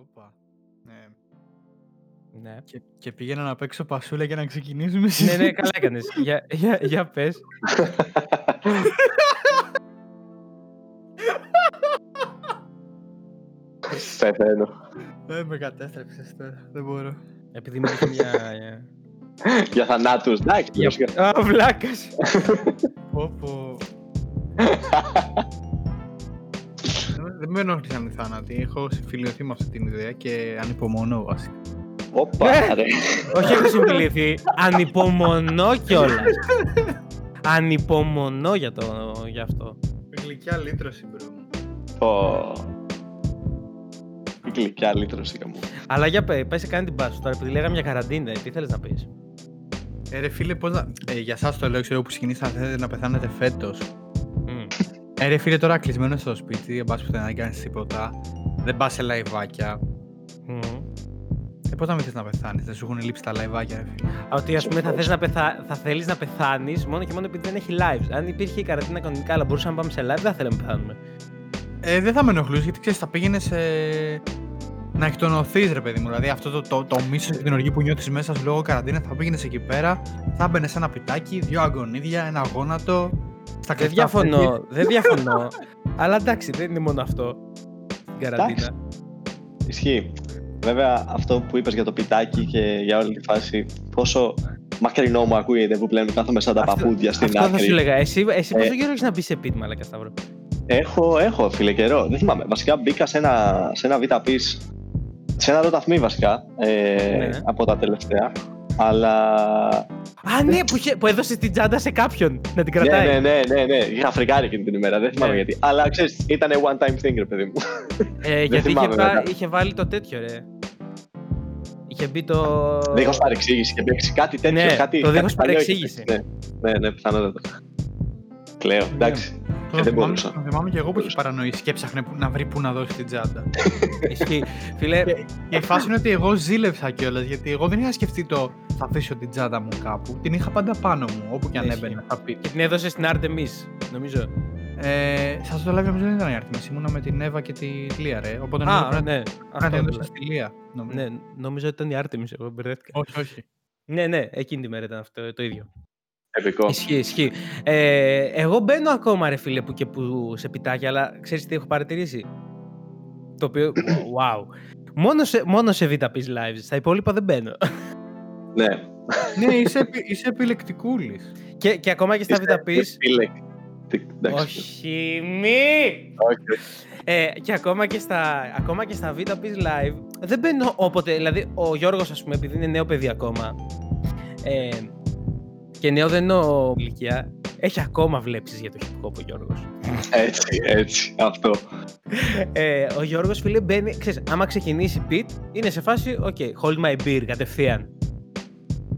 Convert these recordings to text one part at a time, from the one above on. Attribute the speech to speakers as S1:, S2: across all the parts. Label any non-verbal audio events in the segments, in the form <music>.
S1: Όπα. Ναι.
S2: Ναι.
S1: Και, και πήγαινα να παίξω πασούλα για να ξεκινήσουμε
S2: ναι, ναι, καλά έκανες. για, για, για πες.
S3: Πεθαίνω.
S1: Δεν με κατέστρεψες τώρα. Δεν μπορώ.
S2: Επειδή μου είχε μια... ε,
S3: Για θανάτους. Εντάξει.
S2: Για...
S3: για-
S2: Α, βλάκας.
S1: Πω, πω. <laughs> Δεν- Δεν με ενόχλησαν οι θάνατοι. Έχω συμφιλιωθεί με αυτή την ιδέα και ανυπομονώ βασικά.
S3: Όπα,
S2: Ναι.
S3: ρε.
S2: Όχι έχω συμφιλιωθεί. Ανυπομονώ κιόλας. Ανυπομονώ για, το, για αυτό.
S1: Γλυκιά λύτρωση, bro μου.
S3: Ω. Η γλυκιά λύτρωση μου.
S2: Αλλά για πέ, πες κάνε την πάσα σου τώρα, επειδή λέγαμε για καραντίνα, τι θέλεις να πεις;
S1: Ε, ρε φίλε, πώς να... Ε, για σας το λέω, ξέρω που συγκινήσατε θέλετε να πεθάνετε φέτος.
S2: Μμ.
S1: Ε, ρε φίλε, τώρα κλεισμένο στο σπίτι, δεν πας πουθενά να κάνεις τίποτα. Δεν πας σε λαϊβάκια.
S2: Μμ.
S1: Ε, πώς να μην θες να πεθάνεις, δεν σου έχουν λείψει τα λαϊβάκια, ρε φίλε.
S2: Ότι ας πούμε θα, θες να πεθα... θα θέλεις να πεθάνεις μόνο και μόνο επειδή δεν έχει lives. Αν υπήρχε η καραντίνα κανονικά, αλλά μπορούσαμε να πάμε σε live, δεν θα θέλαμε να πεθάνουμε.
S1: Ε, δεν θα με ενοχλούσε γιατί ξέρεις, θα πήγαινες σε... να εκτονωθείς, ρε παιδί μου. Δηλαδή αυτό το, το, το μίσος και την οργή που νιώθεις μέσα σου λόγω καραντίνα, θα πήγαινες εκεί πέρα, θα έμπαινε σε ένα πιτάκι, δύο αγωνίδια, ένα γόνατο. Στα
S2: Δεν
S1: κλειστά
S2: διαφωνώ, δεν διαφωνώ. αλλά εντάξει, δεν είναι μόνο αυτό. Την καραντίνα.
S3: Ισχύει. Βέβαια, αυτό που είπες για το πιτάκι και για όλη τη φάση, πόσο μακρινό μου ακούγεται που πλέον κάθομαι σαν τα
S2: Αυτό-
S3: παππούδια στην
S2: Αυτό θα
S3: άκρη.
S2: σου έλεγα. Εσύ, εσύ
S3: Ε,
S2: πόσο καιρό έχεις να μπει σε πιτ, μαλακα Σταύρο;
S3: Έχω, έχω φίλε καιρό. Δεν θυμάμαι. Βασικά μπήκα σε ένα, σε ένα β' πις, σε ένα ρωταθμί βασικά, ε,
S2: Ναι, ναι.
S3: από τα τελευταία. Αλλά.
S2: Α, ναι, που, είχε, που έδωσε την τσάντα σε κάποιον να την
S3: Ναι,
S2: κρατάει.
S3: ναι, ναι, ναι, ναι. Είχα φρικάρει εκείνη την ημέρα. Δεν θυμάμαι
S2: Ναι.
S3: γιατί. Αλλά ξέρεις, ήταν one time thing, ρε παιδί μου.
S2: Ε, γιατί είχε,
S3: θυμάμαι,
S2: βά-
S3: βέβαια.
S2: είχε βάλει το τέτοιο, ρε. Είχε μπει το.
S3: Δίχως παρεξήγηση και παίξει κάτι τέτοιο.
S2: Ναι,
S3: κάτι,
S2: το
S3: κάτι
S2: δίχως
S3: παλιό
S2: παρεξήγηση.
S3: είχε παίξει. Ναι, ναι, ναι, πιθανότατα. Κλαίω, εντάξει.
S1: Το
S3: δεν
S1: θυμάμαι,
S3: μπορούσα.
S1: το θυμάμαι και εγώ που είχε παρανοήσει και έψαχνε που- να βρει πού να δώσει την τσάντα. <laughs>
S2: Ισχύει. Φίλε,
S1: και, και η φάση είναι ότι εγώ ζήλευσα κιόλας γιατί εγώ δεν είχα σκεφτεί το θα αφήσω την τσάντα μου κάπου. Την είχα πάντα πάνω μου, όπου και αν
S2: Ναι,
S1: έμπαινε. Θα πει.
S2: και την έδωσε στην Artemis, νομίζω.
S1: Ε, Σας το live νομίζω δεν ήταν η Άρτεμις, ήμουνα με την Εύα και τη Λία, ρε. Οπότε νομίζω
S2: Α,
S1: πρέπει
S2: ναι.
S1: να
S2: Αυτό
S1: την έδωσα
S2: ήθελα.
S1: στη Λία. νομίζω.
S2: Ναι, νομίζω ότι ήταν η Artemis, εγώ μπερδεύτηκα.
S1: Όχι, όχι.
S2: Ναι, ναι, εκείνη τη μέρα ήταν αυτό το ίδιο.
S3: Επικό.
S2: Ισχύει, ισχύει. Ε, εγώ μπαίνω ακόμα, ρε φίλε, που και που σε πιτάκια, αλλά ξέρεις τι έχω παρατηρήσει; Το οποίο, <coughs> wow. Μόνο σε, μόνο σε VTP's lives, στα υπόλοιπα δεν μπαίνω.
S3: Ναι.
S1: ναι, είσαι, επι- είσαι επιλεκτικούλης.
S2: και, και ακόμα και στα VTP's...
S3: Φίλε. Τι- εντάξει.
S2: Όχι, μη!
S3: Όχι.
S2: Ε, και ακόμα και στα, ακόμα και στα VTP's live δεν μπαίνω όποτε. Δηλαδή, ο Γιώργος, ας πούμε, επειδή είναι νέο παιδί ακόμα. Ε, και νέο δεν εννοώ ηλικία. Έχει ακόμα βλέψεις για το hip hop ο Γιώργος. <laughs>
S3: Έτσι, έτσι. Αυτό.
S2: Ε, ο Γιώργος, φίλε, μπαίνει. Ξέρεις, άμα ξεκινήσει beat, είναι σε φάση, OK, hold my beer κατευθείαν.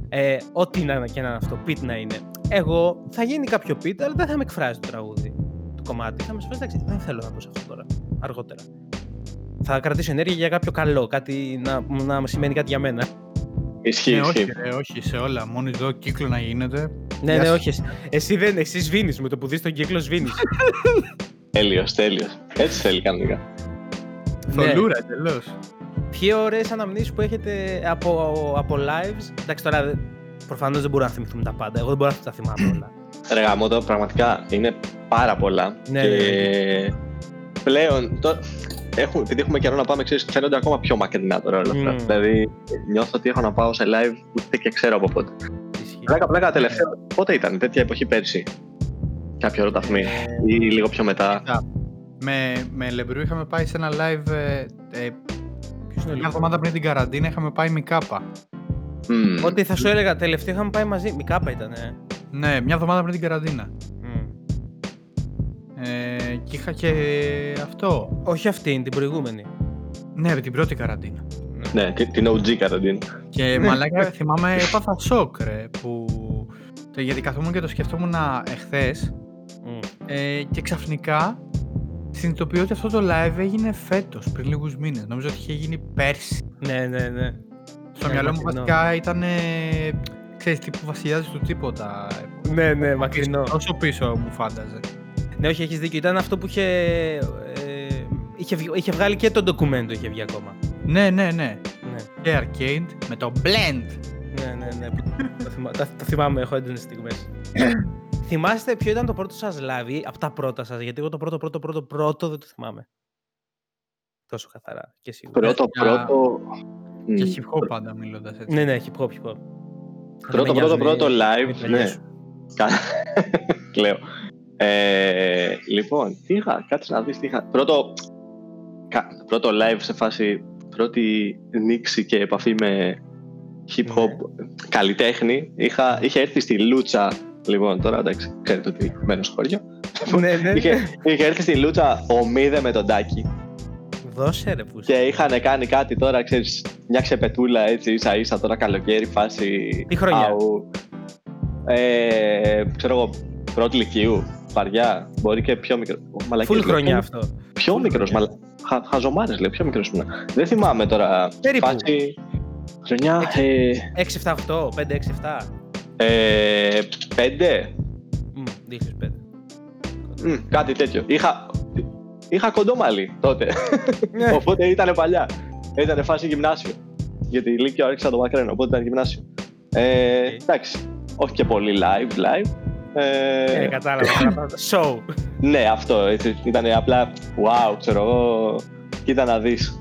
S2: Ε, ό,τι να, και να είναι αυτό, beat να είναι. Εγώ θα γίνει κάποιο beat, αλλά δεν θα με εκφράζει το τραγούδι. Το κομμάτι. Θα με σφάσει, εντάξει, δεν θέλω να πω σε αυτό τώρα. Αργότερα. Θα κρατήσω ενέργεια για κάποιο καλό, κάτι να, να σημαίνει κάτι για μένα.
S3: Ισχύει,
S1: ναι, όχι,
S3: ισχύει.
S1: ρε, όχι, σε όλα. Μόνο εδώ κύκλο να γίνεται.
S2: Ναι,
S1: Γεια
S2: ναι,
S1: σου.
S2: όχι. εσύ- Εσύ δεν, εσύ σβήνεις με το που δεις τον κύκλο σβήνεις. <laughs>
S3: Τέλειος, τέλειος. Έτσι θέλει κανονικά.
S2: Ναι.
S1: Θολούρα, εντελώς.
S2: Πιο ωραίες αναμνήσεις που έχετε από, από lives; Εντάξει, τώρα δεν- προφανώς δεν μπορούμε να θυμηθούμε τα πάντα. Εγώ δεν μπορώ να τα θυμάμαι όλα.
S3: Ρε γαμώτο, πραγματικά είναι πάρα πολλά.
S2: Ναι,
S3: και πλέον, τώρα, έχουμε, επειδή έχουμε καιρό να πάμε, ξέρεις, φαίνονται ακόμα πιο μακρινά τώρα όλα αυτά.
S2: Μμμ.
S3: Δηλαδή, νιώθω ότι έχω να πάω σε live που ούτε και ξέρω από πότε.
S2: Ισχύει.
S3: Πλάκα, πλάκα, τελευταία. Πότε ήταν, τέτοια εποχή πέρσι; Κάποιο ρωταθμί.
S2: Ε,
S3: Ή λίγο πιο μετά;
S1: Με, με Λεμπρού είχαμε πάει σε ένα live. Ε, ε,
S2: ποιος είναι ο
S1: μια
S2: Λίβος;
S1: εβδομάδα πριν την καραντίνα είχαμε πάει Μικάπα.
S3: Μμμ.
S2: Ότι θα σου έλεγα, τελευταίο είχαμε πάει μαζί. Μικάπα ήταν, ε.
S1: Ναι, μια εβδομάδα πριν την καραντίνα.
S2: Μμ.
S1: Ε, και είχα και αυτό.
S2: Όχι αυτήν, την προηγούμενη.
S1: Ναι, με την πρώτη καραντίνα.
S3: Ναι, τη- την OG καραντίνα.
S1: Και μαλάκα θυμάμαι έπαθα σοκ ρε, που... το- Γιατί καθόμουν και το σκεφτόμουν εχθές
S2: Μμ.
S1: ε, και ξαφνικά συνειδητοποιώ ότι αυτό το live έγινε φέτος, πριν λίγους μήνες. Νομίζω ότι είχε γίνει πέρσι.
S2: Ναι, ναι, ναι.
S1: Στο
S2: Ναι,
S1: μυαλό μου
S2: μακρινό.
S1: βασικά ήταν, ξέρεις, τύπου βασιλιάς του τίποτα.
S2: Ναι, ναι, μακρινό.
S1: Όσο πίσω μου φάνταζε.
S2: Ναι, όχι, έχεις δίκιο. Ήταν αυτό που είχε, ε, είχε, βγ- είχε βγάλει και το ντοκουμέντο, είχε βγει ακόμα.
S1: Ναι, ναι, ναι.
S2: Ναι,
S1: Και arcade με το blend.
S2: ναι, ναι. ναι. το, θυμά- τα, τα θυμάμαι, έχω έντονες στιγμές. <coughs> Θυμάστε ποιο ήταν το πρώτο σας live από τα πρώτα σας, γιατί εγώ το πρώτο, πρώτο, πρώτο, πρώτο δεν το θυμάμαι. Τόσο καθαρά και σίγουρα.
S3: Πρώτο,
S1: Για-
S3: πρώτο.
S1: Και
S3: Μμ.
S1: hip hop πάντα μιλώντας έτσι.
S2: Ναι, ναι, hip hop, hip hop.
S3: Πρώτο, πρώτο, πρώτο live.
S2: με
S3: Ναι,
S2: σου.
S3: Κα- <laughs> Κλαίω. Ε, λοιπόν, τι είχα, κάτσε να δεις τι είχα. Πρώτο, κα- πρώτο live σε φάση, πρώτη νήξη και επαφή με hip hop καλλιτέχνη. Είχα, είχε έρθει στη Λούτσα, λοιπόν τώρα εντάξει, ξέρετε ότι μένω στο χωριό.
S2: ναι, ναι.
S3: είχε, είχε έρθει στη Λούτσα ο Μίδε με τον Τάκη
S2: Δώσε ρε που
S3: και είχαν κάνει κάτι τώρα, ξέρεις, μια ξεπετούλα έτσι ίσα ίσα τώρα καλοκαίρι φάση...
S2: Τι χρονιά;
S3: αου. Ε, ξέρω εγώ, πρώτη λυκείου, βαριά, μπορεί και πιο μικρό. Ω, μαλακίες,
S2: Full
S3: λέω,
S2: χρονιά
S3: πιο-
S2: αυτό.
S3: Πιο μικρός,
S1: χρονιά.
S3: μαλα... Χα, χαζομάρες λέω, πιο μικρός ήμουν. Δεν θυμάμαι τώρα.
S2: Περίπου.
S3: Φάση... Χρονιά, ε,
S2: 6, 7, 8, 5, 6, 7.
S3: ε, πέντε,
S2: Μμ, 2005.
S3: Μμ, κάτι τέτοιο. Είχα, είχα κοντό μαλλί τότε.
S2: Ναι. <laughs>
S3: Οπότε ήταν παλιά. Ήταν φάση γυμνάσιο. Γιατί η Λύκειο άρχισα το μακραίνο, οπότε ήταν γυμνάσιο. Ε,
S2: Οκ.
S3: εντάξει. Όχι και πολύ live, live. Ε,
S2: Ε, κατάλαβα. κατάλαβα. Show.
S3: ναι, αυτό. Έτσι, ήταν απλά wow, ξέρω εγώ. Κοίτα να δεις.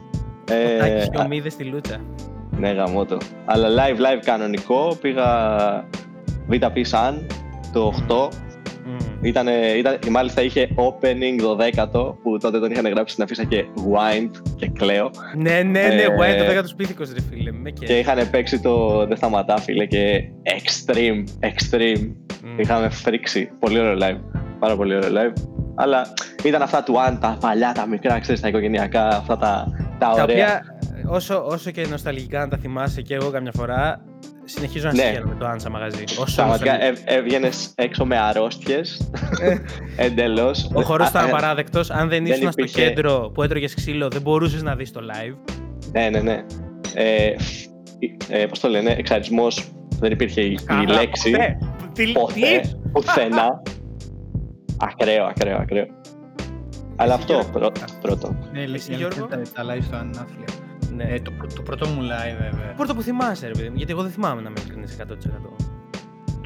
S3: Ε,
S2: Τάκης και ομίδε στη Λούτσα.
S3: ναι, γαμώτο. Αλλά live, live κανονικό. Πήγα VP Sun το 8.
S2: Μμ.
S3: Ήτανε, ήταν, μάλιστα είχε opening 12ο που τότε τον είχαν γράψει στην αφίσα και wind και κλαίω.
S2: Ναι, ναι, ναι,
S3: Ε,
S2: Wild το 10 τους πίθηκος ρε φίλε. Με
S3: Και
S2: και.
S3: είχαν παίξει το Δεν σταματά φίλε και extreme, extreme.
S2: Μμ.
S3: Είχαμε φρίξει. Πολύ ωραίο live. Πάρα πολύ ωραίο live. Αλλά ήταν αυτά του Αν, τα παλιά, τα μικρά, ξέρεις, τα οικογενειακά, αυτά τα, τα
S2: Τα
S3: ωραία.
S2: οποία, όσο, όσο και νοσταλγικά να τα θυμάσαι και εγώ καμιά φορά, συνεχίζω να
S3: Ναι.
S2: συγχαίρω με το Άνσα μαγαζί. Όσο
S3: Πραγματικά
S2: νοσταλγικά.
S3: έβγαινες έξω με αρρώστιες. Εντελώς.
S2: Ο χώρος ήταν απαράδεκτος. Αν δεν
S3: δεν
S2: ήσουν στο
S3: υπήρχε-
S2: κέντρο που έτρωγες ξύλο, δεν μπορούσες να δεις το live.
S3: Ναι, ναι, ναι. Ε, ε, Πώς το λένε, εξαρισμός. Δεν υπήρχε η, η
S2: Καλά,
S3: λέξη.
S2: ποτέ. Τι,
S3: Ποτέ.
S2: τι;
S3: Πουθενά. ακραίο, ακραίο, ακραίο. Αλλά
S2: Εσύ,
S3: αυτό
S2: Γιώργο;
S3: πρω- πρώτο.
S1: Ναι, λέει,
S2: Εσύ,
S1: η αλήθεια
S2: Γιώργο;
S1: τα, τα live στο ανάθλια.
S2: Ναι.
S1: Ε, το, πρω- το πρώτο μου live, βέβαια.
S2: Πρώτο που θυμάσαι, ρε παιδί μου, γιατί εγώ δεν θυμάμαι να με ειλικρινής 100%.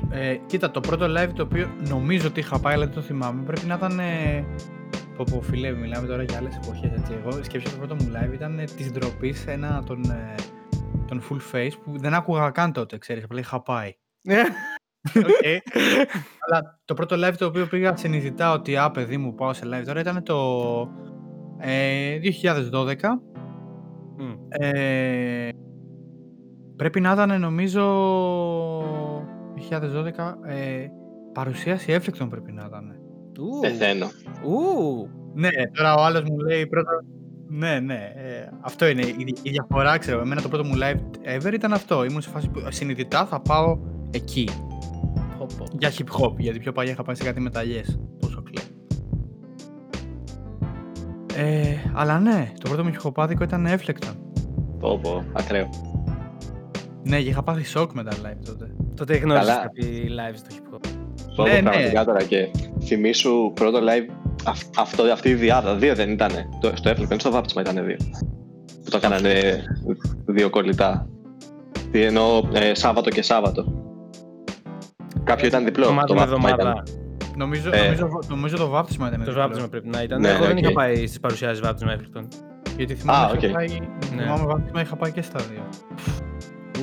S1: Ε, κοίτα, το πρώτο live το οποίο νομίζω ότι είχα πάει, αλλά δεν το θυμάμαι, πρέπει να ήταν. Ε, πω, πω, φίλε, μιλάμε τώρα για άλλες εποχές. Εγώ σκέψα το πρώτο μου live ήταν της ντροπής ένα τον, ε, τον full face που δεν άκουγα καν τότε, ξέρεις. Απλά είχα πάει. <laughs>
S2: Οκ.
S1: Αλλά το πρώτο live το οποίο πήγα συνειδητά ότι α, παιδί μου, πάω σε live τώρα ήταν το ε, 2012.
S2: Μμ.
S1: Ε, πρέπει να ήταν νομίζω 2012 ε, παρουσίαση έφλεκτον πρέπει να ήταν.
S2: Ου.
S3: Πεθαίνω.
S2: Ου.
S1: Ναι, τώρα ο άλλος μου λέει πρώτα... Ναι, ναι, ε, αυτό είναι η, η διαφορά, ξέρω. Εμένα το πρώτο μου live ever ήταν αυτό. Ήμουν σε φάση που συνειδητά θα πάω εκεί.
S2: Πω, πω.
S1: Για hip hop, γιατί πιο παλιά είχα πάει σε κάτι μεταλλιές. Ε, αλλά ναι, το πρώτο μου χιχοπάδικο ήταν έφλεκτον.
S3: Πω, πω, ακραίο.
S1: Ναι, και είχα πάθει σοκ με τα live τότε.
S2: Τότε γνώρισες
S3: Καλά.
S2: κάποιοι live στο hip hop.
S3: Πω,
S1: Ναι,
S3: πω,
S1: ναι.
S3: πραγματικά τώρα και θυμήσου πρώτο live αυ- αυτό, αυτή η διάδα. Δύο δεν ήτανε. Το, στο Έφλεκον, στο βάπτισμα ήταν δύο. Που το έκανανε δύο κολλητά. Τι εννοώ ε, Σάββατο και Σάββατο. Κάποιο ήταν διπλό.
S2: Εβδομάδα
S3: το
S2: με
S3: βάπτισμα
S2: εβδομάδα.
S3: ήταν.
S1: Νομίζω,
S3: Ε.
S1: νομίζω, νομίζω το βάπτισμα ήταν.
S2: Το
S1: διπλό.
S2: βάπτισμα πρέπει να ήταν.
S3: Ναι,
S2: Εγώ δεν
S3: οκ.
S2: είχα πάει στις παρουσιάσεις βάπτισμα έφλεκτον.
S1: Γιατί θυμάμαι,
S3: Α,
S1: είχα
S3: οκ.
S1: πάει,
S2: Ναι.
S1: θυμάμαι βάπτισμα είχα πάει και στα δύο.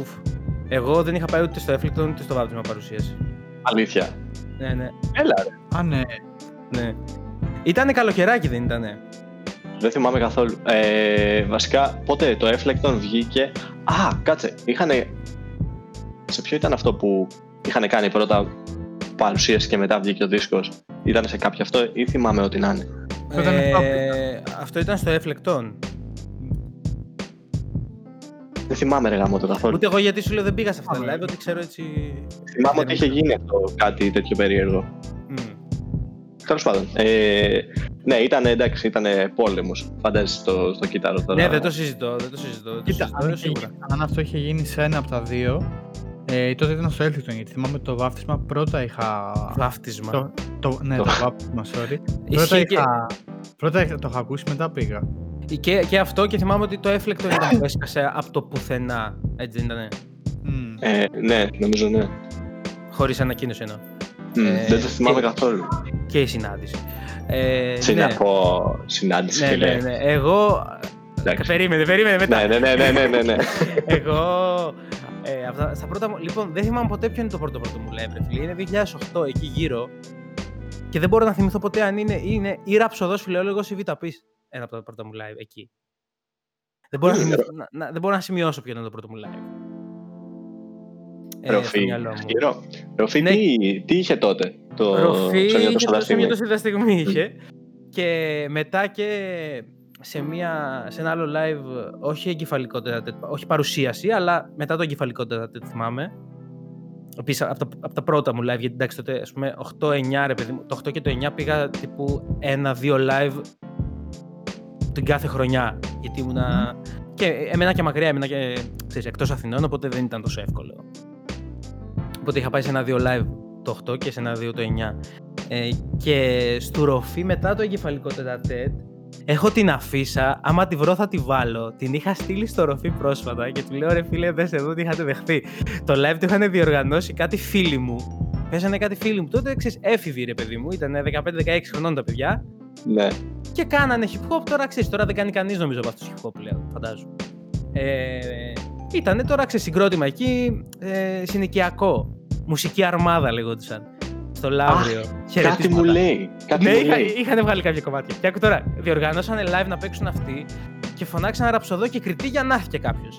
S2: Ουφ. Εγώ δεν είχα πάει ούτε στο έφλεκτον ούτε στο βάπτισμα παρουσίαση.
S3: Αλήθεια.
S2: Ναι, ναι.
S3: Έλα, ρε.
S1: Α, ναι.
S2: ναι. Ήτανε καλοκαιράκι, δεν ήτανε;
S3: Δεν θυμάμαι καθόλου. Ε, βασικά, πότε το Έφλεκτον βγήκε; Α, κάτσε. Είχανε. Σε ποιο ήταν αυτό που είχαν κάνει πρώτα παρουσίαση και μετά βγήκε ο δίσκος. Ήταν σε κάποιο αυτό ή θυμάμαι ότι να είναι.
S1: Αυτό ήταν στο
S2: Ε, αυτό ήταν στο έφλεκτον.
S3: Δεν θυμάμαι ρε γάμο το καθόλου.
S2: Ούτε εγώ γιατί σου λέω δεν πήγα σε αυτά τα
S1: Πάμε.
S2: live, ότι ξέρω έτσι.
S3: Θυμάμαι ότι είχε γίνει αυτό κάτι τέτοιο περίεργο.
S2: Μμ.
S3: Τέλος πάντων. Ε, ναι, ήταν εντάξει, ήταν πόλεμος. Φαντάζεσαι στο, στο κύτταρο τώρα.
S2: Ναι, δεν το συζητώ, δεν το συζητώ. Δεν το
S1: Κοίτα,
S2: συζητώ,
S1: αν,
S2: ρε,
S1: είχε-
S2: σίγουρα.
S1: αν αυτό είχε γίνει σε ένα από τα δύο, ε, τότε ήταν στο Έλφικτον. Γιατί θυμάμαι το βάφτισμα πρώτα είχα.
S2: Βάφτισμα.
S1: Το, το, ναι,
S3: Το-
S1: το βάφτισμα, sorry.
S2: Ισχύει
S1: πρώτα,
S2: και-
S1: είχα, πρώτα είχα- το είχα ακούσει, μετά πήγα.
S2: Και, και αυτό και θυμάμαι ότι το έφλεκτο ήταν που έσκασε από το πουθενά. Έτσι δεν ήτανε;
S1: Μμ.
S3: Ε, ναι, νομίζω ναι.
S2: Χωρίς ανακοίνωση εννοώ.
S3: Μμ,
S2: Ε,
S3: δεν το θυμάμαι
S2: και-
S3: καθόλου.
S2: Και η συνάντηση. Ε,
S3: Τι
S2: ναι.
S3: να πω, συνάντηση,
S2: Ναι,
S3: φίλε.
S2: ναι, ναι. Εγώ.
S3: Εντάξει.
S2: Περίμενε, περίμενε μετά.
S3: Ναι, ναι, ναι, ναι, ναι, ναι, ναι.
S2: Εγώ. Ε, αυτά, στα πρώτα μου. Λοιπόν, δεν θυμάμαι ποτέ ποιο είναι το πρώτο πρώτο μου live, ρε φίλε. Είναι 2008 εκεί γύρω. Και δεν μπορώ να θυμηθώ ποτέ αν είναι, είναι ή ραψοδό φιλόλογο ή β' πις. Ένα από τα πρώτα μου live εκεί. Δεν μπορώ, να,
S3: Mm.
S2: θυμηθώ- να, να- δεν μπορώ να σημειώσω ποιο ήταν το πρώτο μου live. Ε, στο
S3: Ροφή,
S2: μυαλό μου.
S3: χειρό. Ροφή,
S2: Ναι.
S3: τι, τι είχε τότε, το
S2: Ροφή
S3: Σονιά
S2: είχε
S3: το
S2: το
S3: Σοδαστήμι.
S2: Σονιά το Σίδα στιγμή είχε. Και μετά και σε, μια, σε ένα άλλο live, όχι εγκεφαλικότητα, όχι παρουσίαση, αλλά μετά το εγκεφαλικότητα, δεν θυμάμαι. Επίσης, από τα, από τα πρώτα μου live, γιατί εντάξει τότε, ας πούμε, 8-9 ρε παιδί μου, το 8 και το 9 πήγα τύπου ένα-δύο live την κάθε χρονιά, γιατί ήμουνα... Και εμένα και μακριά, έμεινα και ξέρεις, εκτός Αθηνών, οπότε δεν ήταν τόσο εύκολο. Οπότε είχα πάει σε ένα-δύο live το 8 και σε ένα-δύο το 9. Ε, και στο ροφή μετά το εγκεφαλικό τετατέτ έχω την αφίσα, άμα τη βρω θα τη βάλω. Την είχα στείλει στο ροφή πρόσφατα και του λέω ρε φίλε δες εδώ τι είχατε δεχθεί. Το live το είχαν διοργανώσει κάτι φίλοι μου. Πέσανε κάτι φίλοι μου. Τότε ξέρεις έφηβοι ρε παιδί μου, ήταν 15-16 χρονών τα παιδιά.
S3: Ναι.
S2: Και κάνανε hip hop τώρα ξέρεις, τώρα δεν κάνει κανείς νομίζω από αυτούς hip hop πλέον, φαντάζομαι. Ε, ήτανε τώρα ξέρεις συγκρότημα εκεί, ε, συνοικιακό. Μουσική αρμάδα λεγόντουσαν. Στο Λαύριο.
S3: Κάτι
S2: Χαιρετίσματα.
S3: μου λέει. Κάτι
S2: Ναι,
S3: μου
S2: είχα,
S3: λέει.
S2: είχαν βγάλει κάποια κομμάτια. Και άκου τώρα, διοργανώσανε live να παίξουν αυτοί και φωνάξαν ραψοδό και κριτή για να έρθει κάποιος.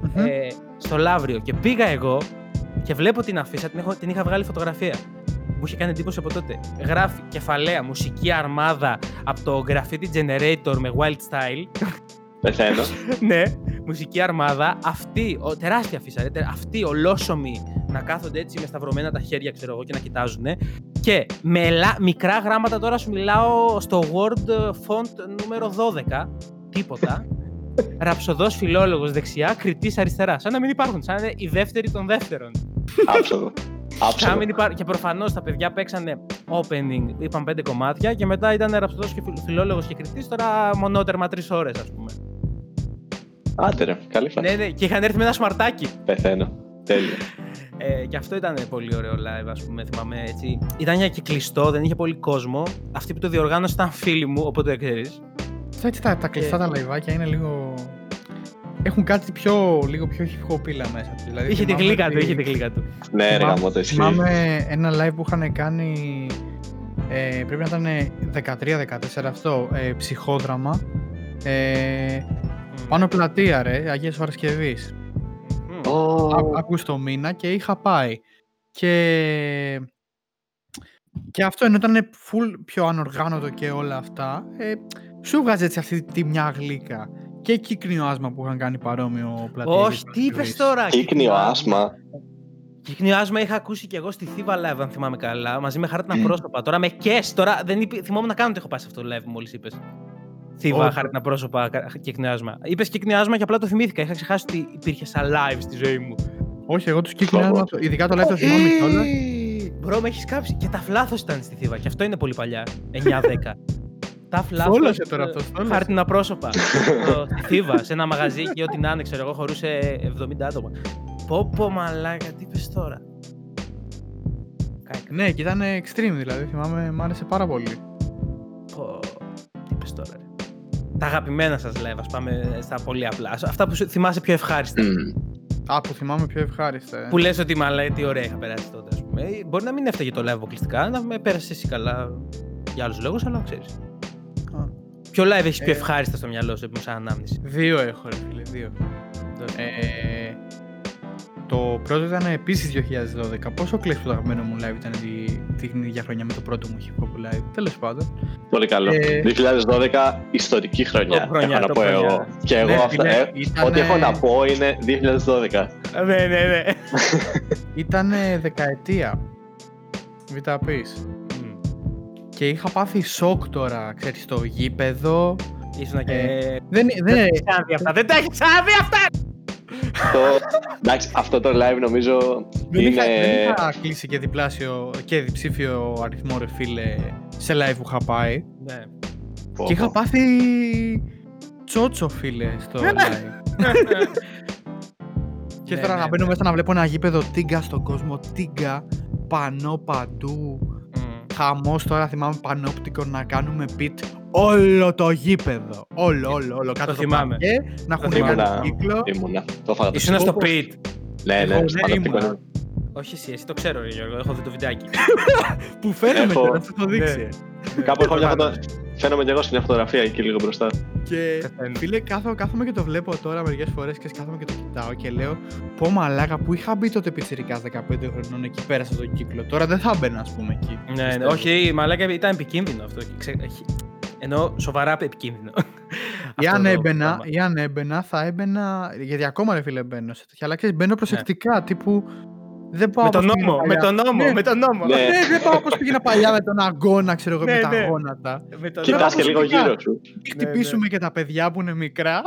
S1: Μμμ.
S2: Ε, στο Λαύριο. Και πήγα εγώ και βλέπω την αφίσα, την, έχω, την είχα βγάλει φωτογραφία. Μου είχε κάνει εντύπωση από τότε. Γράφει κεφαλαία μουσική αρμάδα από το Graffiti Generator με Wild Style.
S3: Πεθαίνω.
S2: ναι, μουσική αρμάδα. Αυτή, ο, τεράστια αφίσα, ρε, τε- αυτοί ολόσωμοι να κάθονται έτσι με σταυρωμένα τα χέρια, ξέρω εγώ, και να κοιτάζουν. Και με ελα- μικρά γράμματα τώρα σου μιλάω στο Word font νούμερο 12. Τίποτα. <laughs> Ραψοδός φιλόλογος δεξιά, κριτής αριστερά. Σαν να μην υπάρχουν. Σαν να είναι οι δεύτεροι των δεύτερων.
S3: Άψογο.
S2: Σαν να
S3: Άψογο.
S2: μην υπά- Και προφανώς τα παιδιά παίξανε opening, είπαν πέντε κομμάτια και μετά ήταν ραψοδός και φιλόλογος και κριτής. Τώρα μονότερμα τρεις ώρες, ας πούμε.
S3: Άντε ρε, καλή φάση.
S2: ναι, ναι, και είχαν έρθει με ένα σμαρτάκι.
S3: Πεθαίνω. Τέλεια.
S2: Ε, και αυτό ήταν πολύ ωραίο live, ας πούμε, θυμάμαι έτσι. Ήταν και κλειστό, δεν είχε πολύ κόσμο. Αυτοί που το διοργάνωσαν ήταν φίλοι μου, οπότε ξέρεις.
S1: Αυτά έτσι τα, τα κλειστά
S2: Ε.
S1: τα λαϊβάκια είναι λίγο. Έχουν κάτι πιο, λίγο πιο hip hop μέσα τους. Δηλαδή,
S2: είχε την
S1: θυμάμαι
S2: κλίκα του,
S1: ότι-
S2: είχε την κλίκα του.
S3: Ναι, ρε
S1: θυμάμαι-
S3: γαμώ το ισχύει.
S1: Θυμάμαι ένα live που είχαν κάνει. Ε, πρέπει να ήταν 13-14 αυτό. Ε, ψυχόδραμα. Ε, πάνω πλατεία, ρε, Αγίας Παρασκευής.
S2: Μμμ.
S3: Ω,
S1: Α- Αύγουστο μήνα και είχα πάει. Και, και αυτό ενώ ήταν full πιο ανοργάνωτο και όλα αυτά, ε, σου βγάζει έτσι αυτή τη μια γλύκα. Και κύκνιο άσμα που είχαν κάνει παρόμοιο πλατεία.
S2: Όχι,
S1: Αγίας
S2: τι είπες
S1: Παρασκευής.
S2: τώρα.
S3: Κύκνιο άσμα.
S2: Κύκνιο άσμα είχα ακούσει και εγώ στη Θήβα live, αν θυμάμαι καλά, μαζί με χάρτινα πρόσωπα. Τώρα με κες, τώρα δεν είπε, θυμόμουν να κάνω ότι έχω πάει σε αυτό το live μόλις είπες. Θήβα,
S1: Όχι.
S2: χάρτινα πρόσωπα, κα- κύκνιο άσμα. Είπες κύκνιο άσμα και απλά το θυμήθηκα. Είχα ξεχάσει ότι υπήρχε σαν live στη ζωή μου.
S1: Όχι, εγώ τους κύκνιο
S3: Φόβο.
S1: άσμα, το- ειδικά το live το θυμάμαι κιόλας.
S2: Μπρο, με έχεις κάψει. Και τα φλάθο ήταν στη Θήβα. Και αυτό είναι πολύ παλιά. 9-10. τα φλάθο.
S1: Θόλωσε τώρα αυτός, θόλωσε.
S2: Χάρτινα πρόσωπα. Στο- στη Θήβα, σε ένα μαγαζί και ό,τι να είναι, ξέρω εγώ, χωρούσε 70 άτομα. Πω πω μαλάκα, τι είπες τώρα. Κάηκα.
S1: Ναι, και ήταν extreme δηλαδή. Θυμάμαι, μ' άρεσε πάρα πολύ.
S2: Πω, τι είπες τώρα. Ρε. Τα αγαπημένα σας live, ας πάμε στα πολύ απλά. Ας- Αυτά που σου θυμάσαι πιο ευχάριστα.
S3: Μμμ.
S1: Α, που θυμάμαι πιο ευχάριστα. ε.
S2: Που λες ότι μαλάκα, τι ωραία είχα περάσει τότε, ας πούμε. Ε, Μπορεί να μην έφταγε το live αποκλειστικά, να με πέρασε εσύ καλά για άλλους λόγους, αλλά ξέρεις.
S1: Α,
S2: Ποιο live έχεις πιο
S1: Ε.
S2: ευχάριστα στο μυαλό σου, σαν ανάμνησης;
S1: Δύο έχω, ρε φίλε, δύο. Ε, το πρώτο ήταν επίσης 2012. Πόσο κλαις το αγαπημένο μου live ήταν τη, την ίδια χρονιά με το πρώτο μου hip hop live. Τέλος πάντων.
S3: Πολύ καλό.
S1: Ε,
S3: 2012, ιστορική χρονιά.
S2: Top χρονιά,
S3: έχω να
S2: top
S3: πω
S2: χρονιά.
S3: εγώ. Και εγώ
S1: Ναι,
S3: αυτά.
S1: φίλε,
S3: ε,
S1: ήτανε-
S3: Ό,τι έχω να πω είναι 2012.
S2: Ναι, ναι, ναι. <laughs>
S1: Ήταν δεκαετία. Β' πεις. Και είχα πάθει σοκ τώρα, ξέρεις, στο γήπεδο.
S2: Ήσουν και...
S1: Ε, Δεν,
S2: Δεν
S1: δεν,
S2: τα έχεις ξαναδεί αυτά, δεν τα έχεις ξαναδεί αυτά!
S3: Το- Εντάξει, αυτό το live νομίζω
S1: δεν,
S3: είναι.
S1: είχα, δεν είχα κλείσει και διπλάσιο και διψήφιο αριθμό, ρε φίλε, σε live που είχα πάει.
S2: Ναι.
S3: Πω,
S1: Και είχα
S3: πω.
S1: πάθει τσότσο, φίλε, στο live. <laughs> και
S2: Ναι,
S1: τώρα
S2: ναι,
S1: να μπαίνω
S2: ναι.
S1: μέσα να βλέπω ένα γήπεδο τίγκα στον κόσμο, τίγκα, πανό παντού.
S2: Μμ.
S1: Χαμός τώρα θυμάμαι πανόπτικο να κάνουμε πιτ όλο το γήπεδο. Όλο, όλο, όλο. Κάτω
S2: Το
S1: το
S2: θυμάμαι.
S1: παρκέ, να έχουν
S2: θυμάμαι.
S1: κάνει
S3: Ήμουνα,
S1: κύκλο.
S3: ήμουνα. Το έφαγα το
S2: Ήσουν στο
S1: σκόπο.
S2: pit.
S3: Ναι,
S1: Εγώ,
S3: ναι,
S1: ναι,
S3: στο πανοπτικό.
S1: ήμουνα.
S2: Όχι εσύ, εσύ το ξέρω, ρε Γιώργο. Έχω δει το βιντεάκι. <laughs>
S1: Που φαίνομαι
S3: Έχω-
S1: και να σου το δείξει.
S2: Ναι.
S3: Κάπου έχω μια
S2: Κατάλαβα.
S3: φωτο... Φαίνομαι και εγώ σε μια φωτογραφία εκεί λίγο μπροστά.
S1: Και
S2: Καθένα.
S1: φίλε, κάθω, κάθομαι και το βλέπω τώρα μερικές φορές και κάθομαι και το κοιτάω και λέω Πω μαλάκα που είχα μπει τότε πιτσιρικά 15 χρονών εκεί πέρασα τον κύκλο; Τώρα δεν θα μπαίνα, ας πούμε εκεί.
S2: Ναι, ναι,
S1: πιστεύω.
S2: όχι, μαλάκα ήταν επικίνδυνο αυτό. Ξε... έχει- Ενώ σοβαρά επικίνδυνο.
S1: Ή <laughs>
S2: Αυτό
S1: αν,
S2: το
S1: έμπαινα,
S2: πράγμα.
S1: ή αν έμπαινα, θα έμπαινα. Γιατί ακόμα ρε φίλε μπαίνω σε τέτοια, αλλά ξέρεις, μπαίνω προσεκτικά. Τύπου. Δεν πάω
S2: Με τον
S1: όπως πήγαινα
S2: νόμο, με
S1: παλιά.
S2: τον νόμο,
S1: Ναι.
S2: με τον νόμο.
S3: Ναι.
S1: Ναι, δεν πάω όπως πήγαινα παλιά με τον αγώνα, ξέρω εγώ,
S2: Ναι,
S1: με τα
S2: ναι.
S1: γόνατα.
S2: Με τον
S3: Κοιτάς
S2: νόμο.
S3: και λίγο
S1: προσεκτικά.
S3: γύρω σου.
S1: Μην χτυπήσουμε και τα παιδιά που είναι μικρά.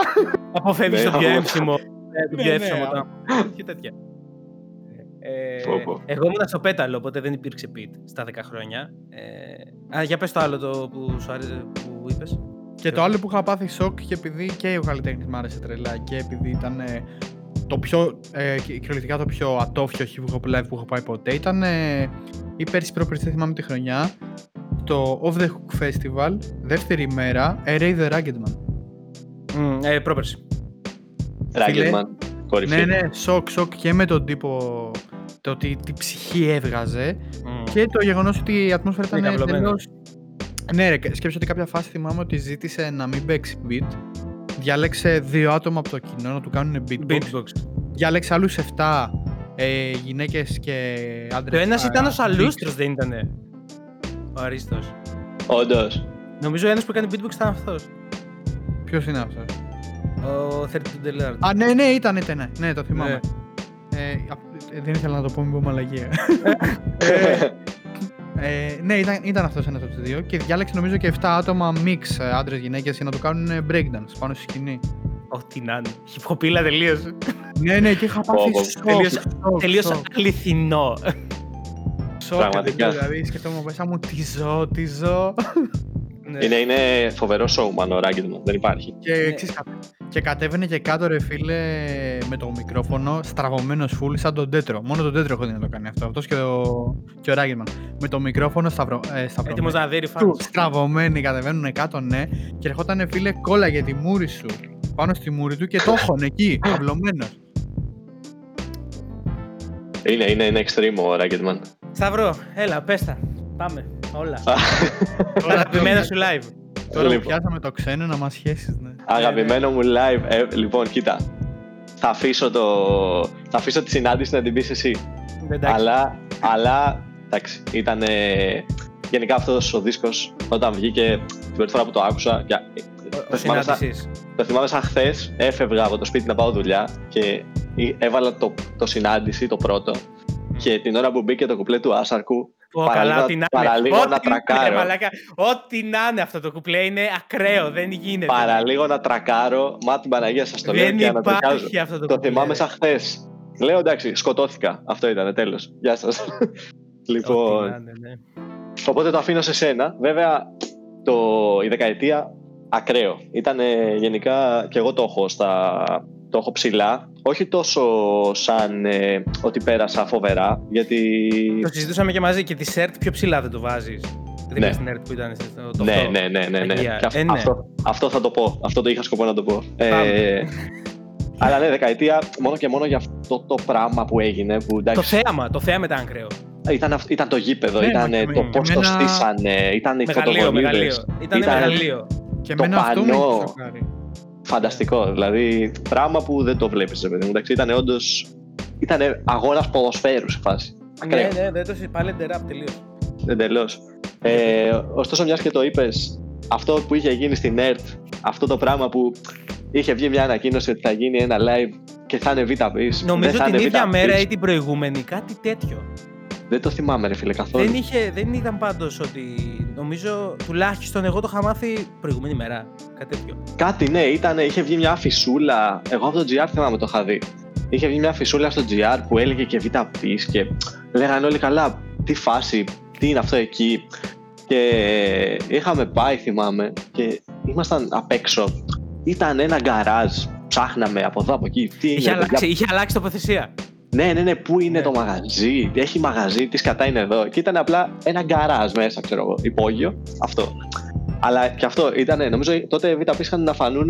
S2: Αποφεύγεις
S3: Ναι,
S2: το πιο
S3: αυτό.
S2: έμψιμο. Ναι, Το
S1: Ναι,
S2: πιο
S1: ναι,
S2: έμψιμο
S1: α.
S2: πράγμα. Και τέτοια. Ε,
S3: Πω, πω.
S2: εγώ ήμουν στο πέταλο, οπότε δεν υπήρξε πιτ στα 10 χρόνια. Ε, α, για πες το άλλο το που σου άρεσε, που είπες.
S1: Και το άλλο που είχα πάθει σοκ και επειδή και ο καλλιτέχνης μου άρεσε τρελά και επειδή ήταν ε, το πιο, ε, κυ- κυριολεκτικά το πιο ατόφιο hip hop live που έχω πάει ποτέ ήταν ε, ή πέρσι πρόπερσι, δεν θυμάμαι τη χρονιά, το Off the Hook Festival, δεύτερη ημέρα, A Ray the Rugged Man.
S2: Μμ, ε, πρόπερση.
S3: Ράγκετμαν. Κορυφή.
S1: Ναι, ναι, σοκ, σοκ και με τον τύπο, το ότι τι ψυχή έβγαζε
S2: Μμ.
S1: και το γεγονός ότι η ατμόσφαιρα
S2: Είναι
S1: ήταν
S2: καυλωμένη.
S1: εντελώ. Ναι, ρε, σκέψω ότι κάποια φάση θυμάμαι ότι ζήτησε να μην παίξει beat. Διάλεξε δύο άτομα από το κοινό να του κάνουν beatbox.
S2: Beatbox.
S1: Διάλεξε άλλους 7 ε, γυναίκες και άντρες.
S2: Το ένας ήταν ο Σαλούστρος, δεν ήτανε. Ο Αρίστος.
S3: Όντως.
S2: Νομίζω ο ένας που έκανε beatbox ήταν αυτός.
S1: Ποιος είναι αυτός;
S2: Ο 32 Dellard.
S1: Α, ναι, ναι, ήταν, ήταν. Ναι, ναι το θυμάμαι. Ε, απ- ε, δεν ήθελα να το πω, μην πω μαλαγία. <laughs> ε, ναι, ήταν, ήταν αυτός ένας από τους δύο και διάλεξε νομίζω και 7 άτομα mix άντρες γυναίκες για να το κάνουν ε, breakdance πάνω στη σκηνή.
S2: Ό,τι να είναι. Χιπχοπίλα τελείως.
S1: ναι, ναι, και είχα πάθει
S3: Πω, πω.
S1: σοκ,
S2: Τελείως-
S1: σοκ,
S2: Τελείως
S1: σοκ,
S2: αληθινό.
S1: σοκ,
S3: Πραγματικά.
S1: Δηλαδή, σκεφτόμουν μέσα μου τι ζω, τι ζω.
S2: Ναι.
S3: είναι, είναι φοβερό showman ο Ράγκετμαν. Δεν υπάρχει.
S1: Και,
S2: Ναι.
S1: ξέρεις, κα- και κατέβαινε και κάτω ρε φίλε με το μικρόφωνο στραβωμένος φουλ σαν τον Τέτρο. Μόνο τον Τέτρο έχω δει να το κάνει αυτό. Αυτός και ο, και ο Ράγκερμαν. Με το μικρόφωνο σταυρο, ε, σταυρωμένο.
S2: Έτοιμος να δει
S1: Του,
S2: φάνος.
S1: στραβωμένοι κατεβαίνουν κάτω, ναι. Και ερχόταν φίλε κόλλα για τη μούρη σου. Πάνω στη μούρη του και το έχουν εκεί, αυλωμένος.
S3: Είναι, είναι, είναι extreme ο Ράγκετμαν.
S2: Σταυρό, έλα, πες τα. Πάμε, όλα. <laughs>
S1: Τώρα
S2: Αγαπημένα σου live.
S1: Τώρα που
S3: Λοιπόν.
S1: πιάσαμε το ξένο να μας σχέσεις, ναι.
S3: Αγαπημένο μου live. Ε, λοιπόν, κοίτα. Θα αφήσω, το... θα αφήσω τη συνάντηση να την πεις εσύ.
S2: Εντάξει.
S3: Αλλά, αλλά εντάξει, ήταν. γενικά αυτός ο δίσκος όταν βγήκε την πρώτη φορά που το άκουσα. για-
S2: Ο-
S3: το,
S2: Ο
S3: θυμάμαι σαν,
S2: συνάντησης.
S3: το θυμάμαι σαν χθες. Έφευγα από το σπίτι να πάω δουλειά και ή- έβαλα το, το συνάντηση, το πρώτο. Και την ώρα που μπήκε το κουπλέ του Άσαρκου,
S2: Πω,
S3: παραλίγο-
S2: καλά, ό,τι να είναι.
S3: παραλίγο
S2: Ό,τι
S3: να
S2: είναι,
S3: τρακάρω.
S2: μαλάκα. Ό,τι να είναι αυτό το κουπλέ είναι ακραίο, δεν γίνεται.
S3: παραλίγο να τρακάρω. Μα την Παναγία σας το λέω
S2: Δεν
S3: και να τρακάζω.
S2: υπάρχει αυτό το
S3: Το
S2: κουπλέ.
S3: θυμάμαι σαν χθες. Λέω εντάξει, σκοτώθηκα. Αυτό ήταν, τέλος. Γεια σας. <laughs>
S2: Ό,τι
S3: λοιπόν,
S2: να είναι, ναι.
S3: Οπότε το αφήνω σε σένα. Βέβαια, το, η δεκαετία ακραίο. Ήταν γενικά και εγώ το έχω, στα, το έχω ψηλά. Όχι τόσο σαν ε, ότι πέρασα φοβερά, γιατί...
S2: Το συζητούσαμε και μαζί και τη ΣΕΡΤ πιο ψηλά δεν το βάζεις. Δεν
S3: Ναι.
S2: είναι στην ΕΡΤ που ήταν στο το
S3: ναι,
S2: αυτό.
S3: ναι, ναι, ναι, ναι.
S2: Αγία.
S3: Και αυ-
S2: Ε, ναι.
S3: αυτό, αυτό θα το πω. Αυτό το είχα σκοπό να το πω. Ε,
S2: Πάμε.
S3: αλλά ναι, δεκαετία μόνο και μόνο για αυτό το πράγμα που έγινε. Που,
S2: Το
S3: εντάξει,
S2: θέαμα, το θέαμα ήταν ακραίο.
S3: ήταν, αυ- ήταν το γήπεδο,
S1: Ναι,
S3: ήταν
S1: μα
S3: ε,
S1: και
S3: το
S1: με-
S3: πώς
S1: και
S3: το
S1: εμένα-
S3: στήσανε, ήταν οι
S2: Μεγαλείο, μεγαλείο.
S3: φωτοβολίδες.
S2: Ήταν
S3: Ήταν-
S2: μεγαλείο.
S1: Και
S3: Το
S1: εμένα αυτό με
S3: πανό.
S1: Έχει σοκάρει.
S3: Φανταστικό. Δηλαδή, πράγμα που δεν το βλέπεις, ρε παιδί μου. Εντάξει, ήταν όντω. Ήταν αγώνας ποδοσφαίρου σε φάση.
S2: Ναι,
S3: Ακραίο.
S2: ναι, δεν το συζητάει. Πάλι εντεράπ τελείως.
S3: Εντελώ. Ε, ωστόσο, μιας και το είπες, αυτό που είχε γίνει στην ΕΡΤ, αυτό το πράγμα που είχε βγει μια ανακοίνωση ότι θα γίνει ένα live και θα είναι β' πις,
S2: Νομίζω
S3: δεν θα
S2: την
S3: είναι
S2: ίδια
S3: β'
S2: μέρα
S3: πις.
S2: ή την προηγούμενη, κάτι τέτοιο.
S3: Δεν το θυμάμαι, ρε φίλε, καθόλου.
S2: Δεν, είχε, δεν ήταν πάντως ότι. Νομίζω τουλάχιστον εγώ το είχα μάθει προηγούμενη μέρα. Κάτι τέτοιο.
S3: Κάτι, ναι, ήταν, είχε βγει μια αφισούλα. Εγώ από το GR θυμάμαι το είχα δει. Είχε βγει μια αφισούλα στο GR που έλεγε και β' πις και λέγανε όλοι καλά. Τι φάση, τι είναι αυτό εκεί. Και είχαμε πάει, θυμάμαι, και ήμασταν απ' έξω. ήταν ένα γκαράζ. Ψάχναμε από εδώ, από εκεί. Τι
S2: Είχε
S3: είναι,
S2: αλλάξει,
S3: παιδιά;
S2: είχε αλλάξει τοποθεσία.
S3: Ναι, ναι, ναι, πού είναι
S2: Ναι.
S3: το μαγαζί, έχει μαγαζί, τις σκατά είναι εδώ. Και ήταν απλά ένα γκαράζ μέσα, ξέρω εγώ, υπόγειο. Αυτό. Αλλά και αυτό ήταν, νομίζω τότε οι VTP είχαν να φανούν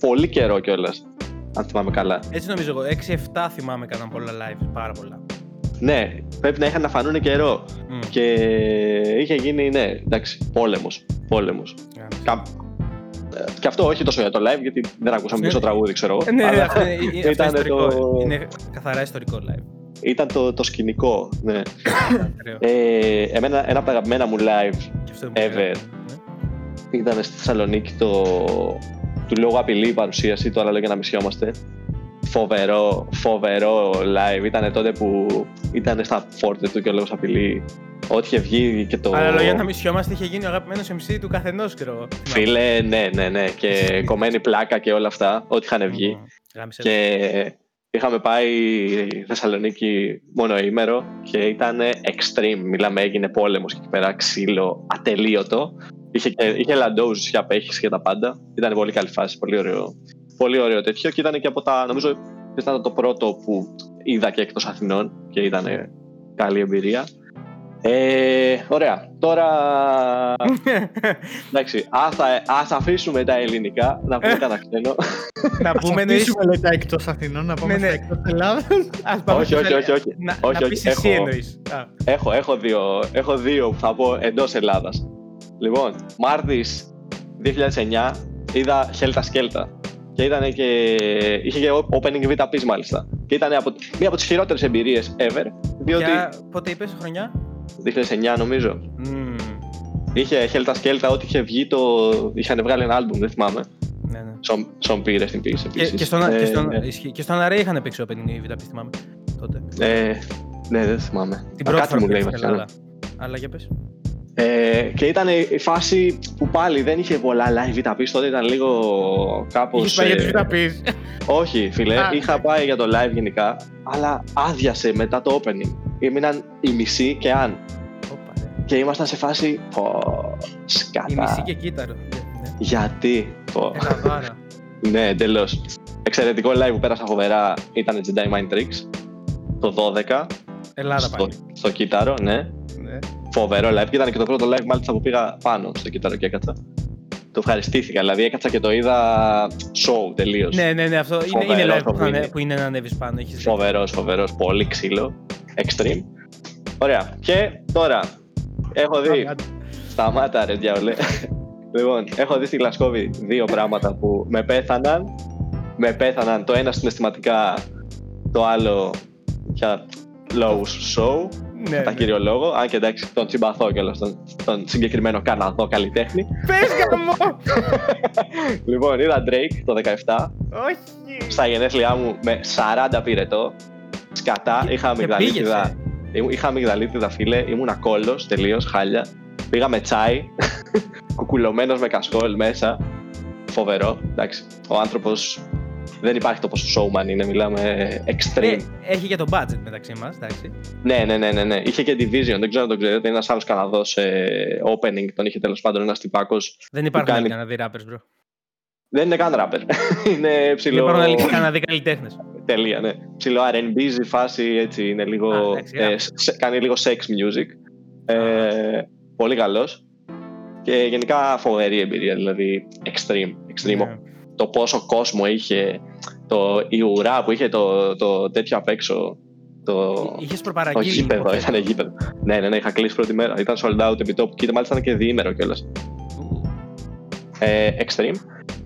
S3: πολύ καιρό κιόλας. Αν θυμάμαι καλά.
S2: Έτσι νομίζω εγώ. 6-7 θυμάμαι έκαναν πολλά live. Πάρα πολλά.
S3: Ναι, πρέπει να είχαν να φανούν καιρό.
S2: Μμ.
S3: Και είχε γίνει, ναι, εντάξει, πόλεμος. Πόλεμος. Κα... ε, Και αυτό όχι τόσο για το live, γιατί δεν ακούσαμε
S2: Ναι.
S3: πίσω τραγούδι, ξέρω εγώ.
S2: Ε, Ναι,
S3: αλλά
S2: αυτό είναι, <laughs> είναι- αυτό
S3: ήταν
S2: είναι ιστορικό.
S3: το-
S2: Είναι καθαρά ιστορικό live.
S3: ήταν το, το σκηνικό. Ναι.
S2: Ωραίο.
S3: Ε, εμένα, ένα από τα αγαπημένα μου live
S2: Και αυτό είναι πολύ
S3: ever.
S2: ωραίο. Ναι.
S3: ήταν στη Θεσσαλονίκη το, του λόγου απειλή η παρουσίαση, το άλλο λόγια να μισιόμαστε. Φοβερό, φοβερό live. Ήταν τότε που ήταν στα φόρτε του και ο λόγος απειλή. Ό,τι είχε βγει και το.
S2: Αλλά λόγια να μισιόμαστε είχε γίνει ο αγαπημένος MC του καθενός, ξέρω εγώ.
S3: Φίλε, ναι, ναι, ναι. Και <laughs> κομμένη πλάκα και όλα αυτά, ό,τι είχαν βγει.
S2: Μμμ. Γάμισε.
S3: Και είχαμε πάει Θεσσαλονίκη μόνο ημέρο και ήταν extreme. Μιλάμε, έγινε πόλεμος και εκεί πέρα ξύλο ατελείωτο. Είχε, και- είχε λαντόζου, είχε απέχεις και τα πάντα. Ήταν πολύ καλή φάση, πολύ ωραίο, πολύ ωραίο τέτοιο. Και ήταν και από τα, νομίζω, ήταν το πρώτο που είδα και εκτός Αθηνών και ήταν καλή εμπειρία. Ε, ωραία. Τώρα. <laughs> Εντάξει, ας, θα- ας αφήσουμε τα ελληνικά, να πούμε κανένα ξένο.
S2: να
S1: Ας
S2: πούμε εννοείς...
S1: αφήσουμε λέει τα εκτός Αθηνών, να πάμε
S2: Ναι,
S1: στα
S2: ναι.
S1: εκτός Ελλάδας.
S2: Ας πάμε
S3: όχι,
S2: στο
S3: όχι,
S2: τέλος.
S3: όχι, όχι.
S2: Να,
S3: Όχι,
S2: να
S3: όχι,
S2: πεις εσύ
S3: έχω-
S2: εννοείς. Α,
S3: Έχω, έχω, δύο, έχω δύο που θα πω εντός Ελλάδας. Λοιπόν, Μάρτης 2009 είδα Χέλτα Σκέλτα. Και ήταν και. είχε και opening VTP μάλιστα. Και ήταν από, μία από τις χειρότερες εμπειρίες ever. Διότι.
S2: ποια- Πότε είπες χρονιά;
S3: 2009 νομίζω.
S2: Μμμ.
S3: Είχε Χέλτα Σκέλτα, ό,τι είχε βγει το. είχαν βγάλει ένα album, δεν θυμάμαι.
S2: Ναι, ναι.
S3: Son, Son P, rest in peace.
S2: Και,
S3: επίσης.
S2: και, στον,
S3: Ε,
S2: και, στον,
S3: ναι.
S2: ισχύει. και στον Αρέ είχαν παίξει opening η VTP, θυμάμαι. Τότε.
S3: Ε, ναι, δεν θυμάμαι.
S2: Την
S3: Α,
S2: πρώτη
S3: κάτι
S2: φορά
S3: μου
S2: που
S3: λέει
S2: παίξει στην
S3: βασικά.
S2: Ελλάδα. Αλλά για πες.
S3: Ε, και ήταν η φάση που πάλι δεν είχε πολλά live VTP, τότε ήταν λίγο κάπως...
S1: Είχες πάει για
S3: ε,
S1: τις Βιταπείς.
S3: όχι φίλε,
S1: Α.
S3: είχα πάει για το live γενικά, αλλά άδειασε μετά το opening. Ήμουν η μισή και αν.
S2: Όπα, ρε.
S3: Και ήμασταν σε φάση, πω,
S2: Η
S3: σκάτα.
S2: μισή και κύτταρο. Ναι, ναι.
S3: Γιατί, πω.
S2: Ένα βάρα. <laughs>
S3: ναι, εντελώς. Εξαιρετικό live που πέρασα φοβερά ήταν Jedi Mind Tricks, το 12,
S2: Ελλάδα
S3: στο,
S2: πάλι.
S3: στο κύτταρο, ναι.
S2: Ναι.
S3: Φοβερό live. Και ήταν και το πρώτο live μάλιστα που πήγα πάνω στο κύτταρο και έκατσα. Το ευχαριστήθηκα. Δηλαδή έκατσα και το είδα show τελείως.
S2: Ναι, ναι, ναι, αυτό είναι, είναι
S3: Φοβερό
S2: live που,
S3: το
S2: θα
S3: βίντεο.
S2: ανέ- που είναι να ανέβεις πάνω. Έχεις δίκιο.
S3: Φοβερός, φοβερός. Πολύ ξύλο. Extreme. Ωραία. Και τώρα έχω δει. Σταμάτα, ρε διάολε. λοιπόν, έχω δει στη Γλασκόβη δύο πράγματα που με πέθαναν. Με πέθαναν το ένα συναισθηματικά, το άλλο για λόγους show.
S2: Ναι,
S3: κατά
S2: ναι.
S3: κύριο λόγο. Αν και εντάξει, τον συμπαθώ κιόλας τον, τον συγκεκριμένο Καναδό καλλιτέχνη.
S2: Πες γαμό! <laughs>
S3: λοιπόν, είδα Drake το 17
S2: Όχι!
S3: στα γενέθλιά μου με 40 πυρετό. Σκατά, είχα
S2: και
S3: αμυγδαλίτιδα.
S2: πήγες,
S3: Ήμου- Είχα αμυγδαλίτιδα, φίλε. Ήμουν ακόλο τελείως, χάλια. Πήγα με τσάι, <laughs> κουκουλωμένος με κασκόλ μέσα. Φοβερό. Εντάξει, ο άνθρωπος δεν υπάρχει το πόσο showman είναι, μιλάμε extreme.
S2: Ε, έχει και το budget μεταξύ μας, εντάξει.
S3: Ναι, ναι, ναι, ναι, ναι. Είχε και Division, δεν ξέρω αν το ξέρετε. Είναι ένας άλλος Καναδός ε, opening, τον είχε τέλος πάντων ένας τυπάκος.
S2: Δεν υπάρχουν
S3: κάνει-
S2: άλλοι Καναδοί rappers, bro.
S3: Δεν είναι καν rapper. <laughs> είναι
S2: Δεν
S3: ψηλό.
S2: υπάρχουν άλλοι Καναδοί καλλιτέχνες.
S3: Τελεία, ναι. Ψηλό RB, φάση έτσι. Είναι λίγο.
S2: Α, εντάξει,
S3: ε,
S2: rap.
S3: σε- κάνει λίγο sex music. Ε, πολύ καλός. Και γενικά φοβερή εμπειρία, δηλαδή extreme. extreme.
S2: Ναι.
S3: Το πόσο κόσμο είχε, το, η ουρά που είχε το, το τέτοιο απ' έξω. Το,
S2: Είχες
S3: Όχι
S2: προπαραγγείλει.
S3: γήπεδο,
S2: υποθέτω.
S3: ήταν γήπεδο. Ναι, ναι, ναι, είχα κλείσει πρώτη μέρα. Ήταν sold out επί τόπου και μάλιστα ήταν και διήμερο κιόλας.
S2: Ου,
S3: Ε, extreme.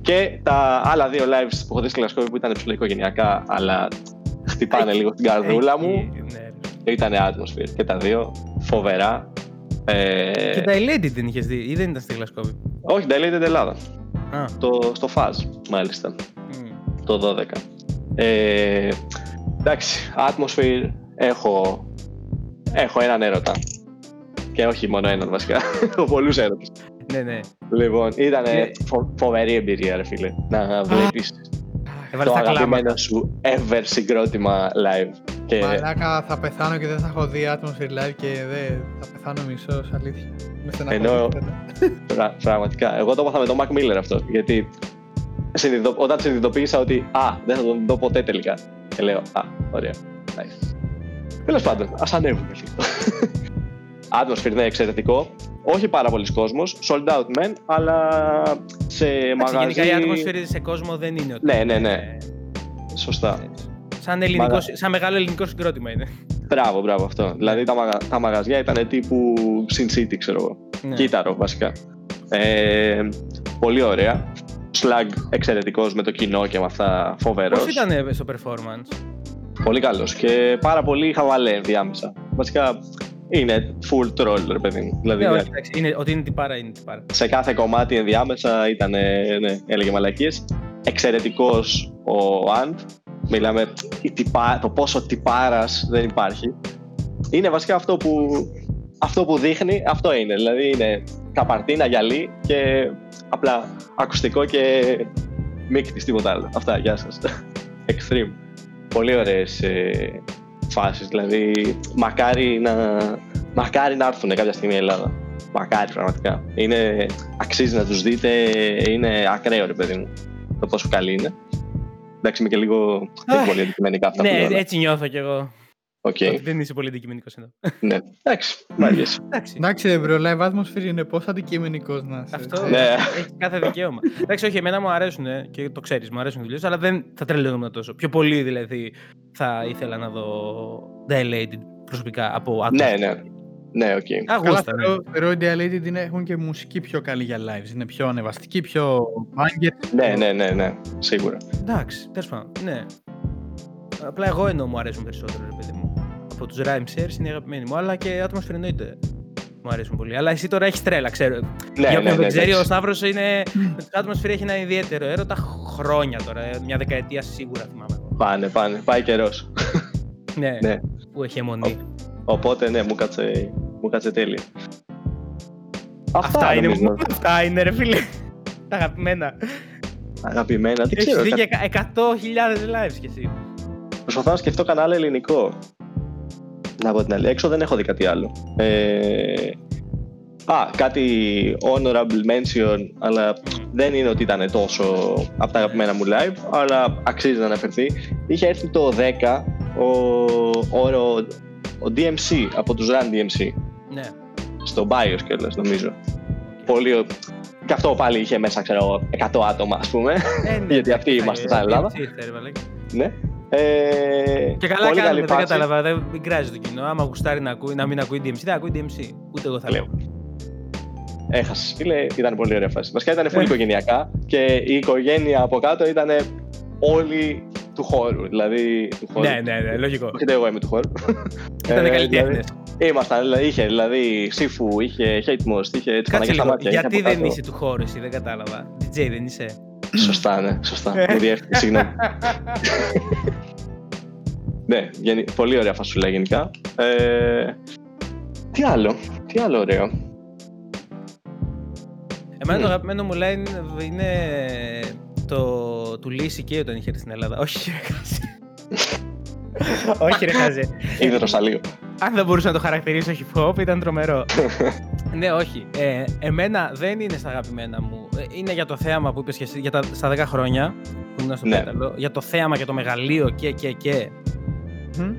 S3: Και τα άλλα δύο lives που έχω δει στη Γλασκόβη που ήταν ψηλό οικογενειακά, αλλά χτυπάνε
S2: Έχει-
S3: λίγο την καρδούλα
S2: Εκεί,
S3: μου.
S2: ναι.
S3: Ήταν atmosphere και τα δύο. Φοβερά. Ε,
S2: Και τα Lady δεν είχες δει, ή δεν ήταν στη Γλασκόβη.
S3: Όχι, Dilated Ελλάδα.
S2: Α,
S3: Το, στο Faz, μάλιστα.
S2: μ.
S3: Το 12. Ε, εντάξει, atmosphere έχω, έχω έναν έρωτα. Και όχι μόνο έναν βασικά. <laughs> Έχω πολλούς έρωτες.
S2: ναι, ναι.
S3: Λοιπόν, ήταν
S2: Και-
S3: φο- φοβερή εμπειρία, ρε φίλε. Να βλέπεις
S2: Έβαλε
S3: το
S2: τα κλάματα.
S3: αγαπημένο σου ever συγκρότημα live. Και
S1: Μαλάκα, θα πεθάνω και δεν θα έχω δει Atmosphere Live και δεν θα πεθάνω μισός, αλήθεια. Με
S3: Ενώ-
S1: στεναχωρείτε.
S3: πρα- πραγματικά. Εγώ το έπαθα με τον Mac Miller αυτός. Γιατί συνειδητο... όταν συνειδητοποίησα ότι Α, δεν θα τον δω ποτέ τελικά. Και λέω Α, ωραία. Nice. Τέλος πάντων, ας ανέβουμε λίγο. <laughs> Atmosphere είναι εξαιρετικό. Όχι πάρα πολλοί κόσμος. Sold out men, αλλά σε
S2: Εντάξει,
S3: μαγαζί.
S2: Γενικά η Atmosphere σε κόσμο δεν είναι ότι.
S3: Ναι, ναι, ναι.
S2: είναι-
S3: Σωστά.
S2: Σαν, ελληνικό,
S3: Μαγα-
S2: σαν μεγάλο ελληνικό συγκρότημα είναι.
S3: Μπράβο, μπράβο αυτό. Δηλαδή τα, μαγα... τα μαγαζιά ήταν τύπου Sin City, ξέρω εγώ.
S2: Ναι.
S3: Κύτταρο, βασικά. Ε, πολύ ωραία. Slug εξαιρετικός με το κοινό και με αυτά φοβερός.
S2: Πώς ήταν ε, στο performance;
S3: Πολύ καλός και πάρα πολύ χαβαλέ ενδιάμεσα. Βασικά είναι full troll, ρε παιδί μου. Δηλαδή,
S2: Ναι,
S3: ναι,
S2: όχι, εντάξει, είναι, ότι είναι τυπάρα, είναι τυπάρα.
S3: σε κάθε κομμάτι ενδιάμεσα ήταν, ναι, έλεγε μαλακίες. Εξαιρετικός ο Ant. Μιλάμε η τυπά, το πόσο τυπάρας δεν υπάρχει. Είναι βασικά αυτό που, αυτό που δείχνει, αυτό είναι. Δηλαδή είναι καπαρντίνα, γυαλί και απλά ακουστικό και μίκτης, τίποτα άλλο. Αυτά, γεια σας. <laughs> Extreme. Πολύ ωραίες ε, φάσεις. Δηλαδή, μακάρι να, μακάρι να έρθουν κάποια στιγμή η Ελλάδα. Μακάρι πραγματικά. Είναι, αξίζει να τους δείτε, είναι ακραίο ρε παιδί μου το πόσο καλή είναι. Εντάξει, είμαι και λίγο δεν είναι πολύ αντικειμενικά αυτά που
S2: Ναι,
S3: λέω. αλλά-
S2: έτσι νιώθω κι εγώ.
S3: Οκ,
S2: Ότι δεν είσαι πολύ αντικειμενικός εδώ.
S3: ναι. Εντάξει, μάγκες. <laughs>
S2: Εντάξει.
S1: Εντάξει, ρε bro, live atmosphere είναι πώς αντικειμενικός να είσαι.
S2: Αυτό
S3: Ναι.
S2: έχει κάθε δικαίωμα. Εντάξει, όχι, εμένα μου αρέσουν ε, και το ξέρεις, μου αρέσουν οι δουλειές, αλλά δεν θα τρελαίνομαι τόσο. Πιο πολύ δηλαδή θα ήθελα να δω Dilated προσωπικά από άτομα.
S3: ναι, ναι. Ναι, οκ.
S1: Καλά,
S2: Αγούστα, ναι.
S1: θεωρώ, θεωρώ ότι οι Dilated είναι- έχουν και μουσική πιο καλή για lives. Είναι πιο ανεβαστική, πιο banger.
S3: Ναι, ναι, ναι, ναι, σίγουρα.
S2: Εντάξει, τέλος πάντων. Ναι. Απλά εγώ εννοώ μου αρέσουν περισσότερο, ρε παιδί μου. Από τους Rhyme Shares είναι οι αγαπημένοι μου, αλλά και Atmosphere εννοείται. Μου αρέσουν πολύ. Αλλά εσύ τώρα έχεις τρέλα, ξέρω.
S3: Ναι,
S2: Για
S3: ναι,
S2: όποιον
S3: ναι,
S2: δεν ξέρει, ο
S3: εντάξει.
S2: Σταύρος είναι. με του Atmosphere έχει ένα ιδιαίτερο έρωτα χρόνια τώρα. ε, Μια δεκαετία σίγουρα θυμάμαι.
S3: Πάνε, πάνε. Πάει καιρός.
S2: Ναι,
S3: Ναι.
S2: που έχει αιμονή.
S3: Οπότε, ναι, μου κάτσε, μου κάτσε τέλεια.
S2: Αυτά, είναι,
S3: νομίζω.
S2: αυτά είναι, ρε φίλε. Τα αγαπημένα.
S3: Αγαπημένα, δεν
S2: Έχεις
S3: ξέρω.
S2: δει
S3: κα-
S2: και 100.000 lives κι εσύ.
S3: Προσπαθώ να σκεφτώ κανάλι ελληνικό. Να πω την αλήθεια. Έξω δεν έχω δει κάτι άλλο. Ε... Α, κάτι honorable mention, αλλά δεν είναι ότι ήταν τόσο από τα αγαπημένα μου live, αλλά αξίζει να αναφερθεί. Είχε έρθει το 10 ο, ο, ο, ο DMC από τους Run DMC,
S2: Ναι.
S3: στο BIOS κιόλας νομίζω. Πολύ, ο- και αυτό πάλι είχε μέσα, ξέρω εγώ, 100 άτομα, ας πούμε.
S2: Ε, <laughs> ναι,
S3: Γιατί αυτοί
S2: ναι,
S3: είμαστε
S2: ναι,
S3: στην Ελλάδα.
S2: έτσι ήρθε, ρε μαλάκα.
S3: ναι. Ε,
S2: Και καλά
S3: πολύ
S2: κάνουμε,
S3: καλή
S2: δεν
S3: φάση.
S2: κατάλαβα. Δεν μην κράζει το κοινό. Άμα γουστάρει να, ακούει, να μην ακούει DMC, δεν ακούει DMC. Ούτε εγώ θα λέω.
S3: Έχασες. Φίλε, ήταν πολύ ωραία φάση. Βασικά ήταν
S2: Ε.
S3: πολύ οικογενειακά και η οικογένεια από κάτω ήταν όλοι του χώρου. Δηλαδή. Του χώρου.
S2: Ναι, ναι, ναι, λογικό.
S3: Όχι, εγώ είμαι του χώρου. <laughs>
S2: Ήταν
S3: Ε,
S2: καλλιτέχνε.
S3: δηλαδή, Ήμασταν, δηλαδή, είχε δηλαδή Σύφου, είχε Hate Most, είχε έτσι
S2: Κάτσε
S3: Παναγία στα
S2: λίγο.
S3: μάτια. είχε
S2: Γιατί
S3: από
S2: δεν
S3: κάτω.
S2: είσαι του χώρου, εσύ δεν κατάλαβα. DJ δεν είσαι. <clears throat>
S3: Σωστά, ναι, σωστά.
S2: Ε.
S3: Μου διέφυγε, συγγνώμη. <laughs> ναι, γενι- πολύ ωραία φασούλα γενικά. Ε, τι άλλο, τι άλλο ωραίο.
S2: Εμένα το
S3: Μμ.
S2: αγαπημένο μου line είναι το του Λύση και όταν είχε έρθει στην Ελλάδα. Όχι, ρε Χάζε. <laughs> Όχι, ρε Χάζε.
S3: Είδε το σαλίο.
S2: Αν δεν μπορούσα να το χαρακτηρίσω hip hop, ήταν τρομερό. <laughs> ναι, όχι. Ε, εμένα δεν είναι στα αγαπημένα μου. Ε, Είναι για το θέαμα που είπες και εσύ, για τα, στα 10 χρόνια που ήμουν στο
S3: Ναι.
S2: πέταλο. Για το θέαμα και το μεγαλείο και και και.
S1: Μμ.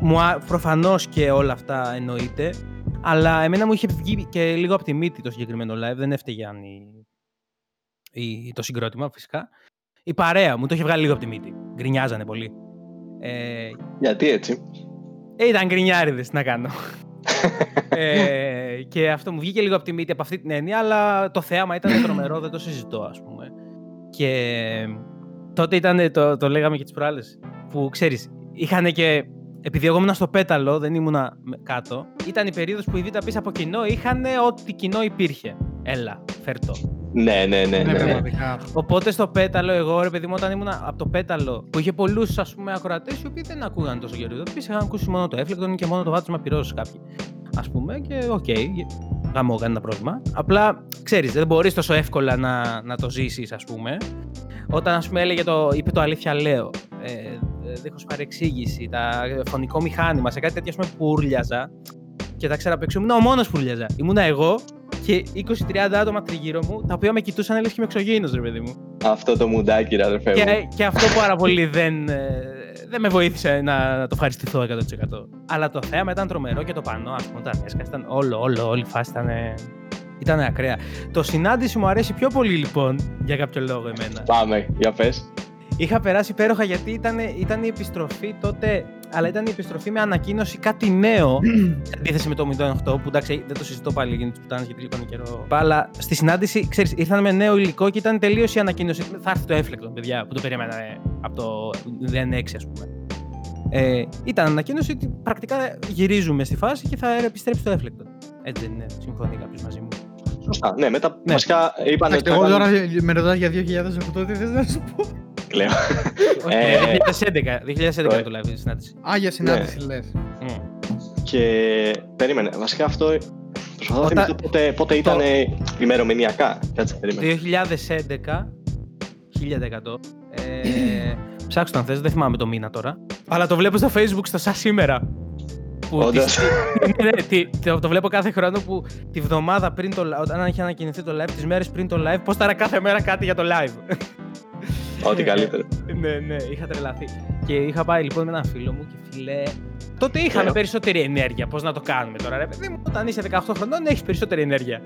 S2: Μου, α- προφανώς και όλα αυτά εννοείται. Αλλά εμένα μου είχε βγει και λίγο από τη μύτη το συγκεκριμένο live. Δεν έφταιγε αν η, η- το συγκρότημα φυσικά. Η παρέα μου το είχε βγάλει λίγο από τη μύτη. Γκρινιάζανε πολύ. Ε,
S3: Γιατί έτσι;
S2: ε, ήταν γκρινιάριδες, τι να κάνω. ε, και αυτό μου βγήκε λίγο από τη μύτη από αυτή την έννοια, αλλά το θέαμα ήταν τρομερό, δεν το συζητώ, ας πούμε. Και τότε ήταν, το, το λέγαμε και τις προάλλες, που ξέρεις, είχαν και, επειδή εγώ ήμουν στο πέταλο, δεν ήμουνα με- κάτω, ήταν η περίοδος που οι Β' πίσω από κοινό είχαν ό,τι κοινό υπήρχε. Έλα, φέρτο.
S3: Ναι, ναι, ναι.
S1: Ναι,
S3: ναι, ναι.
S1: πραγματικά.
S2: Οπότε στο πέταλο, εγώ ρε παιδί μου, όταν ήμουν από το πέταλο, που είχε πολλούς ας πούμε ακροατές οι οποίοι δεν ακούγαν τόσο καιρό. Επίσης είχαν ακούσει μόνο το έφλεκτον και μόνο το βάπτισμα πυρός κάποιοι. Ας πούμε, και OK, okay, γαμό, κανένα πρόβλημα. Απλά ξέρεις, δεν μπορείς τόσο εύκολα να, να το ζήσεις, ας πούμε. Όταν, ας πούμε, έλεγε το, είπε το αλήθεια, λέω. Ε, Δίχως παρεξήγηση, τα φονικό μηχάνημα, σε κάτι τέτοιο ας πούμε, που ούρλιαζα και τα ξέρα απ' έξω. Ήμουν ο μόνος που ούρλιαζα. Ήμουνα εγώ και 20-30 άτομα τριγύρω μου, τα οποία με κοιτούσαν λες και με εξωγήινος, ρε παιδί μου.
S3: Αυτό το μουντάκι, ρε αδερφέ μου.
S2: Και, και αυτό πάρα πολύ δεν, ε, δεν με βοήθησε να, να το ευχαριστηθώ 100%. Αλλά το θέαμα ήταν τρομερό και το πανό, ας πούμε, όταν έσκασε, ήταν όλο, όλο, όλη η φάση ήταν, ε, ήταν ακραία. Το συνάντηση μου αρέσει πιο πολύ λοιπόν, για κάποιο λόγο εμένα.
S3: Πάμε, για πες.
S2: Είχα περάσει υπέροχα γιατί ήταν, ήταν η επιστροφή τότε, αλλά ήταν η επιστροφή με ανακοίνωση κάτι νέο. <clears throat> σε αντίθεση με το 08, που εντάξει δεν το συζητώ πάλι για τι πουτάνε γιατί λίγο καιρό. Αλλά στη συνάντηση, ξέρεις, ήρθαν με νέο υλικό και ήταν τελείως η ανακοίνωση. Θα έρθει το έφλεκτο, παιδιά, που το περίμενα από το 06, ας πούμε. Ε, ήταν ανακοίνωση ότι πρακτικά γυρίζουμε στη φάση και θα επιστρέψει το έφλεκτο. Έτσι δεν είναι, συμφωνεί κάποιος μαζί μου.
S3: Σωστά. Ναι, μετά
S2: Ναι.
S3: βασικά είπαν.
S1: Εντάξει, εγώ τώρα με ρωτάς για 2008, τι θες να σου πω;
S3: Κλαίω.
S2: Όχι,
S3: Ε,
S2: 2011, 2011 το live η συνάντηση.
S1: Α, για συνάντηση λες.
S2: Μμ.
S3: Και περίμενε. Βασικά αυτό. Προσπαθώ να
S2: Όταν-
S3: θυμηθώ πότε, πότε ήταν ημερομηνιακά. Κάτσε, περίμενε.
S2: 2011, 1100. Ε, ψάξτε αν θες, δεν θυμάμαι το μήνα τώρα. Αλλά το βλέπω στο facebook στο σαν σήμερα. Που
S3: Όντως.
S2: τις- <laughs> ναι, ναι, τι- το, το βλέπω κάθε χρόνο που τη βδομάδα πριν το live, όταν είχε ανακοινηθεί το live, τις μέρες πριν το live, πώς κάθε μέρα κάτι για το live. <laughs>
S3: Ό,τι καλύτερο.
S2: ναι, ναι, είχα τρελαθεί. Και είχα πάει λοιπόν με έναν φίλο μου και φιλέ. Τότε είχαμε
S3: Ωραίο.
S2: περισσότερη ενέργεια. Πώς να το κάνουμε τώρα, ρε παιδί μου. Όταν είσαι 18 χρονών, έχεις περισσότερη ενέργεια.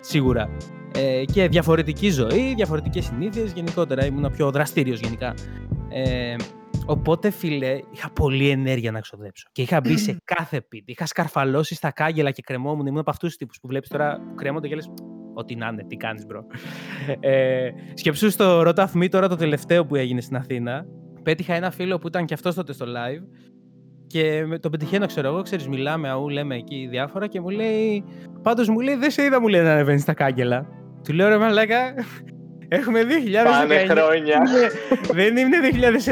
S2: Σίγουρα. Ε, και διαφορετική ζωή, διαφορετικές συνήθειες. Γενικότερα ήμουν πιο δραστήριος γενικά. Ε, οπότε, φιλέ, είχα πολύ ενέργεια να ξοδέψω. Και είχα μπει σε <clears throat> κάθε πίτι. Είχα σκαρφαλώσει στα κάγκελα και κρεμόμουν. Ήμουν από αυτούς τους τύπους που βλέπεις τώρα που κρέμονται και λες. Ό,τι να είναι, τι κάνεις, bro. Ε, σκέψου στο Rot of Me τώρα το τελευταίο που έγινε στην Αθήνα. Πέτυχα ένα φίλο που ήταν και αυτός τότε στο live. Και με- τον πετυχαίνω, ξέρω εγώ, ξέρεις, μιλάμε, αού, λέμε εκεί διάφορα και μου λέει. Πάντως μου λέει, δεν σε είδα, μου λέει να ανεβαίνεις στα κάγκελα. Του λέω ρε Μαλάκα, <laughs> έχουμε 2019.
S3: Πάνε χρόνια.
S2: Ναι, δεν είναι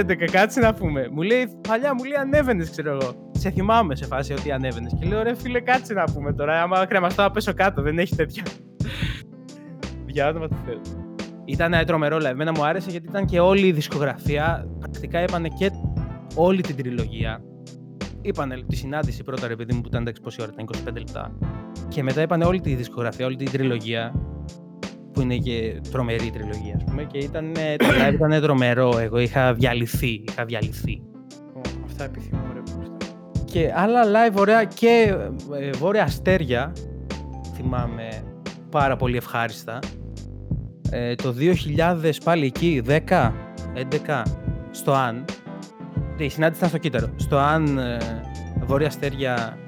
S2: 2011, κάτσε να πούμε. Μου λέει, παλιά μου λέει ανέβαινες, ξέρω εγώ. Σε θυμάμαι σε φάση ότι ανέβαινες. Και λέω, ρε φίλε, κάτσε να πούμε τώρα. Άμα κρεμαστώ να πέσω κάτω, δεν έχει τέτοια. Για όνομα του Θεού. Ήταν ε, τρομερό live. Εμένα μου άρεσε γιατί ήταν και όλη η δισκογραφία. Πρακτικά είπανε και όλη την τριλογία. Είπανε τη συνάντηση πρώτα, ρε παιδί μου, που ήταν εντάξει πόση ώρα, ήταν 25 λεπτά. Και μετά είπανε όλη τη δισκογραφία, όλη την τριλογία. Που είναι και τρομερή τριλογία, ας πούμε. Και ήταν, ε, το live ήταν τρομερό. Εγώ είχα διαλυθεί. Είχα διαλυθεί.
S1: Ω, Αυτά επιθυμώ, ρε. Κώστα.
S2: Και άλλα live ωραία και ε, βόρεια αστέρια. Θυμάμαι πάρα πολύ ευχάριστα. Ε, το 2000 πάλι εκεί, 10, 11, στο Αν. Ναι, Η συνάντηση ήταν στο κύτταρο. Στο Αν, ε, βόρεια αστέρια,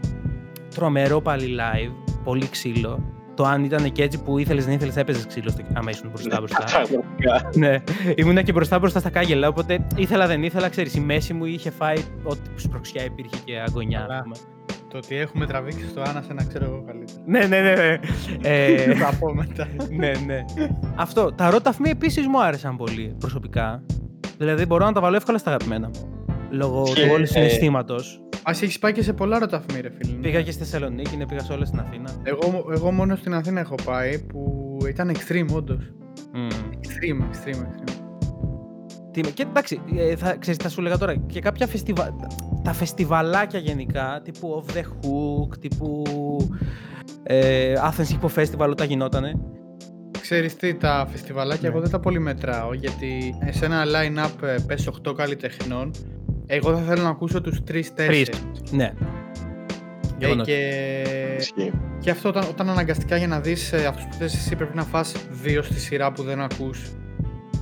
S2: τρομερό πάλι live, πολύ ξύλο. Το Αν ήταν και έτσι που ήθελες δεν ήθελες έπαιζες ξύλο στο- άμα ήσουν μπροστά μπροστά.
S3: Πραγματικά.
S2: ναι, ήμουνα και μπροστά μπροστά στα κάγκελα, οπότε ήθελα δεν ήθελα, ξέρεις, η μέση μου είχε φάει ό,τι σπροξιά υπήρχε και αγωνιά,
S1: Καλά.
S2: ας πούμε.
S1: Το ότι έχουμε τραβήξει στο Άννα σε να ξέρω εγώ καλύτερα.
S2: Ναι, ναι, ναι. ναι. Ε,
S1: Θα πω μετά.
S2: ναι, ναι. Αυτό. Τα ρόταφμη επίσης μου άρεσαν πολύ προσωπικά. Δηλαδή μπορώ να τα βάλω εύκολα στα αγαπημένα μου. Λόγω
S3: Και,
S2: του όλου
S3: ε,
S2: συναισθήματος.
S1: Α έχεις πάει και σε πολλά ρωταφμή, ρε φίλε.
S2: Πήγα και στη Θεσσαλονίκη, ναι, πήγα σε όλες στην Αθήνα.
S1: Εγώ, εγώ μόνο στην Αθήνα έχω πάει που ήταν extreme, όντως.
S2: Μμ.
S1: Extreme, extreme, extreme.
S2: Τι, και εντάξει, ε, θα, ξέρεις, θα σου λέγα τώρα, και κάποια φεστιβα... τα φεστιβαλάκια γενικά, τύπου Off the Hook, τύπου ε, Athens Hip Hop Festival όταν γινότανε.
S1: Ξέρεις τι, τα φεστιβαλάκια
S2: Ναι.
S1: εγώ δεν τα πολύ μετράω γιατί σε ένα line-up ε, πες 8 καλλιτεχνών εγώ θα θέλω να ακούσω τους 3-4
S2: Τρεις. Ναι.
S1: ε,
S2: Γεγονός.
S1: και...
S3: Ισχύει.
S1: και αυτό όταν, όταν αναγκαστικά για να δεις ε, αυτούς που θες εσύ πρέπει να φας δύο στη σειρά που δεν ακούς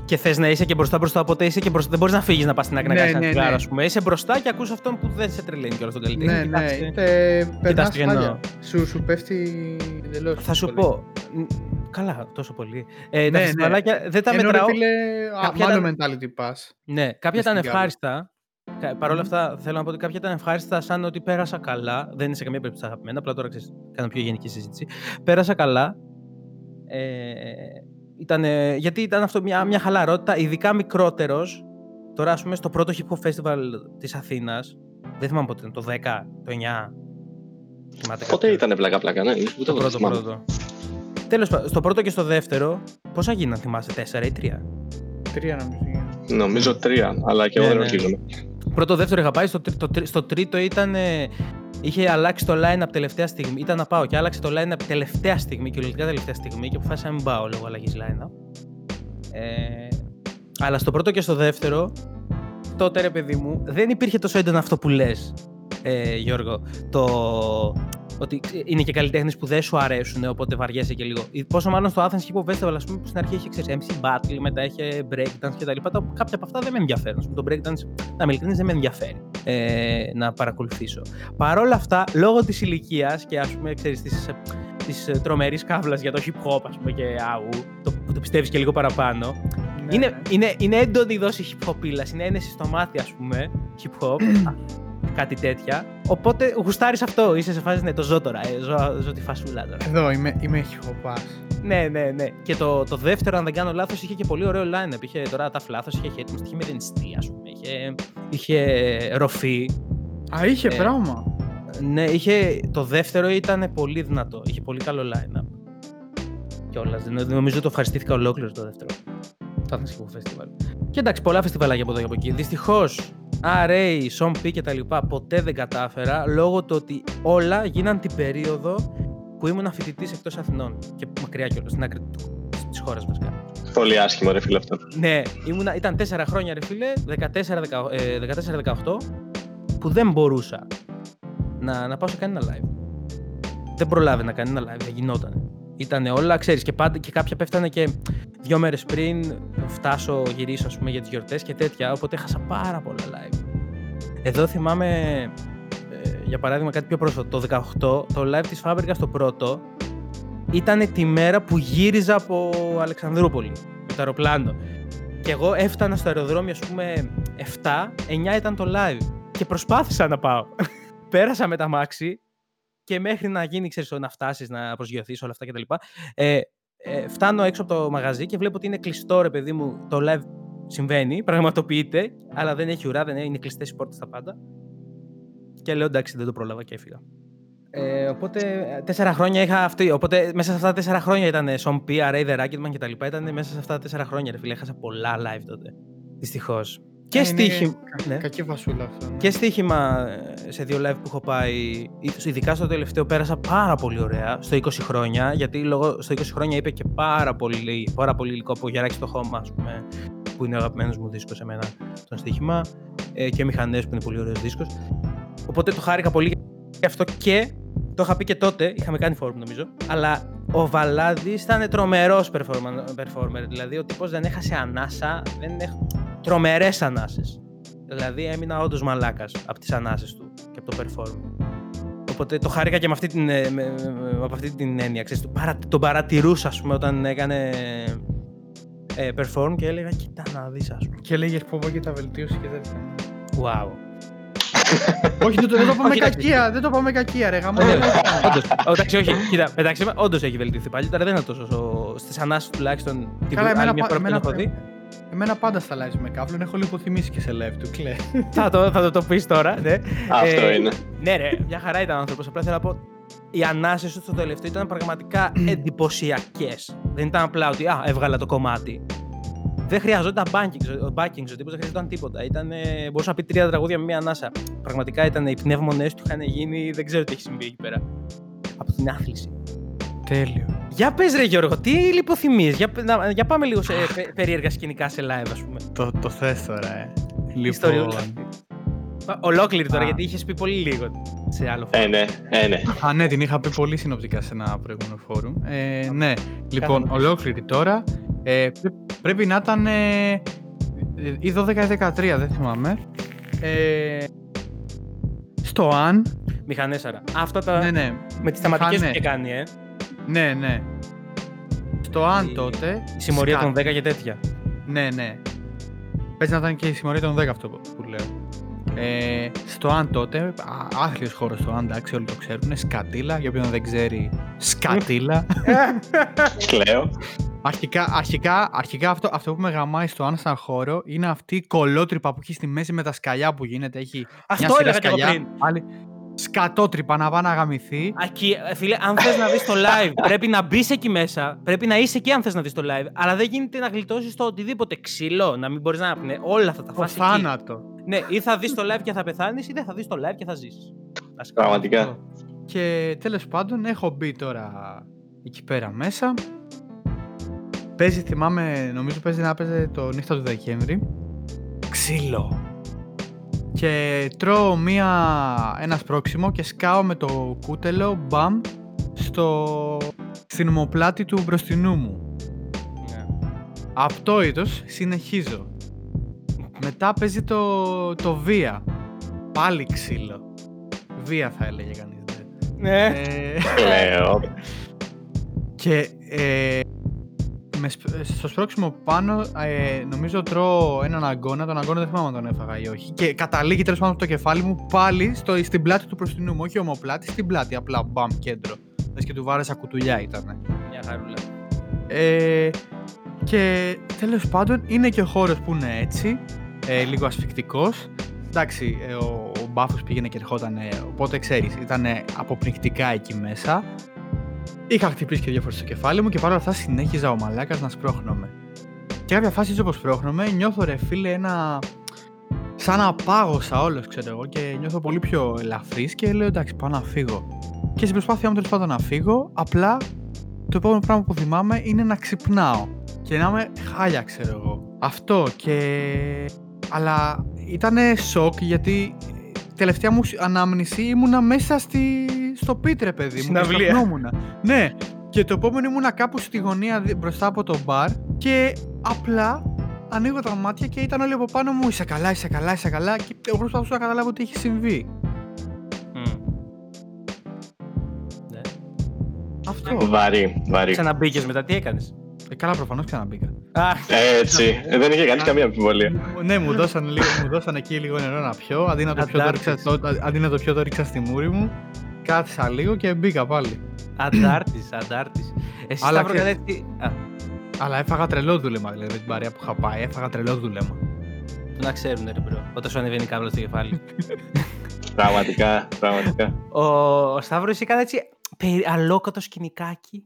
S2: Και θες να είσαι και μπροστά μπροστά, οπότε είσαι και μπροστά. Δεν μπορείς να φύγεις να πας στην άκρη να
S1: Ναι,
S2: κάνει ένα
S1: ναι,
S2: τσιγάρο,
S1: ναι.
S2: ας πούμε. Είσαι μπροστά και ακούς αυτόν που δεν σε τρελαίνει κιόλας τον καλλιτέχνη.
S1: ναι,
S2: Και
S1: ναι,
S2: κάτσε.
S1: είτε περνάς
S2: το εννοώ.
S1: χάλια. Σου, σου πέφτει εντελώς.
S2: Θα σου
S1: πολύ.
S2: πω. μ, Καλά, τόσο πολύ. Ε,
S1: Ναι,
S2: τα
S1: ναι.
S2: φεστιβαλάκια δεν τα
S1: Ενώ, ρε
S2: μετράω.
S1: φίλε, α,
S2: Κάποια
S1: μάλλον
S2: ήταν-
S1: mentality pass.
S2: Ναι, κάποια
S1: Μες
S2: ήταν
S1: στην κάλη.
S2: ευχάριστα. Κα- Παρ' όλα αυτά, θέλω να πω ότι κάποια ήταν ευχάριστα σαν ότι πέρασα καλά. Δεν είναι σε καμία περίπτωση αγαπημένα, απλά τώρα ξέρεις, κάνω πιο γενική συζήτηση. Πέρασα καλά. Ε, ήτανε- γιατί ήταν αυτό μια, μια χαλαρότητα, ειδικά μικρότερος. Τώρα, ας πούμε, στο πρώτο hip hop festival της Αθήνας. Δεν θυμάμαι πότε ήταν, το 10, το 9. Θυμάται
S3: Πότε
S2: κάποιος;
S3: ήταν πλάκα πλάκα, ναι. Ούτε
S2: Το
S3: εγώ δεν
S2: πρώτο,
S3: θυμάμαι.
S2: πρώτο. Τέλος πάντων, στο πρώτο και στο δεύτερο, πόσα γίναν, θυμάσαι, 4 ή 3.
S1: Τρία νομίζω. είναι.
S3: Νομίζω τρία, αλλά και εγώ
S2: Ναι,
S3: δεν
S2: ναι.
S3: ορκίζομαι.
S2: Πρώτο, δεύτερο είχα πάει. Στο, τρί- το, τρί- στο τρίτο ήταν. Ε, είχε αλλάξει το line-up τελευταία στιγμή. Ήταν να πάω και άλλαξε το line-up τελευταία στιγμή, κυριολεκτικά τελευταία στιγμή και αποφάσισα να μην πάω λόγω αλλαγής line-up. Ε, Αλλά στο πρώτο και στο δεύτερο, τότε ρε παιδί μου, δεν υπήρχε τόσο έντονο αυτό που λες, ε, Γιώργο. Το ότι είναι και καλλιτέχνες που δεν σου αρέσουν, οπότε βαριέσαι και λίγο. Πόσο μάλλον στο Athens Hip Hop Festival, ας πούμε, που στην αρχή είχε ξέρεις, MC Battle, μετά είχε breakdance κτλ. Κάποια από αυτά δεν με ενδιαφέρουν. Το breakdance, να με ειλικρινή, δεν με ενδιαφέρει ε, να παρακολουθήσω. Παρ' όλα αυτά, λόγω της ηλικίας και ας πούμε, ξέρεις, της της τρομερής καύλας για το hip hop, ας πούμε, και αου, το, το πιστεύεις και λίγο παραπάνω. Ναι, είναι, ναι. είναι, είναι έντονη η δόση hip hop είναι ένεση στο μάτι, ας πούμε, hip hop <clears throat> κάτι τέτοια. Οπότε γουστάρεις αυτό. Είσαι σε φάση, ναι, το ζω τώρα. Ε, ζω, ζω τη φασούλα τώρα.
S1: Εδώ είμαι, είμαι χιχοπά.
S2: Ναι, ναι, ναι. Και το, το δεύτερο, αν δεν κάνω λάθος, είχε και πολύ ωραίο line-up. Είχε τώρα τα φλάθος, είχε έτοιμο, είχε μηδενιστή, ας πούμε. Είχε, είχε ροφή.
S1: Α, είχε ε, πράγμα.
S2: Ναι, είχε, το δεύτερο ήταν πολύ δυνατό. Είχε πολύ καλό line-up. Κιόλας. Νομίζω ότι το ευχαριστήθηκα ολόκληρο το δεύτερο. Το Athens Festival. Και εντάξει, πολλά φεστιβάλια από εδώ και από εκεί. Δυστυχώς RA, Sean P και τα λοιπά ποτέ δεν κατάφερα λόγω του ότι όλα γίναν την περίοδο που ήμουν φοιτητής εκτός Αθηνών και μακριά κιόλας, στην άκρη της χώρας βασικά.
S3: Πολύ άσχημο, ρε φίλε αυτό.
S2: Ναι, ήμουνα, ήταν 4 χρόνια, ρε φίλε, 14-18, που δεν μπορούσα να, να πάω σε κανένα live. Δεν προλάβαινα κανένα live, δεν γινόταν. Ήταν όλα, ξέρεις, και, πάντα, και κάποια πέφτανε και δύο μέρες πριν φτάσω, γυρίσω ας πούμε, για τις γιορτές και τέτοια. Οπότε έχασα πάρα πολλά live. Εδώ θυμάμαι, ε, για παράδειγμα, κάτι πιο πρόσφατο. Το 18, το live της Φάμπρικα το πρώτο, ήταν τη μέρα που γύριζα από Αλεξανδρούπολη με το αεροπλάνο. Και εγώ έφτανα στο αεροδρόμιο, ας πούμε, 7, 9 ήταν το live. Και προσπάθησα να πάω. <laughs> Πέρασα με τα μάξι και μέχρι να γίνει, ξέρεις, να φτάσεις, να προσγειωθείς όλα αυτά κτλ. Ε, ε, φτάνω έξω από το μαγαζί και βλέπω ότι είναι κλειστό, ρε παιδί μου, το live συμβαίνει, πραγματοποιείται, αλλά δεν έχει ουρά, δεν είναι κλειστές οι πόρτες τα πάντα. Και λέω εντάξει, δεν το πρόλαβα και έφυγα. Ε, οπότε τέσσερα χρόνια είχα αυτή. Οπότε μέσα σε αυτά τα τέσσερα χρόνια ήταν Sean P, Array, The Racketman κτλ. Ήταν μέσα σε αυτά τα τέσσερα χρόνια, ρε φίλε. Έχασα πολλά live τότε. Δυστυχώς. Και, στοίχημα,
S1: ναι. κακή βασούλα αυτό. Ναι.
S2: Και στοίχημα ε, σε δύο live που έχω πάει, ειδικά στο τελευταίο πέρασα πάρα πολύ ωραία, στο 20 χρόνια, γιατί λόγω, στο 20 χρόνια είπε και πάρα πολύ, πάρα πολύ υλικό από Γεράκι στο χώμα, ας πούμε, που είναι ο αγαπημένος μου δίσκος σε μένα, τον στοίχημα, ε, και Μηχανές που είναι πολύ ωραίος δίσκος. Οπότε το χάρηκα πολύ γι' αυτό και το είχα πει και τότε, είχαμε κάνει φόρουμ νομίζω, αλλά ο Βαλάδης ήταν τρομερός performer. Δηλαδή ο τύπος δεν έχασε ανάσα, δεν έχ... τρομερές ανάσε. Δηλαδή έμεινα όντως μαλάκας από τις ανάσε του και από το perform. Οπότε το χάρηκα και με αυτή την, ε, με, με, αυτή την έννοια. Ξέρεις, τον, παρα, τον παρατηρούσα, ας πούμε, όταν έκανε ε, perform και έλεγα, κοίτα να δεις, ας πούμε.
S1: Και έλεγες πω πω και τα βελτίωση και τέτοια.
S2: Wow. <laughs>
S1: όχι, δεν το, δεν το πάμε κακία, δεν το πάμε κακία, ρε γαμό.
S2: Όντως, εντάξει, όχι, κοίτα, μεταξύ μα, όντως έχει βελτιωθεί πάλι. Τώρα δεν είναι τόσο. Στις ανάσεις τουλάχιστον την άλλη μια φορά που έχω δει.
S1: Εμένα πάντα στα live με κάβλον έχω λιποθυμήσει και σε live του, κλαίει.
S2: θα το, θα το, το πεις τώρα, ναι.
S3: Αυτό ε, είναι.
S2: Ναι, ρε, μια χαρά ήταν άνθρωπος. Απλά θέλω να πω. Οι ανάσει του στο τελευταίο ήταν πραγματικά εντυπωσιακές. Δεν ήταν απλά ότι α, έβγαλα το κομμάτι δεν χρειαζόταν banking, backing, ο τύπο δεν χρειαζόταν τίποτα. Ήταν, μπορούσα να πει τρία τραγούδια με μία ανάσα. Πραγματικά ήταν οι πνεύμονές του είχαν γίνει, δεν ξέρω τι έχει συμβεί εκεί πέρα. Από την άθληση.
S1: Τέλειο.
S2: Για πες ρε Γιώργο, τι λιποθυμείς, για, για πάμε λίγο σε περίεργα σκηνικά σε live ας πούμε.
S1: Το, το θες τώρα, ε. Λοιπόν...
S2: Ολόκληρη τώρα, γιατί είχες πει πολύ λίγο σε άλλο
S3: φόρουμ. Ε, ναι, ε, ναι.
S1: Α, ναι, την είχα πει πολύ συνοπτικά σε ένα προηγούμενο φόρουμ. Ε, ναι, λοιπόν, ολόκληρη τώρα. Ε, πρέπει να ήταν ε, ή 12 ή 13, δεν θυμάμαι. Ε, στο αν.
S2: Μηχανέσαρα. Αυτά τα.
S1: Ναι, ναι.
S2: Με τις θεματικές που είχε κάνει, ε.
S1: Ναι, ναι. Στο αν τότε.
S2: Η συμμορία των 10 και τέτοια.
S1: Ναι, ναι. Πες να ήταν και η συμμορία των 10 αυτό που λέω. Ε, στο αν τότε, άθλιος χώρος στο αν, εντάξει, όλοι το ξέρουν, σκατήλα, για όποιον δεν ξέρει, σκατήλα. <laughs>
S3: Κλαίω.
S1: Αρχικά, αρχικά, αρχικά αυτό, αυτό που με γαμάει στο αν σαν χώρο είναι αυτή η κολότρυπα που έχει στη μέση με τα σκαλιά που γίνεται. Έχει
S2: αυτό
S1: μια
S2: σκαλιά, πριν.
S1: Άλλη, σκατότρυπα να πάει να γαμηθεί.
S2: Ακή, φίλε, αν θες να δεις το live, <laughs> πρέπει να μπεις εκεί μέσα. Πρέπει να είσαι εκεί αν θες να δεις το live. Αλλά δεν γίνεται να γλιτώσεις το οτιδήποτε ξύλο, να μην μπορείς να πνε. Όλα αυτά τα φάση.
S1: Το θάνατο.
S2: Ναι, ή θα δεις το live και θα πεθάνεις, ή δεν θα δεις το live και θα ζήσει.
S3: Πραγματικά.
S1: Και τέλος πάντων έχω μπει τώρα εκεί πέρα μέσα. παίζει, θυμάμαι, νομίζω παίζει να παίζει το νύχτα του Δεκέμβρη. Ξύλο. Και τρώω μία, ένα σπρόξιμο και σκάω με το κούτελο, μπαμ, στο, στην ομοπλάτη του μπροστινού μου.
S2: Ναι.
S1: Απτόητος, συνεχίζω. Μετά παίζει το, το βία. Πάλι ξύλο. Βία θα έλεγε κανείς. ναι.
S2: Ναι.
S1: Ε,
S3: Λέω. <laughs>
S1: και ε, με, σπ- στο σπρώξιμο πάνω ε, νομίζω τρώω έναν αγκώνα. Τον αγκώνα δεν θυμάμαι αν τον έφαγα ή όχι. Και καταλήγει τέλος πάντων το κεφάλι μου πάλι στο, στην πλάτη του προστινού μου. Όχι ομοπλάτη, στην πλάτη. Απλά μπαμ κέντρο. Λες και του βάρεσα κουτουλιά ήταν.
S2: Μια χαρούλα.
S1: Ε, και τέλος πάντων είναι και ο χώρος που είναι έτσι, ε, λίγο ασφικτικός. Εντάξει, ε, ο, ο μπάφος πήγαινε και ερχόταν, οπότε ξέρεις, ήταν αποπνικτικά εκεί μέσα. Είχα χτυπήσει και δύο φορές στο κεφάλι μου και παρόλα αυτά συνέχιζα ο μαλάκας να σπρώχνομαι. Και κάποια φάση έτσι όπως σπρώχνομαι, νιώθω ρε φίλε ένα... Σαν να πάγωσα όλος, ξέρω εγώ, και νιώθω πολύ πιο ελαφρύς και λέω εντάξει, πάω να φύγω. Και στην προσπάθειά μου τέλος πάντων να φύγω, απλά το επόμενο πράγμα που θυμάμαι είναι να ξυπνάω και να είμαι χάλια, ξέρω εγώ. Αυτό και. Αλλά ήταν σοκ γιατί τελευταία μου ανάμνηση ήμουνα μέσα στη... στο πίτρε, παιδί μου. και
S2: Συναυλία.
S1: σκαπνόμουνα. Ναι, και το επόμενο ήμουνα κάπου στη γωνία δι- μπροστά από το μπαρ και απλά ανοίγω τα μάτια και ήταν όλοι από πάνω μου. Είσαι καλά, είσαι καλά, είσαι καλά. Και εγώ προσπαθούσα να καταλάβω τι έχει συμβεί.
S2: Μμ. Ναι.
S1: Αυτό.
S3: Βαρύ, βαρύ.
S2: Ξαναμπήκες μετά, τι έκανες;
S1: Ε, καλά, προφανώς ξαναμπήκα.
S2: Α,
S3: Έτσι. Ε, Δεν είχε κανείς καμία αμφιβολία.
S1: ναι, μου δώσαν, λίγο, μου δώσαν εκεί λίγο νερό να πιω. Αντί να το πιω, το ρίξα,
S2: Αντάρτης.
S1: το, αντί να το πιω, το ρίξα στη μούρη μου. Κάθισα λίγο και μπήκα πάλι.
S2: αντάρτης, αντάρτης. Εσύ
S1: Αλλά
S2: Σταύρο
S1: ξέρεις-
S2: Κανέτη... Α,
S1: Αλλά έφαγα τρελό δούλεμα, δηλαδή με την παρέα που είχα πάει. Έφαγα τρελό δούλεμα.
S2: το να ξέρουν ρε bro, όταν σου ανεβαίνει η κάβλα στο κεφάλι. <laughs>
S3: Πραγματικά, πραγματικά.
S2: ο, ο Σταύρος είχε κάνει έτσι περι- αλόκοτος σκηνικάκι.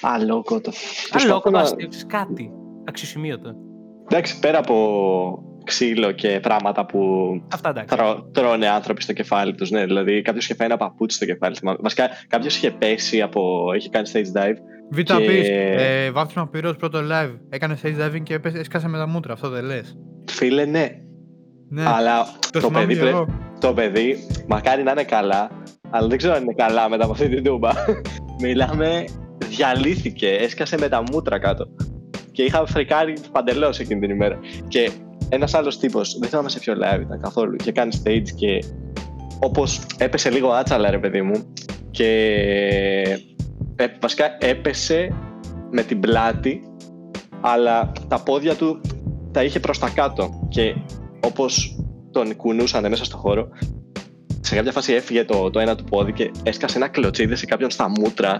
S3: Αλόκοτος.
S2: Αλόκοτος αστείος, ξέρεις, κάτι. Αξιοσημείωτο.
S3: Εντάξει, πέρα από ξύλο και πράγματα που
S2: Αυτά εντάξει.
S3: τρώ- τρώνε άνθρωποι στο κεφάλι τους. Ναι, δηλαδή κάποιος είχε φάει ένα παπούτσι στο κεφάλι. θυμάμαι. Βασικά κάποιος είχε πέσει από. είχε κάνει stage dive.
S1: Β'
S3: Και-
S1: πεις, ε, βάθμισμα πυρός πρώτο live. Έκανε stage diving και έπεσε- έσκασε με τα μούτρα. Αυτό δεν λες.
S3: Φίλε, ναι.
S1: Ναι,
S3: Αλλά
S1: το,
S3: το,
S1: θυμάμαι
S3: παιδί,
S1: και
S3: πρέ-
S1: εγώ.
S3: το παιδί, μακάρι να είναι καλά, αλλά δεν ξέρω αν είναι καλά μετά από αυτή την τούμπα. <laughs> Μιλάμε, διαλύθηκε, έσκασε με τα μούτρα κάτω. Και είχα φρικάρει παντελώς εκείνη την ημέρα. Και ένας άλλος τύπος, δεν θυμάμαι σε ποιο live ήταν καθόλου, και κάνει stage και όπως έπεσε λίγο άτσαλα, ρε παιδί μου, και ε, βασικά έπεσε με την πλάτη, αλλά τα πόδια του τα είχε προς τα κάτω. Και όπως τον κουνούσαν μέσα στο χώρο, σε κάποια φάση έφυγε το, το ένα του πόδι και έσκασε ένα κλωτσίδι σε κάποιον στα μούτρα,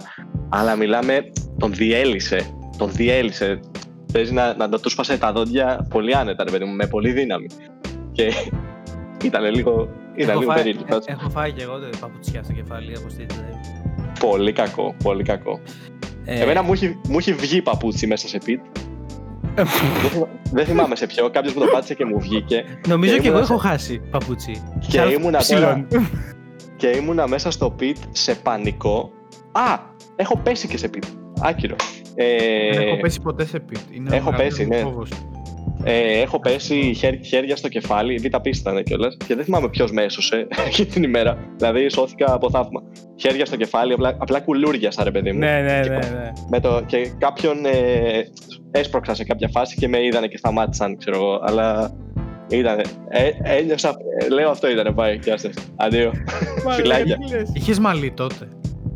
S3: αλλά μιλάμε, τον διέλυσε. Τον διέλυσε. Παίζει να, να, να τους σπάσε τα δόντια πολύ άνετα, ρε παιδί μου, με πολύ δύναμη. Και <laughs> ήταν λίγο, ήταν
S2: Έχω
S3: λίγο
S2: φάει,
S3: περίεργη
S2: ε,
S3: φάση.
S2: έχω φάει και εγώ το παπουτσιά στο κεφάλι από stage dive.
S3: Πολύ κακό, πολύ κακό.
S2: Ε,
S3: Εμένα μου έχει, μου έχει βγει παπούτσι μέσα σε πιτ. δεν, θυμα- δεν θυμάμαι σε ποιο. Κάποιος μου το πάτησε και μου βγήκε.
S2: Νομίζω
S3: και
S2: και εγώ
S3: ήμουνα
S2: έχω χάσει παπούτσι.
S3: Και
S2: Σε αλφα-
S3: ήμουνα τώρα,
S2: ψηλών. <laughs>
S3: και ήμουνα μέσα στο πιτ σε πανικό. Α! Έχω πέσει και σε πιτ. Άκυρο. Ε,
S1: Δεν έχω πέσει ποτέ σε πιτ. Είναι ο
S3: έχω
S1: μεγαλύτερος
S3: πέσει,
S1: μου
S3: ναι.
S1: φόβος.
S3: ε, έχω πέσει χέρ- χέρια στο κεφάλι. Β' πίστη ήταν κιόλας. Και δεν θυμάμαι ποιος με έσωσε <laughs> εκείνη την ημέρα. Δηλαδή σώθηκα από θαύμα. Χέρια στο κεφάλι, απλά, απλά κουλούριασα ρε παιδί μου.
S2: Ναι, ναι,
S3: Και-
S2: ναι, ναι.
S3: Με το, και κάποιον ε, έσπρωξα σε κάποια φάση και με είδανε και σταμάτησαν, ξέρω εγώ. Αλλά ήταν. Ε, ένιωσα. ε, λέω αυτό ήταν. Πάει. Γεια σα. Αντίο. <laughs> Φιλάκια.
S1: Είχες μαλλί τότε.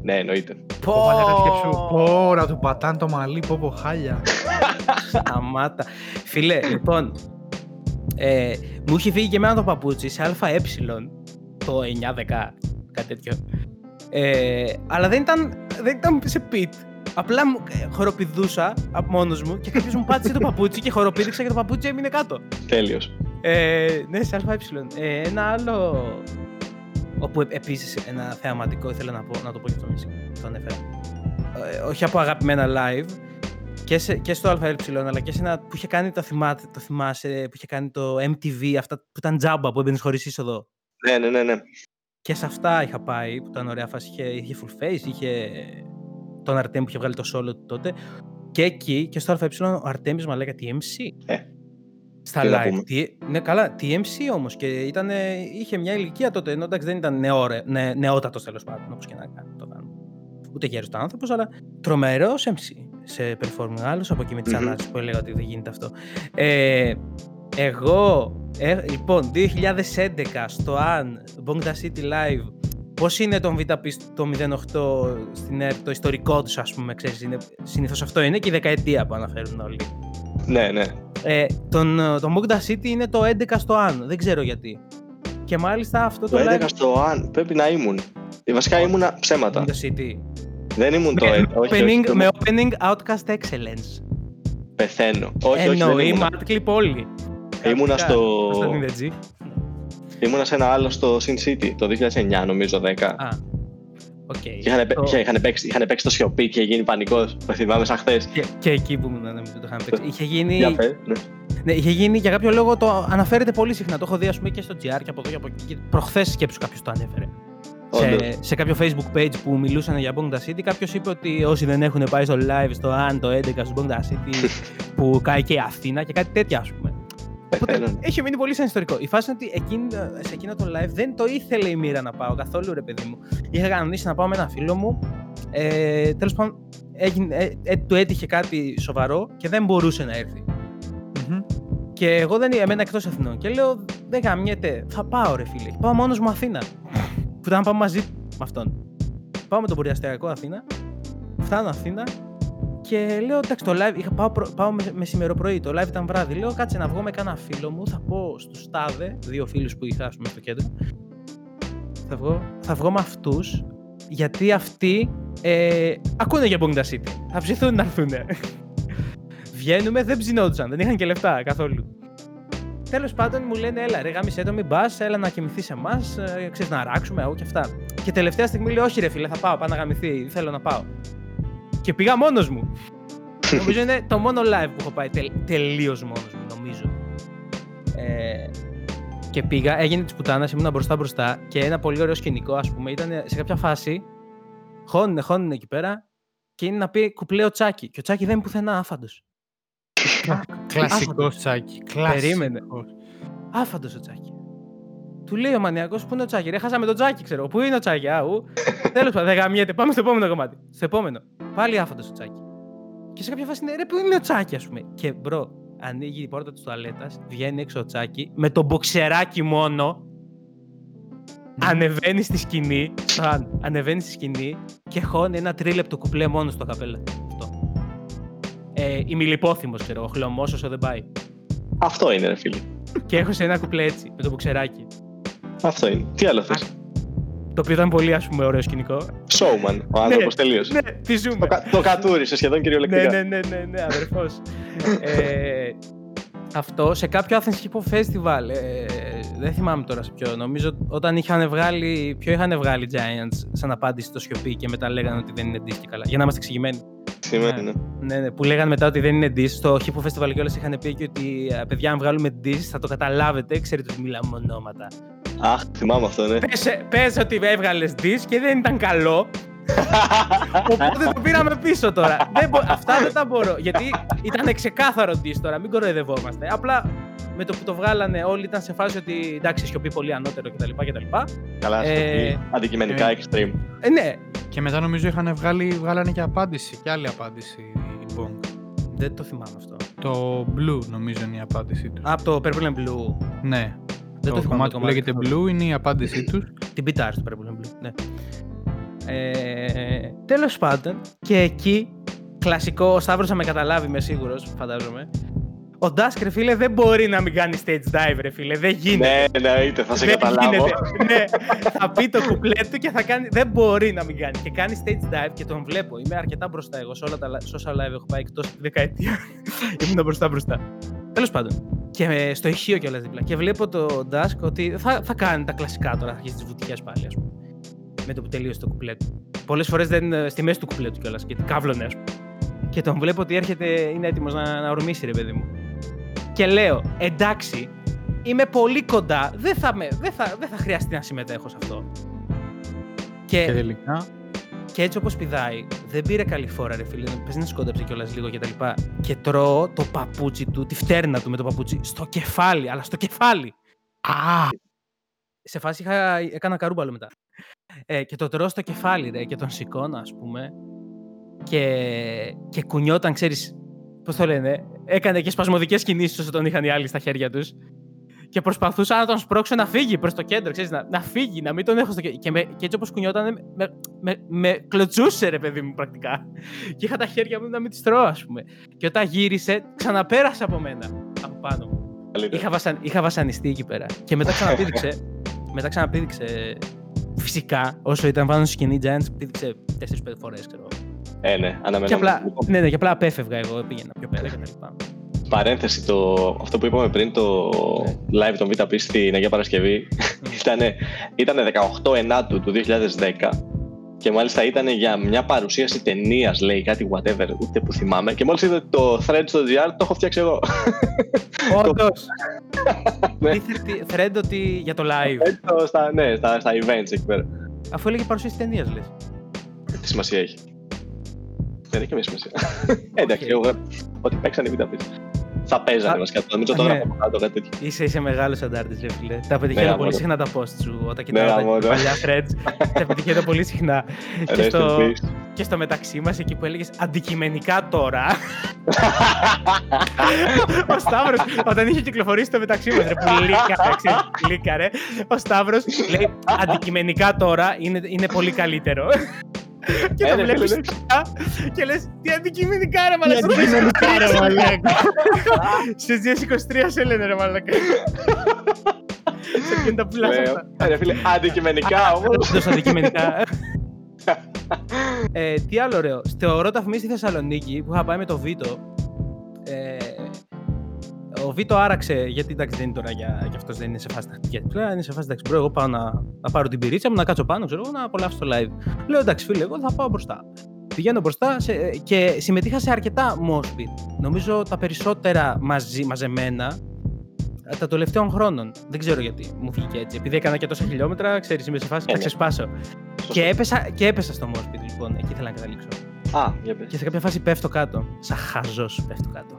S3: Ναι, εννοείται.
S1: Πω, μαλάκα, σκέψου. Πω, να του πατάνε το μαλλί, πω, πω, χάλια. <laughs>
S2: Σταμάτα. Φίλε, λοιπόν, ε, μου είχε φύγει και εμένα το παπούτσι σε ΑΕ το 9-10, κάτι τέτοιο. Ε, αλλά δεν ήταν, δεν ήταν σε πιτ. Απλά μου, ε, χοροπηδούσα από μόνος μου και κάποιος μου πάτησε το παπούτσι και χοροπήδηξα και το παπούτσι έμεινε κάτω.
S3: Τέλειος.
S2: Ε, ναι, σε ΑΕ. Ε, ένα άλλο. Όπου ε, επίσης ένα θεαματικό ήθελα να, πω, να το πω και αυτό μέσα. Το ανέφερα. Ε, όχι από αγαπημένα live. Και, σε, και στο ΑΕ, αλλά και σε ένα που είχε κάνει το, θυμάται, το θυμάσαι, που είχε κάνει το MTV, αυτά που ήταν τζάμπα που έμπαινες χωρίς είσοδο.
S3: Ναι, ναι, ναι. ναι.
S2: Και σε αυτά είχα πάει, που ήταν ωραία φάση. Είχε, είχε full face, είχε τον Αρτέμ που είχε βγάλει το solo του τότε. και εκεί και στο ΑΕ ο Αρτέμις μα λέγα TMC.
S3: Ε,
S2: Στα
S3: τι να
S2: live.
S3: πούμε.
S2: Τι- ναι, καλά, TMC όμως και ήταν, είχε μια ηλικία τότε. Ενώ εντάξει δεν ήταν νεόρε, νε, νεότατος τέλος πάντων, όπως και να κάνει. Το κάνουμε. Ούτε γέρος άνθρωπος, αλλά τρομερός MC σε performing. Άλλο από εκεί με τις
S3: Μμμ.
S2: ανάγκες που έλεγα ότι δεν γίνεται αυτό. Ε, εγώ, ε, λοιπόν, 2011 στο Αν, Bongda City Live, πώς είναι τον VP το 08 στην ΕΡΤ, το ιστορικό τους ας πούμε, ξέρεις, είναι, συνήθως αυτό είναι και η δεκαετία που αναφέρουν όλοι.
S3: ναι, ναι.
S2: Ε, τον, ε, τον Bong Da City είναι το 11 στο Αν, δεν ξέρω γιατί. Και μάλιστα αυτό το,
S3: Το 11
S2: live...
S3: στο αν. Πρέπει να ήμουν. Ε, Βασικά ήμουνα ψέματα.
S2: Bong Da City.
S3: Δεν ήμουν το
S2: με,
S3: 11. Όχι, όχι,
S2: opening,
S3: το-
S2: με opening Outcast Excellence.
S3: Πεθαίνω. Όχι, όχι, δεν
S2: Εννοεί
S3: ήμουνα.
S2: Madclip όλοι.
S3: Ήμουνα
S2: Κανονικά,
S3: στο-
S2: Στο Ninja G.
S3: Ήμουνα σε ένα άλλο στο Sin City το 2009, νομίζω 10.
S2: Α, οκ.
S3: Και είχαν,
S2: Το-
S3: είχε- είχαν, παίξει, είχαν παίξει το σιωπή και είχε γίνει πανικός. Το θυμάμαι σαν χθες.
S2: Και, και εκεί που ήμουν, ναι, μην το είχαμε παίξει. Είχε γίνει,
S3: Για πες, ναι.
S2: ναι, είχε γίνει για κάποιο λόγο το αναφέρεται πολύ συχνά. Το έχω δει ας πούμε, και στο GR και από εδώ και από εκεί. Προχθές σκέψου κάποιος το ανέφερε.
S3: Όντως.
S2: Σε, σε κάποιο Facebook page που μιλούσαν για Bongda City, κάποιος είπε ότι όσοι δεν έχουν πάει στο live στο Αν το 11 στο Bongda City <laughs> που κάει και η Αθήνα και κάτι τέτοια, ας πούμε. Οπότε
S3: Πεθαίνω.
S2: έχει μείνει πολύ σαν ιστορικό. Η φάση είναι ότι εκείνη, σε εκείνο το live δεν το ήθελε η μοίρα να πάω καθόλου, ρε παιδί μου. Είχα κανονίσει να πάω με ένα φίλο μου. Ε, Τέλος πάντων, έγινε, ε, ε, του έτυχε κάτι σοβαρό και δεν μπορούσε να έρθει.
S1: Μμμ.
S2: Και εγώ δεν έμενα εκτός Αθηνών. Και λέω, δεν γαμιέται, θα πάω ρε φίλε. Και πάω μόνος μου Αθήνα. Που ήταν να πάω μαζί με αυτόν. Πάω με τον Πορειαστιακό Αθήνα. Φτάνω Αθήνα. Και λέω, εντάξει, το live. Είχα, πάω, προ- πάω με, μεσημεροπρωί. Το live ήταν βράδυ. Λέω, κάτσε να βγω με κανένα φίλο μου. Θα πω στους τάδε, δύο φίλους που είχα, ας πούμε, στο κέντρο. Θα βγω, θα βγω με αυτούς. Γιατί αυτοί ε, ακούνε για Bongda City. Θα ψηθούν να έρθουν. Βγαίνουμε, δεν ψινόντουσαν, δεν είχαν και λεφτά καθόλου. Τέλος πάντων μου λένε, έλα ρε γάμισε το, μην πας, έλα να κοιμηθεί σε εμάς, ε, ξέρεις να ράξουμε, εγώ και αυτά. Και τελευταία στιγμή λέω, όχι ρε φίλε, θα πάω, πάω να γαμηθεί, θέλω να πάω. Και πήγα μόνος μου. νομίζω είναι το μόνο live που έχω πάει τελ, τελείως μόνος μου, νομίζω. Ε, και πήγα, έγινε της πουτάνας, ήμουν μπροστά μπροστά και ένα πολύ ωραίο σκηνικό, ας πούμε, ήταν σε κάποια φάση. Χώνουνε, χώνουνε εκεί πέρα και είναι να πει κουπλέ ο Τσάκη. Και ο Τσάκη δεν είναι πουθενά άφαντος.
S1: Κλασικός τσάκι. Κλασικός.
S2: Περίμενε. Άφαντος ο Τσάκη. Του λέει ο μανιακός που είναι ο Τσάκη. Ρε, χάσαμε τον Τσάκη, ξέρω. Πού είναι ο Τσάκη, αού. Τέλος πάντων, δεν γαμιέται. Πάμε στο επόμενο κομμάτι. Στο επόμενο. Πάλι άφαντος ο Τσάκη. Και σε κάποια φάση είναι ρε, πού είναι ο Τσάκη, ας πούμε. Και bro, ανοίγει η πόρτα της τουαλέτας, βγαίνει έξω ο Τσάκη με το μποξεράκι μόνο. Ανεβαίνει στη σκηνή. Αν, ανεβαίνει στη σκηνή και χώνει ένα τρίλεπτο κουπλέ μόνο α καπέλα. Αυτό. Ε, ημιλιπόθυμος, ξέρω εγώ, χλωμός όσο δεν πάει.
S3: Αυτό είναι, ρε φίλε.
S2: Και έχωσε ένα κουπλέ έτσι, με το μπουξεράκι.
S3: Αυτό είναι. Τι άλλο θες;
S2: Το οποίο ήταν πολύ, ας πούμε, ωραίο σκηνικό.
S3: Showman, ο άνθρωπος τελείως.
S2: Ναι, τι ζούμε.
S3: Το, κα- το κατούρισε σχεδόν
S2: ναι,
S3: κυριολεκτικά.
S2: ναι, ναι, ναι, ναι, αδερφός. ε, αυτό σε κάποιο Athens Hip Hop Festival, ε, δεν θυμάμαι τώρα σε ποιο, νομίζω όταν είχαν βγάλει, ποιο είχαν βγάλει Giants σαν απάντηση στο σιωπή και μετά λέγανε ότι δεν είναι diss και καλά, για να είμαστε εξηγημένοι.
S3: Σημαίνει, ναι.
S2: Ναι, ναι, που λέγανε μετά ότι δεν είναι diss. Στο Hip Hop Festival κιόλας είχαν πει και ότι «Α, παιδιά αν βγάλουμε diss θα το καταλάβετε, ξέρετε ότι μιλάμε με ονόματα.
S3: Αχ, θυμάμαι αυτό, ναι.
S2: Πες, ε, πες ότι έβγαλες diss και δεν ήταν καλό, <laughs> Οπότε το πήραμε πίσω τώρα. δεν μπο- Αυτά δεν τα μπορώ. Γιατί ήταν ξεκάθαρο diss τώρα, μην κοροϊδευόμαστε. Απλά με το που το βγάλανε όλοι ήταν σε φάση ότι εντάξει, σιωπή πολύ ανώτερο κτλ. κτλ.
S3: Καλά, στο
S2: Ε,
S3: πει, αντικειμενικά
S1: ε,
S3: extreme.
S2: Ε, ναι,
S1: Και μετά νομίζω είχαν βγάλει, βγάλανε και απάντηση. Και άλλη απάντηση η Bong.
S2: δεν το θυμάμαι αυτό.
S1: Το Blue νομίζω είναι η απάντησή τους.
S2: Από το Purple and Blue.
S1: Ναι.
S2: Δεν το,
S1: το
S2: θυμάμαι
S1: κομμάτι που λέγεται
S2: καθόλου.
S1: Blue είναι η απάντησή τους.
S2: Την πιτάρ τους Purple and Blue. Ναι. Ε, τέλος πάντων, και εκεί, κλασικό, ο Σταύρος θα με καταλάβει, είμαι σίγουρος, φαντάζομαι. Ο Dusk, ρε φίλε, δεν μπορεί να μην κάνει stage dive, ρε φίλε. Δεν γίνεται.
S3: Ναι, εννοείται, θα σε
S2: Δεν
S3: καταλάβω.
S2: γίνεται. ναι, θα πει το κουπλέ του και θα κάνει. Δεν μπορεί να μην κάνει. Και κάνει stage dive και τον βλέπω. Είμαι αρκετά μπροστά εγώ. Σε όλα τα σε όσα live έχω πάει εκτός τη δεκαετία. <laughs> Ήμουν μπροστά μπροστά. Τέλος πάντων. Και ε, στο ηχείο κιόλας δίπλα. Και βλέπω το Dusk ότι θα, θα κάνει τα κλασικά τώρα. Θα αρχίσει τις βουτικέ πάλι, ας πούμε. Με το που τελείωσε το κουπλέ του. Πολλές φορές δεν ε, στη μέση του κουπλέ του κιόλας. Γιατί κάβλωνε, ας πούμε. Και τον βλέπω ότι έρχεται, είναι έτοιμος να, να ορμήσει, ρε παιδί μου. Και λέω, εντάξει, είμαι πολύ κοντά. Δεν θα, με, δεν θα, δεν θα χρειαστεί να συμμετέχω σε αυτό.
S1: Και
S2: Και,
S1: τελικά;
S2: Και έτσι όπως πηδάει, δεν πήρε καλή φόρα, ρε φίλε. Πες να σκόνταψε κιόλας λίγο και τα λοιπά. Και τρώω το παπούτσι του, τη φτέρνα του με το παπούτσι, στο κεφάλι, αλλά στο κεφάλι.
S1: Α,
S2: Σε φάση είχα, έκανα καρούμπαλο μετά. Ε, και το τρώω στο κεφάλι, ρε, και τον σηκώνω, ας πούμε. Και, και κουνιόταν, ξέρεις. Πώς το λένε, έκανε και σπασμωδικές κινήσεις όσο τον είχαν οι άλλοι στα χέρια τους. Και προσπαθούσα να τον σπρώξω να φύγει προς το κέντρο, ξέρεις, να, να φύγει, να μην τον έχω στο κέντρο. Και, με, και έτσι όπως κουνιόταν, με, με, με κλωτσούσε, ρε παιδί μου, πρακτικά. Και είχα τα χέρια μου να μην τις τρώω, ας πούμε. Και όταν γύρισε, ξαναπέρασε από μένα, από πάνω μου.
S3: Καλύτερα.
S2: Είχα, βασαν, είχα βασανιστεί εκεί πέρα. Και μετά ξαναπήδηξε. μετά ξαναπήδηξε. Φυσικά, όσο ήταν πάνω στο σκηνή Giants, πήδηξε 4-5 φορές, ξέρω.
S3: Ε, ναι,
S2: Και
S3: αναμενόμενο.
S2: απλά,
S3: Λοιπόν,
S2: ναι, ναι, και απλά απέφευγα εγώ, πήγαινα πιο πέρα κτλ.
S3: Παρένθεση, το, αυτό που είπαμε πριν, το live των VTP στην Αγία Παρασκευή, <laughs> ήτανε, ήτανε 18 Ενάτου του 2010 και μάλιστα ήταν για μια παρουσίαση ταινίας, λέει κάτι whatever, ούτε που θυμάμαι. Και μόλις είδα το thread στο GR, το έχω φτιάξει εγώ. <laughs>
S2: Όντως. <laughs>
S3: Ναι.
S2: Τι thread ότι για το live.
S3: Έτσι, το- στα, ναι, στα, στα events εκεί πέρα.
S2: Αφού έλεγε παρουσίαση ταινίας, λες.
S3: Τι σημασία έχει. Δεν έχει καμία σημασία. Ε, <laughs> Εντάξει, εγώ ότι παίξανε οι VTP. Θα παίζανε
S2: Α,
S3: βασικά. Νομίζω
S2: ναι.
S3: τώρα από κάτω κάτι τέτοιο.
S2: Είσαι, είσαι μεγάλος αντάρτης, ρε φίλε. Τα πετυχαίνω
S3: γαμώ
S2: πολύ
S3: το.
S2: συχνά τα post σου. Όταν
S3: Ναι,
S2: κοιτάω τα
S3: γαμώ το.
S2: παλιά threads, <laughs> τα πετυχαίνω πολύ συχνά. και,
S3: Rest in
S2: στο,
S3: peace.
S2: και στο μεταξύ μας, εκεί που έλεγες αντικειμενικά τώρα. <laughs> ο Σταύρος, όταν είχε κυκλοφορήσει το μεταξύ μας, ρε που λίκαρε, ξέρεις, λίκαρε, ο Σταύρος λέει αντικειμενικά τώρα είναι, είναι πολύ καλύτερο. Και
S3: Ε,
S2: το
S3: ρε,
S2: βλέπεις
S3: φίλε,
S2: μετά και λες τι αντικειμενικά ρε μαλάκα.
S1: αντικειμενικά, ρε, μαλάκα.
S2: Στις 223 σε λένε ρε μαλάκα. Σε ποιον τα πουλάς
S3: Λέω,
S2: αυτά.
S3: ε, ρε φίλε, αντικειμενικά όμως.
S2: Όντως αντικειμενικά. <laughs> ε, τι άλλο ωραίο. Στο Ρώτα Φμή στη Θεσσαλονίκη που είχα πάει με το Βίτο. Ε, ο Βίτο άραξε, γιατί εντάξει δεν είναι τώρα για, για αυτός δεν είναι σε φάση τακτική. Του λέει, είναι σε φάση εντάξει, bro, εγώ πάω να, να πάρω την πυρίτσα μου, να κάτσω πάνω, ξέρω εγώ, να απολαύσω το live. Λέω εντάξει, φίλε, εγώ θα πάω μπροστά. Πηγαίνω μπροστά σε, και συμμετείχα σε αρκετά moshpit. Νομίζω τα περισσότερα μαζί, μαζεμένα ε, τα τελευταίων χρόνων. Δεν ξέρω γιατί μου βγήκε έτσι. Επειδή έκανα και τόσα χιλιόμετρα, ξέρεις, είμαι σε φάση
S3: Ε,
S2: να
S3: ναι.
S2: ξεσπάσω. Και έπεσα, και έπεσα στο moshpit, λοιπόν. Εκεί ήθελα να καταλήξω.
S3: Α, για πες.
S2: Και σε κάποια φάση πέφτω κάτω. Σαν χαζός πέφτω κάτω.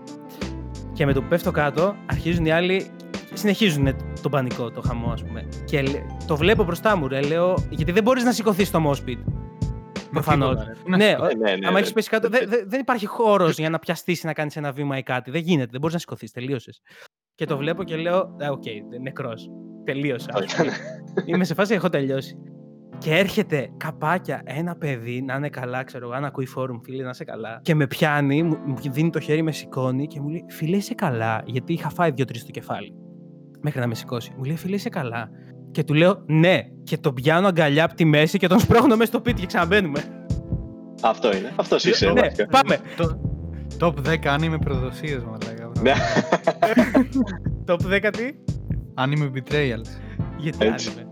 S2: Και με το που πέφτω κάτω, αρχίζουν οι άλλοι. Συνεχίζουν τον πανικό, το χαμό, ας πούμε. Και λέ- το βλέπω μπροστά μου, ρε. Λέω, γιατί δεν μπορείς να σηκωθείς στο moshpit. Προφανώς.
S1: τίποτα, ρε. Τι να
S2: Ναι,
S1: σηκωθείς.
S3: Ε, ναι, ναι,
S2: άμα
S3: ναι.
S2: έχεις πέσει κάτω, δεν- δεν- δεν υπάρχει χώρος για να πιαστείς να κάνεις ένα βήμα ή κάτι. Δεν γίνεται, δεν μπορείς να σηκωθείς. Τελείωσες. Και το βλέπω και λέω, «Α, οκ, νεκρός. Τελείωσα. ας πούμε. Είμαι σε φάση, έχω τελειώσει. Και έρχεται καπάκια ένα παιδί να είναι καλά, ξέρω εγώ, αν ακούει φόρουμ, φίλε, να είσαι καλά. Και με πιάνει, μου μου δίνει το χέρι, με σηκώνει και μου λέει, Φίλε, είσαι καλά. Γιατί είχα φάει δύο-τρεις στο κεφάλι. Μέχρι να με σηκώσει. Μου λέει, Φίλε, είσαι καλά. Και του λέω, Ναι. Και τον πιάνω αγκαλιά από τη μέση και τον σπρώχνω μέσα στο pit και ξαναμπαίνουμε.
S3: Αυτό είναι. Αυτός είσαι.
S2: ναι,
S3: βασικά.
S2: πάμε.
S1: Το- Top 10 anime προδοσίες, μαλάκα.
S3: Ναι. <laughs>
S2: Το 10 τι;
S1: Anime betrayals.
S2: Γιατί
S3: Έτσι.
S2: anime.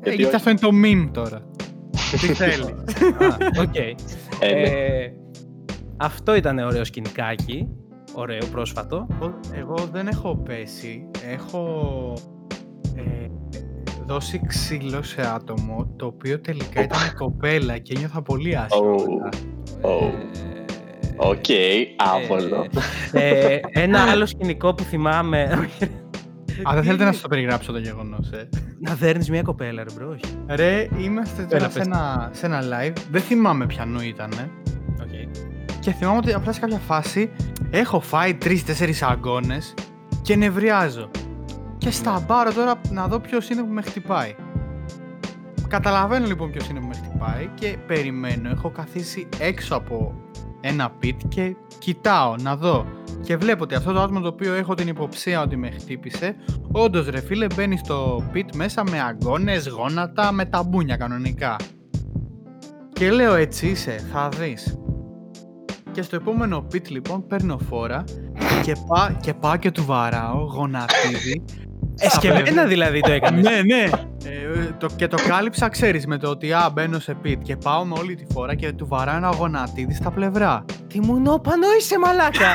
S1: Ε,
S3: Γιατί
S1: γιατί
S3: όχι.
S1: αυτό είναι το meme τώρα.
S2: Τι <laughs> θέλει. Οκ.
S3: Ε, ναι.
S2: Ε, Αυτό ήταν ωραίο σκηνικάκι. Ωραίο, πρόσφατο.
S1: Εγώ- Εγώ δεν έχω πέσει. Έχω ε, δώσει ξύλο σε άτομο το οποίο τελικά ήταν κοπέλα και νιώθα πολύ άσχημα.
S3: Oh.
S1: μετά.
S3: Oh. OK, άβολο.
S2: Ε, ε, ένα άλλο σκηνικό που θυμάμαι. <laughs>
S1: Α, δεν θέλετε να σας το περιγράψω το γεγονός, ε.
S2: να δέρνεις μια κοπέλα, ρε bro, όχι.
S1: Ρε, είμαστε τώρα
S2: Έλα,
S1: σε
S2: πες.
S1: ένα, σε ένα live. Δεν θυμάμαι ποιανού ήτανε.
S2: Okay.
S1: Και θυμάμαι ότι απλά σε κάποια φάση έχω φάει τρει-τέσσερι αγκώνες και νευριάζω. Και σταμπάρω τώρα να δω ποιος είναι που με χτυπάει. Καταλαβαίνω λοιπόν ποιος είναι που με χτυπάει και περιμένω. Έχω καθίσει έξω από ένα pit και κοιτάω να δω. Και βλέπω ότι αυτό το άτομο το οποίο έχω την υποψία ότι με χτύπησε, όντως ρε φίλε μπαίνει στο pit μέσα με αγκώνε, γόνατα, με ταμπούνια κανονικά. Και λέω έτσι είσαι, θα δεις. Και στο επόμενο pit λοιπόν παίρνω φόρα και, πά, και πάω και του βαράω γονατίδι.
S2: Εσκεμμένα δηλαδή το έκανες.
S1: ναι, ναι. Ε, το, και το κάλυψα, ξέρεις, με το ότι α, μπαίνω σε pit και πάω με όλη τη φορά και του βαράω ένα γονατίδι στα πλευρά.
S2: Τι μου νόπανο είσαι, μαλάκα.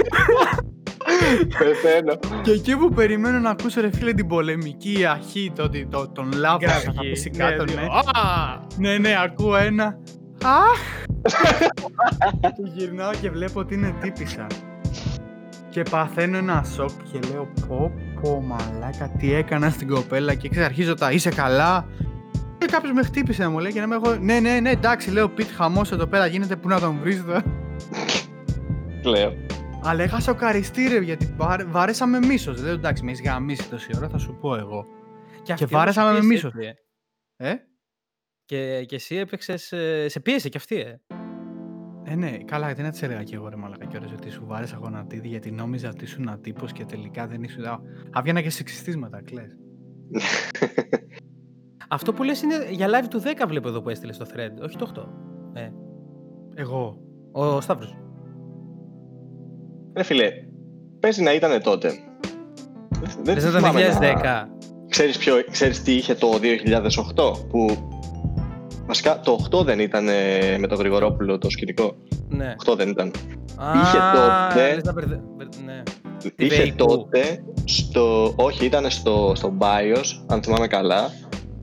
S3: Πεθαίνω.
S1: και εκεί που περιμένω να ακούσω ρε φίλε την πολεμική αρχή, το, ότι το, τον λάβο
S2: Γραφική,
S1: θα πέσει
S2: ναι,
S1: κάτω,
S2: ναι.
S1: ναι. Ναι, ναι, ακούω ένα. Αχ! και γυρνάω και βλέπω ότι είναι τύπησα. Και παθαίνω ένα σοκ και λέω πω πω μαλάκα τι έκανα στην κοπέλα και ξέρεις αρχίζω τα είσαι καλά και κάποιος με χτύπησε μου λέει και να με έχω ναι ναι ναι εντάξει λέω πιτ χαμός εδώ πέρα γίνεται που να τον βρεις τώρα.
S3: Λέω.
S1: Αλλά είχα σοκαριστεί ρε γιατί βάρε- βάρεσα με μίσος. Λέω εντάξει με έχεις γαμίσει τόση ώρα θα σου πω εγώ.
S2: αυτή
S1: βάρεσα
S2: όμως
S1: με
S2: σε
S1: μίσος.
S2: πίεσε, έτσι, ε;
S1: Ε;
S2: Και, και εσύ έπαιξες. Σε πίεσε κι αυτή, ε.
S1: Ε, ναι, καλά, γιατί να τη έλεγα και εγώ ρε μαλακά κιόλας ότι σου βάρεσα γονατίδι γιατί νόμιζα ότι ήσουν τύπος και τελικά δεν ήσουν. Α, Άβγαινα και σεξιστίσματα, κλαις. <laughs>
S2: Αυτό που λες είναι για live του 10 βλέπω εδώ που έστειλες στο thread, όχι το 8. Ε,
S1: Εγώ.
S2: ο Σταύρος.
S3: Ρε φίλε, παίζει να ήταν τότε. Δεν
S2: Δεν ήταν το
S3: θυμάμαι
S2: 2010.
S3: Ξέρεις, ποιο, ξέρεις τι είχε το 2008 που βασικά το 8 δεν ήταν ε, με τον Γρηγορόπουλο το σκηνικό.
S2: Ναι.
S3: 8 δεν ήταν.
S2: Α,
S3: Είχε τότε-
S2: λες να μπερδε- μπερδε- Ναι.
S3: είχε
S2: Βεϊκού.
S3: τότε στο. Όχι, ήταν στο, στο BIOS, αν θυμάμαι καλά.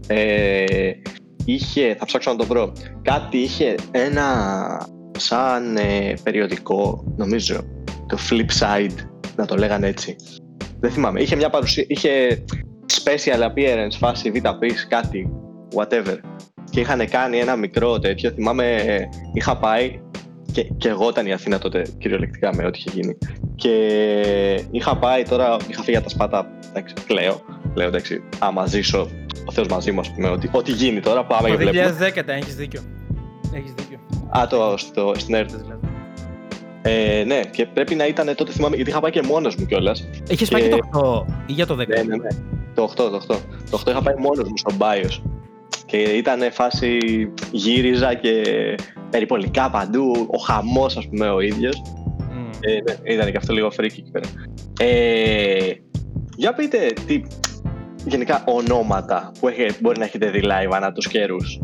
S3: Ε, είχε, θα ψάξω να το βρω. Κάτι είχε ένα σαν ε, περιοδικό, νομίζω, το Flip Side, να το λέγανε έτσι. Δεν θυμάμαι. Είχε μια παρουσία, είχε special appearance, φάση VP, κάτι, whatever. Και είχαν κάνει ένα μικρό τέτοιο. Θυμάμαι, ε, είχα πάει και, και εγώ ήταν η Αθήνα τότε κυριολεκτικά με ό,τι είχε γίνει. Και είχα πάει τώρα, είχα φύγει από τα σπάτα. Εντάξει, κλαίω. Λέω εντάξει, άμα ζήσω ο Θεός μαζί μου, ας πούμε, ότι, ό,τι γίνει τώρα, πάμε και
S2: Το
S3: βλέπουμε.
S2: 2010 ήταν, έχεις δίκιο. Έχεις δίκιο.
S3: Α, το, στο, στην ΕΡΤ.
S2: Δηλαδή.
S3: Ε, ναι, και πρέπει να ήταν τότε, θυμάμαι, γιατί είχα πάει και μόνος μου κιόλας.
S2: Έχεις πάει και το 8 ή για το 10.
S3: Ναι, ναι, ναι. Το 8, το 8. Το 8 είχα πάει μόνος μου στον BIOS. Και ήταν φάση γύριζα και περιπολικά παντού, ο χαμός, ας πούμε, ο ίδιος.
S2: Μμ.
S3: Ε, ναι, ήταν και αυτό λίγο freaky εκεί πέρα. Ε, για πείτε τι γενικά ονόματα που έχετε, μπορεί να έχετε δει live ανά τους καιρούς.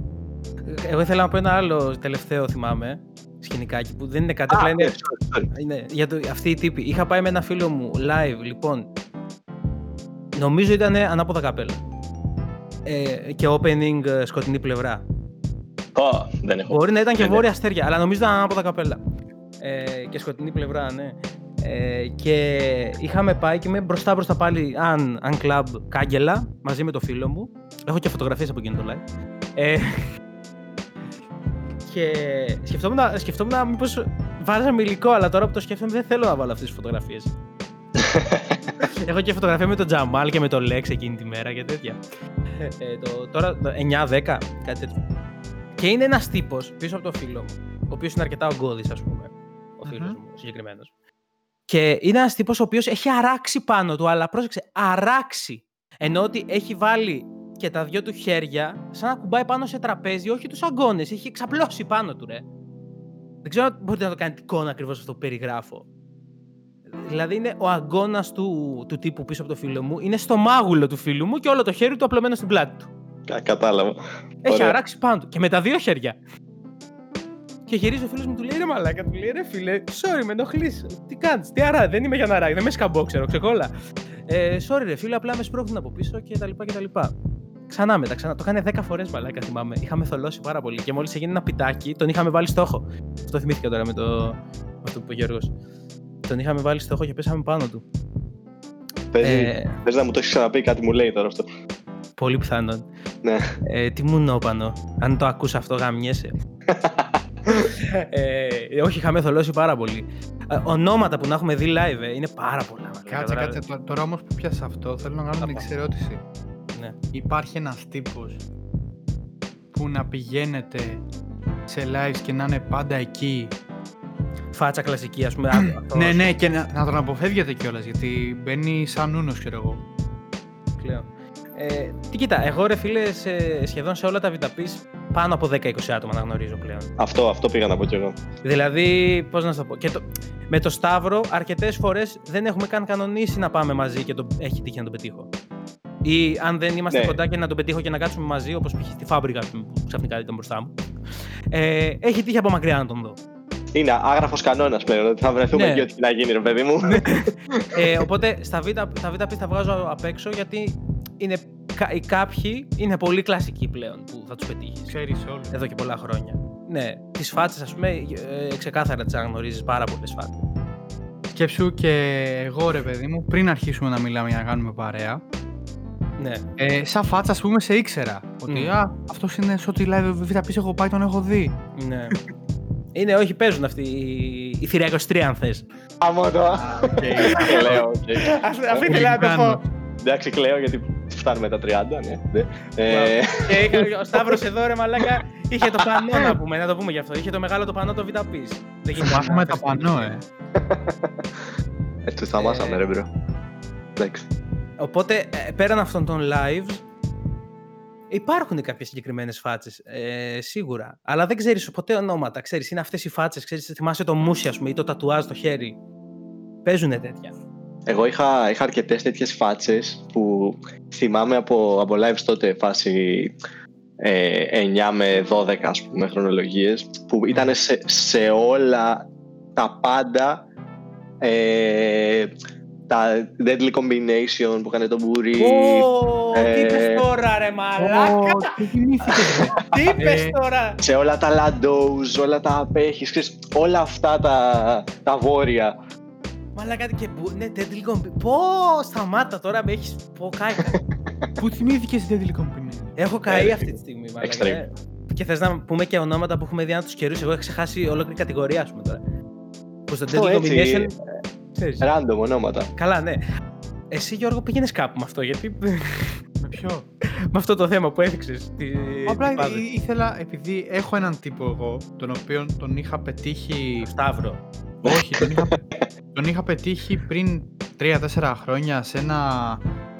S2: Εγώ ήθελα να πω ένα άλλο τελευταίο θυμάμαι. Σκηνικάκι που δεν είναι κάτι,
S3: Α,
S2: απλά
S3: ναι,
S2: είναι
S3: sorry, sorry.
S2: Είναι, για το, αυτή η τύπη. Είχα πάει με ένα φίλο μου live, λοιπόν. Νομίζω ήταν ανάποδα καπέλα. Ε, και opening ε, σκοτεινή πλευρά.
S3: Ω, δεν έχω.
S2: Μπορεί να ήταν και
S3: Ναι, ναι.
S2: βόρεια αστέρια, αλλά νομίζω ήταν ανάποδα καπέλα. Ε, και σκοτεινή πλευρά, ναι. Ε, και είχαμε πάει και είμαι μπροστά μπροστά πάλι αν, αν club κάγκελα μαζί με το φίλο μου. Έχω και φωτογραφίες από εκείνο το live. Ε, <laughs> και σκεφτόμουν, σκεφτόμουν μήπως βάζαμε υλικό, αλλά τώρα που το σκέφτομαι δεν θέλω να βάλω αυτές τις φωτογραφίες. <laughs> Έχω και φωτογραφία με τον Τζαμάλ και με τον Λέξ εκείνη τη μέρα και τέτοια. Ε, το, τώρα το 9-10, κάτι τέτοιο. Και είναι ένας τύπος πίσω από το φίλο μου, ο οποίος είναι αρκετά ογκώδης, ας πούμε. Ο φίλος
S1: Μμμ.
S2: μου, συγκεκριμένος. Και είναι ένας τύπος ο οποίος έχει αράξει πάνω του, αλλά πρόσεξε, αράξει. Ενώ ότι έχει βάλει και τα δυο του χέρια σαν να κουμπάει πάνω σε τραπέζι, όχι τους αγκώνες, έχει εξαπλώσει πάνω του, ρε. Δεν ξέρω αν μπορείτε να το κάνετε εικόνα ακριβώς αυτό που περιγράφω. Δηλαδή είναι ο αγκώνα του, του τύπου πίσω από το φίλο μου, είναι στο μάγουλο του φίλου μου και όλο το χέρι του απλωμένο στην πλάτη του.
S3: Κα- κατάλαβα.
S2: Έχει
S3: Ωραία.
S2: αράξει πάνω του και με τα δύο χέρια. Και γυρίζει ο φίλος μου, του λέει ρε Μαλάκα, του λέει ρε φίλε, sorry, με ενοχλείς. Τι κάνεις, τι αρά, δεν είμαι για να ράγει, δεν με σκαμπό, ξέρω, ξεκόλα. Ε, sorry, ρε φίλε, απλά με σπρώχνουν από πίσω και τα λοιπά και τα λοιπά. Ξανά μετά, ξανά. Το κάνει 10 φορές μαλάκα, θυμάμαι. Είχαμε θολώσει πάρα πολύ και μόλις έγινε ένα πιτάκι, τον είχαμε βάλει στόχο. Αυτό θυμήθηκα τώρα με, το, με αυτό που είπε ο Γιώργος. Τον είχαμε βάλει στόχο και πέσαμε πάνω του.
S3: Παίζει,
S2: Ε,
S3: παίζει να μου το έχεις ξαναπεί, κάτι μου λέει τώρα αυτό.
S2: πολύ πιθανόν.
S3: Ναι.
S2: Ε, τι μου νόπανο. Αν το ακούς αυτό, γαμιέσαι. <laughs> ε, όχι, είχαμε θολώσει πάρα πολύ. Ε, ονόματα που να έχουμε δει live ε, είναι πάρα πολλά. μαλάκα.
S1: Κάτσε,
S2: Τώρα-
S1: κάτσε. Τω- Τώρα όμως που πιάσα αυτό, θέλω να κάνω την εξή ερώτηση.
S2: Ναι.
S1: Υπάρχει ένας τύπος που να πηγαίνετε σε lives και να είναι πάντα εκεί.
S2: Φάτσα κλασική, ας πούμε. α- αυτός,
S1: Ναι, ναι, και να, να τον αποφεύγετε κιόλας γιατί μπαίνει σαν ούνο, ξέρω εγώ.
S2: πλέον. Ε, τι κοίτα, εγώ ρε φίλε, σε, σχεδόν σε όλα τα VTPs πάνω από 10-20 άτομα να γνωρίζω πλέον.
S3: Αυτό, αυτό πήγα να πω κι εγώ.
S2: Δηλαδή, πώς να σου το πω. Και το, με το Σταύρο, αρκετές φορές δεν έχουμε καν κανονίσει να πάμε μαζί και το, έχει τύχει να τον πετύχω. Ή αν δεν είμαστε
S3: Ναι.
S2: κοντά και να τον πετύχω και να κάτσουμε μαζί, όπως π.χ. στη φάμπρικα ας πούμε, που ξαφνικά ήταν μπροστά μου. Ε, έχει τύχει από μακριά να τον δω.
S3: Είναι άγραφος κανόνας πλέον, ότι θα βρεθούμε
S2: Ναι.
S3: εκεί ό,τι και να γίνει, ρε παιδί μου.
S2: ε, οπότε στα β' τα VTP τα βγάζω απ' έξω γιατί είναι, κα- οι κάποιοι είναι πολύ κλασικοί πλέον που θα τους πετύχεις.
S1: Ξέρεις όλους.
S2: Εδώ και πολλά χρόνια. ναι, τις φάτσες, ας πούμε, ε, ξεκάθαρα τις αναγνωρίζεις πάρα πολλές φάτσες.
S1: Σκέψου και εγώ ρε παιδί μου, πριν αρχίσουμε να μιλάμε για να κάνουμε παρέα,
S2: Ναι.
S1: ε, σαν φάτσα ας πούμε σε ήξερα. Ότι
S2: Μμ.
S1: α, αυτός είναι σε ό,τι live VTP έχω πάει, τον έχω δει.
S2: ναι. <laughs> Είναι, όχι, παίζουν αυτοί οι, οι θηρία 23, αν θες.
S3: Άμα το. Κλαίω, οκ.
S2: Αυτή ήθελα <laughs> να το πω.
S3: Εντάξει, κλαίω γιατί φτάνουμε τα 30, ναι. ναι. Ε, <laughs>
S2: Και είχα- ο Σταύρος εδώ, ρε μαλάκα, είχε το πανό να πούμε, να το πούμε γι' αυτό. Είχε το μεγάλο το πανό το VTP. Δεν γίνεται να
S1: Μάθαμε τα
S2: πες
S1: πανό, ε.
S3: ε, τους θαμάσαμε, ρε μπρο. Εντάξει.
S2: Οπότε, ε, πέραν αυτών των lives, υπάρχουν κάποιες συγκεκριμένες φάτσες, ε, σίγουρα. Αλλά δεν ξέρεις ποτέ ονόματα. Ξέρεις, είναι αυτές οι φάτσες, ξέρεις, θυμάσαι το μουσι, ας πούμε, ή το τατουάζ στο χέρι. Παίζουνε τέτοια.
S3: Εγώ είχα, είχα αρκετές τέτοιες φάτσες που θυμάμαι από, από lives τότε φάση ε, 9 με 12 ας πούμε χρονολογίες που ήταν σε, σε όλα τα πάντα ε, τα deadly combination που έκανε το μπουρί
S2: Ω, τι
S3: ε,
S2: είπες τώρα ρε μαλάκα,
S1: Ω, Τι θυμήθηκες, ρε. <laughs>
S2: τι είπες
S1: ε,
S2: τώρα.
S3: σε όλα τα Landos, όλα τα απέχεις, ξέρεις, όλα αυτά τα, τα βόρεια.
S2: Μαλάκα και που, ναι, deadly combi. Πω, σταμάτα τώρα, με έχεις, πω, κάηκα. <laughs>
S1: Πού θυμήθηκες η Deadly Company.
S2: Έχω καεί
S3: Ε,
S2: αυτή τη στιγμή, μαλάκα.
S3: extreme.
S2: ε. Και θες να πούμε και ονόματα που έχουμε δει ανά τους καιρούς. Εγώ έχω ξεχάσει ολόκληρη κατηγορία, ας πούμε τώρα. Που στο
S3: Αυτό
S2: deadly
S3: έτσι,
S2: combination, ξέρεις.
S3: Random ονόματα.
S2: Καλά, ναι. Εσύ, Γιώργο, πήγαινες κάπου με αυτό, γιατί
S1: Με ποιο; <laughs>
S2: με αυτό το θέμα που έδειξες. Τι,
S1: Απλά
S2: τι πάδες.
S1: ή- ήθελα, επειδή έχω έναν τύπο εγώ, τον οποίο τον είχα πετύχει.
S2: Σταύρο.
S1: Όχι, τον είχα, τον είχα πετύχει πριν 3-4 χρόνια σε ένα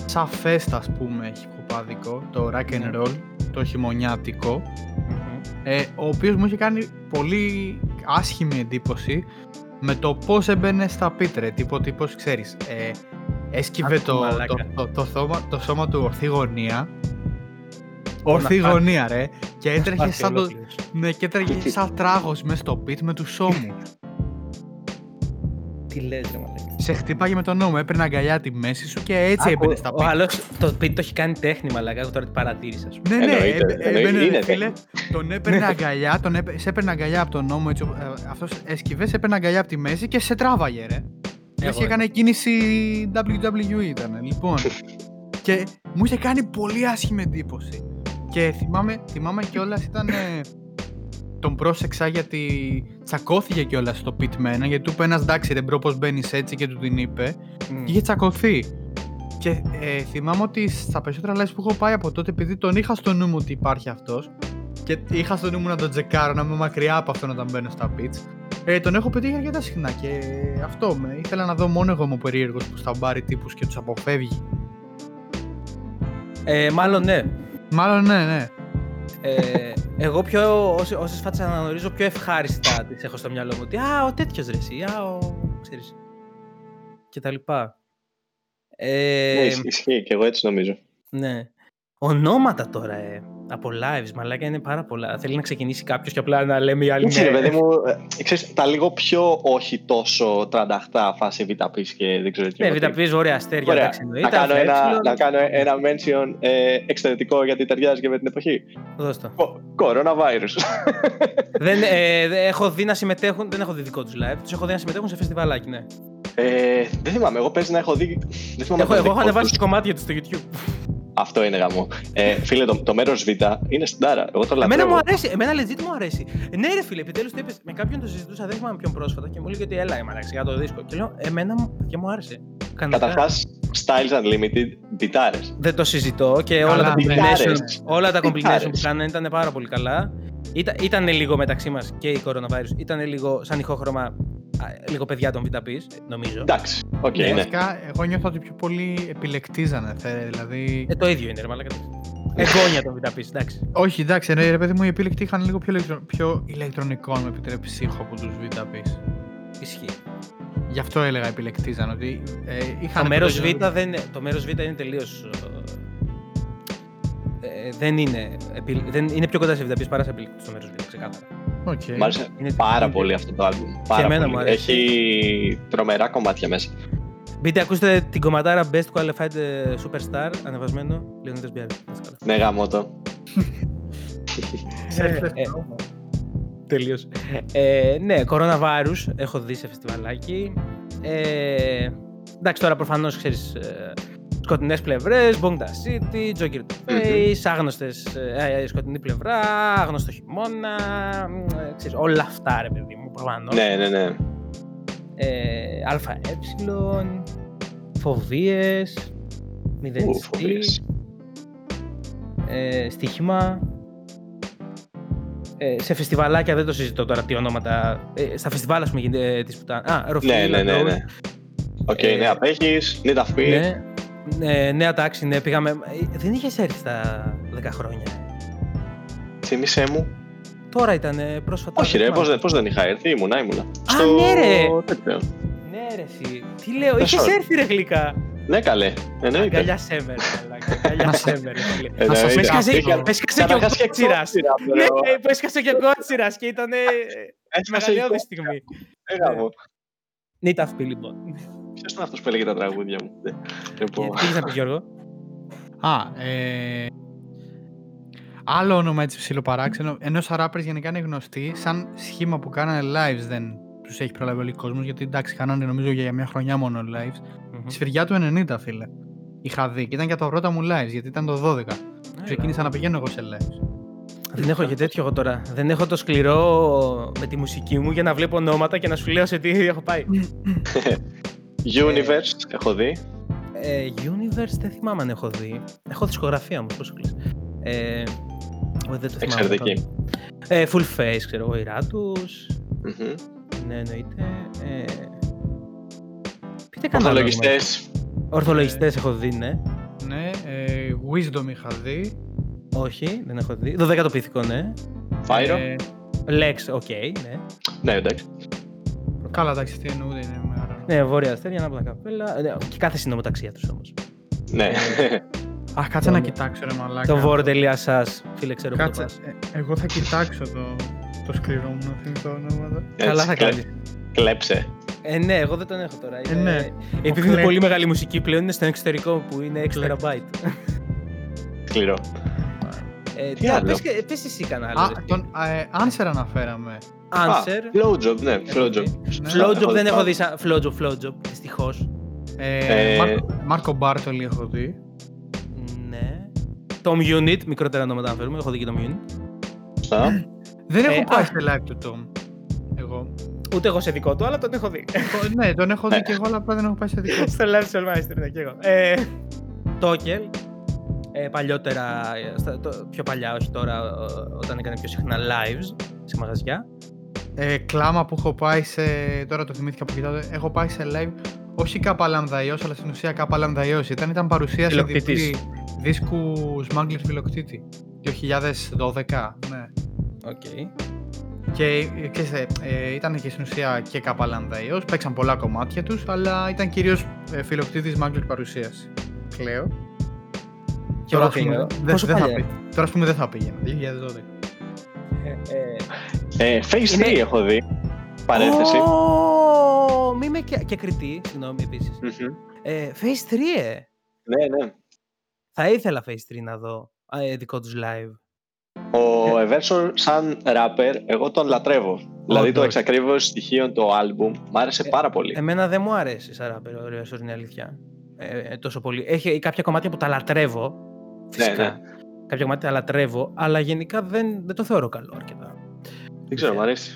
S1: σαν fest, ας πούμε, χιποπάδικο, το rock
S2: Ναι.
S1: and roll, το χειμωνιάτικο, ε, ο οποίος μου είχε κάνει πολύ άσχημη εντύπωση με το πώς έμπαινε στα πίτρε, τύπο τύπος, ξέρεις, ε, έσκυβε
S2: Άκου,
S1: το,
S2: μαλάκα.
S1: το, το, το, σώμα, το σώμα του ορθή γωνία, ορθή
S2: να
S1: γωνία ρε, και έτρεχε
S2: Σπάθη
S1: σαν το,
S2: ολόκληρος.
S1: ναι, και έτρεχε σαν τράγος μέσα στο πιτ με τους ώμους.
S2: Τι λες, ρε μαλάκα.
S1: Σε χτύπαγε με τον νόμο, έπαιρνε αγκαλιά τη μέση σου και έτσι
S2: Άκου,
S1: έμπαινε στα
S2: Ο
S1: πίτρε.
S2: άλλος, το πίτι το έχει κάνει τέχνη, μαλάκα. Εγώ τώρα την παρατήρησα, ας πούμε.
S1: Ναι, ναι,
S3: Εννοείται,
S1: έμπαι-
S3: εννοείται,
S1: έμπαινε, ρε
S3: είναι
S1: φίλε, τον έπαιρνε αγκαλιά, τον έπαι, σε έπαιρνε αγκαλιά από τον ώμο, έτσι, ε, αυτός έσκυβες, σε έπαιρνε αγκαλιά από τη μέση και σε τράβαγε, ρε. Λες
S2: Εγώ,
S1: και έκανε κίνηση WWE ήταν, λοιπόν. <laughs> και μου είχε κάνει πολύ άσχημη εντύπωση. Και θυμάμαι, θυμάμαι κιόλας ήταν... ε, τον πρόσεξα γιατί τσακώθηκε κιόλας στο pit με έναν, γιατί του είπε ένας εντάξει ρε bro πως μπαίνεις έτσι και του την είπε
S2: Μμ.
S1: και είχε τσακωθεί. Και ε, θυμάμαι ότι στα περισσότερα lives που έχω πάει από τότε, επειδή τον είχα στο νου μου ότι υπάρχει αυτός και είχα στο νου μου να τον τσεκάρω, να είμαι μακριά από αυτόν όταν μπαίνω στα pitch, ε, τον έχω πετύχει αρκετά συχνά και αυτό με. Ήθελα να δω μόνο εγώ είμαι ο περίεργο που στα μπάρει τύπους και τους αποφεύγει.
S2: Ε, μάλλον ναι.
S1: Μάλλον ναι, ναι.
S2: Ε, εγώ πιο, όσες, όσες φάτσες αναγνωρίζω πιο ευχάριστα τις έχω στο μυαλό μου. Ότι α, ο τέτοιος ρε εσύ, α, ο, ξέρεις. Και τα λοιπά. Ε,
S3: Ναι, ισ- ισχύει και εγώ έτσι νομίζω.
S2: ναι. Ονόματα τώρα, ε, από lives, μαλάκα είναι πάρα πολλά. Θέλει να ξεκινήσει κάποιος και απλά να λέμε οι άλλοι
S3: Έτσι ρε
S2: ναι.
S3: παιδί μου, ε, ξέρεις, τα λίγο πιο όχι τόσο τρανταχτά φάση β' και δεν ξέρω τι.
S2: Ναι,
S3: ότι-
S2: βιταπείς, ωραία αστέρια,
S3: Ωραία.
S2: εντάξει, εννοείται.
S3: Να κάνω,
S2: αλφα,
S3: ένα,
S2: έψιλον,
S3: να κάνω ένα mention ε, εξαιρετικό γιατί ταιριάζει και με την εποχή.
S2: Δώσ' το.
S3: Κο- Coronavirus.
S2: δεν, ε, δεν έχω δει να συμμετέχουν, δεν έχω δει δικό τους live, τους έχω δει να συμμετέχουν σε φεστιβαλάκι, ναι.
S3: ε, δεν θυμάμαι, εγώ παίζει να έχω δει. Δεν θυμάμαι
S2: Έχω,
S3: το
S2: εγώ έχω
S3: δικό
S2: ανεβάσει
S3: τους.
S2: και κομμάτια του στο YouTube.
S3: Αυτό είναι γαμό. Ε, φίλε, το, το μέρος Β είναι στην τάρα. Εγώ το
S2: Εμένα
S3: λατρεύω.
S2: μου αρέσει, εμένα legit μου αρέσει. Ε, Ναι, ρε φίλε, επιτέλους το είπες. Με κάποιον το συζητούσα, δεν θυμάμαι ποιον πρόσφατα και μου έλεγε ότι έλα, εμένα για το δίσκο. Και λέω, Εμένα μου, και μου άρεσε. Κανονικά.
S3: Καταρχάς, Styles Unlimited, μπιτάρε.
S2: Δεν το συζητώ και όλα
S1: Καλά,
S2: τα,
S1: ναι.
S2: combination,
S3: Μπιτάρες.
S2: όλα τα combination
S3: Μπιτάρες.
S2: που κάνανε ήταν πάρα πολύ καλά. Ήταν, ήτανε λίγο μεταξύ μας και η coronavirus. Ήταν λίγο σαν ηχόχρωμα, α, λίγο παιδιά των Βήτα Πεις, νομίζω.
S3: Εντάξει, οκ,
S1: Ναι,
S3: ναι.
S1: Βασικά, εγώ νιώθω ότι πιο πολύ επιλεκτίζανε. θε- Δηλαδή.
S2: Ε, το ίδιο είναι, ρε μαλάκα. Εγγόνια των Βήτα Πεις, εντάξει.
S1: όχι, εντάξει, ρε, ρε παιδί μου, οι επιλεκτοί είχαν λίγο πιο, ηλεκτρο... πιο ηλεκτρονικό, αν με επιτρέπει, ήχο από τους Βήτα Πεις.
S2: Ισχύει.
S1: Γι' αυτό έλεγα επιλεκτίζαν, ότι ε, είχαν.
S2: Το μέρος Β,
S1: πρώτο-
S2: δεν, είναι- το μέρος Β είναι τελείως. Ε, δεν είναι. επι- Δεν, είναι πιο κοντά σε Βήτα Πεις παρά σε επιλεκτή το μέρος Β, ξεκάθαρα.
S1: Οκ.
S3: Μ' άρεσε
S2: Είναι-
S3: πάρα
S2: είναι-
S3: πολύ αυτό το album. Πάρα
S2: εμένα
S3: πολύ.
S2: μου αρέσει.
S3: Έχει τρομερά κομμάτια μέσα.
S2: Μπείτε, ακούστε την κομματάρα Best Qualified ε, Superstar, ανεβασμένο, Leonidas Biaris. Να είστε καλά.
S3: Ναι, γάμο το. <laughs>
S1: Ε,
S2: ε, Τελείως. Ε, ναι, Coronavirus έχω δει σε φεστιβαλάκι. Ε, εντάξει, τώρα προφανώς ξέρεις ε, σκοτεινές πλευρές, Bongda City, Joker to Face, άγνωστες, ε, ε, σκοτεινή πλευρά, άγνωστο χειμώνα, ε, ξέρεις, όλα αυτά ρε παιδί μου, προφανώς.
S3: Ναι, ναι, ναι.
S2: Ε, ΑΕ, φοβίες,
S3: Ου,
S2: μηδενιστή,
S3: φοβίες.
S2: ε, στοίχημα. Ε, σε φεστιβαλάκια δεν το συζητώ τώρα τι ονόματα. Ε, στα φεστιβάλ, ας πούμε, γίνεται ε, της πουτάνας. Α, Ροφίλ,
S3: Ναι, ναι, ναι,
S2: Αντρόου.
S3: ναι. Οκ,
S2: Ε,
S3: ναι, απέχεις, ναι, τα πει.
S2: Ναι, ναι, νέα τάξη, ναι, πήγαμε. ε, Δεν είχες έρθει στα 10 χρόνια.
S3: Θύμησέ μου.
S2: Τώρα ήταν ε, πρόσφατα.
S3: Όχι,
S2: δεν
S3: ρε,
S2: θυμάμαι.
S3: πώς, δεν- πώς δεν είχα έρθει, ήμουνα, ήμουνα.
S2: ναι, ρε.
S3: τέτοιο.
S2: Ναι, ρε, εσύ. Τι λέω,
S3: Δεν
S2: είχες
S3: σ'
S2: έρθει ρε γλυκά.
S3: Ναι, καλέ. Εννοείται.
S2: Αγκαλιάσέ με, ρε, μαλάκα, Αγκαλιάσέ με, ρε, φίλε.
S1: Να σας
S3: Εννοείται.
S1: πω
S2: Έσκασε
S3: Είχα-
S2: έσκασε και ο
S3: Καταρχάς και
S2: Κότσιρας.
S3: κότσιρα, <laughs>
S2: Ναι,
S3: μπρο.
S2: που έσκασε και ο Κότσιρας και ήταν
S3: Έσκασε η
S2: μεγαλειώδης
S3: κότσιρα.
S2: στιγμή.
S3: Έγα μου.
S2: Νίτα αυτή λοιπόν.
S3: Ποιος ήταν αυτός που έλεγε τα τραγούδια μου; Ναι. Λοιπόν,
S2: Τι έχεις να πει Γιώργο.
S1: Α, ε, άλλο όνομα έτσι ψιλοπαράξενο. Ενώ σαν rappers γενικά είναι γνωστοί, σαν σχήμα που κάνανε lives δεν τους έχει προλάβει όλοι ο κόσμος. Γιατί εντάξει, κάνανε νομίζω για μια χρονιά μόνο lives. Τη σφυριά του 90, φίλε. Είχα δει και ήταν για τα πρώτα μου lives, γιατί ήταν το 12. Ξεκίνησα να πηγαίνω εγώ σε lives.
S2: Δεν έχω και τέτοιο εγώ τώρα. Δεν έχω το σκληρό με τη μουσική μου για να βλέπω ονόματα και να σου λέω σε τι έχω πάει. <laughs>
S3: Universe, έχω δει.
S2: Ε, Universe δεν θυμάμαι αν έχω δει. Έχω δισκογραφία μου, πώς κλείσει. Ε, όχι, δεν το θυμάμαι.
S3: Εξαιρετική.
S2: Ε, full face, ξέρω εγώ, η Ράτους.
S3: Μμμ.
S2: Ναι, εννοείται. Ε, πείτε κανένα όνομα.
S3: Ορθολογιστές.
S2: Ορθολογιστές έχω δει, ναι.
S1: Ναι, ε, Wisdom είχα δει.
S2: Όχι, δεν έχω δει. 12ο πυθικό, ναι.
S3: Φάιρο.
S1: Ε,
S2: Lex, οκ, ναι.
S3: Ναι, εντάξει.
S1: καλά, εντάξει, τι εννοούνται, είναι μεγάλο.
S2: Ναι, βόρεια αστέρια, ανάποδα καπέλα. Ε, ναι, και κάθε συνομοταξία τους όμως.
S3: Ναι.
S1: Α, κάτσε να κοιτάξω, ρε μαλάκα.
S2: Το βόρο.σα, φίλε, ξέρω που το
S1: Κάτσε,
S2: πας.
S1: ε, εγώ θα κοιτάξω το, το σκληρό μου να θυμηθώ ονόματα.
S2: Καλά
S3: Έτσι,
S2: θα
S3: κλε-
S2: κάνεις.
S3: Κλέψε.
S2: Ε, ναι, εγώ δεν τον έχω τώρα.
S1: Ε,
S2: Είναι...
S1: ναι.
S2: Επειδή
S1: Ο
S2: είναι
S1: Κλε-
S2: πολύ μεγάλη μουσική πλέον, είναι στο εξωτερικό που είναι 6
S1: Κλε-
S2: TB.
S3: Σκληρό.
S2: Ε,
S3: Τι
S2: τι άλλο,
S3: άλλο;
S2: πες, και- πες εσύ κανένα
S1: Α,
S2: άλλο.
S1: τον ε, Answer αναφέραμε.
S2: Answer.
S3: Flowjob, ναι, Flowjob.
S1: Ναι.
S2: Flowjob
S3: Έχω
S2: δεν
S3: δει
S2: έχω
S3: πάρα.
S2: δει σαν Flowjob, Flowjob, δυστυχώς.
S1: Ε,
S3: Ε,
S1: Μάρκο, Μάρκο Μπάρτολι έχω δει.
S2: Ναι. Tom Unit, μικρότερα ονόματα να φέρουμε, έχω δει και Tom Unit.
S3: Σωστά.
S1: Δεν
S2: Ε,
S1: έχω πάει
S2: α.
S1: σε live του Tom. Εγώ.
S2: Ούτε εγώ σε δικό του, αλλά τον έχω δει.
S1: Ο- ναι, τον έχω δει και εγώ, αλλά απλά δεν έχω πάει σε δικό.
S2: στο Live Soulmaster, ναι, και εγώ. Ε, Τόκελ. Ε, παλιότερα, ε, στα- το, πιο παλιά, όχι τώρα, ο- όταν έκανε πιο συχνά lives σε μαγαζιά.
S1: Ε, κλάμα που έχω πάει σε. Τώρα το θυμήθηκα που κοιτάω. Έχω πάει σε live. Όχι κάπα λαμδαϊός, αλλά στην ουσία κάπα λαμδαϊός. Ήταν, ήταν παρουσίαση
S2: Φιλοκτήτης.
S1: διπλή δίσκου Smuggler Φιλοκτήτη. 2012, ναι.
S2: Οκ.
S1: Και, ε, ξέρεις, ε, ε, ήταν και στην ουσία και κάπα λαμδαϊός. Παίξαν πολλά κομμάτια τους, αλλά ήταν κυρίως ε, Φιλοκτήτης Smuggler παρουσίαση. Κλαίω.
S2: Και εγώ
S1: ας πούμε,
S2: πήγα.
S1: δεν-
S2: Πόσο
S1: δεν θα
S2: παλιά;
S1: πει- Τώρα ας πούμε δεν θα πήγαινα. 2012.
S2: Ε, ε,
S3: Ε, Phase
S2: Είναι-
S3: 3 έχω δει. Παρένθεση.
S2: Ω, Μη με και, και κριτή, συγγνώμη επίσης.
S3: Μμμ.
S2: Ε, Phase 3, ε.
S3: Ναι, ναι.
S2: Θα ήθελα Phase 3 να δω ε, δικό τους live.
S3: Ο Everson σαν rapper, εγώ τον λατρεύω. Δηλαδή το
S1: Όντως.
S3: εξακρίβω στοιχείο το album μου άρεσε
S2: Ε,
S3: πάρα πολύ.
S2: Εμένα δεν μου αρέσει σαν ράπερ, ο Ρέωσος, είναι αλήθεια. Ε, ε, τόσο πολύ. Έχει κάποια κομμάτια που τα λατρεύω. Φυσικά.
S3: ναι.
S2: Κάποια κομμάτια τα λατρεύω, αλλά γενικά δεν, δεν το θεωρώ καλό αρκετά.
S3: Δεν ξέρω, μου αρέσει.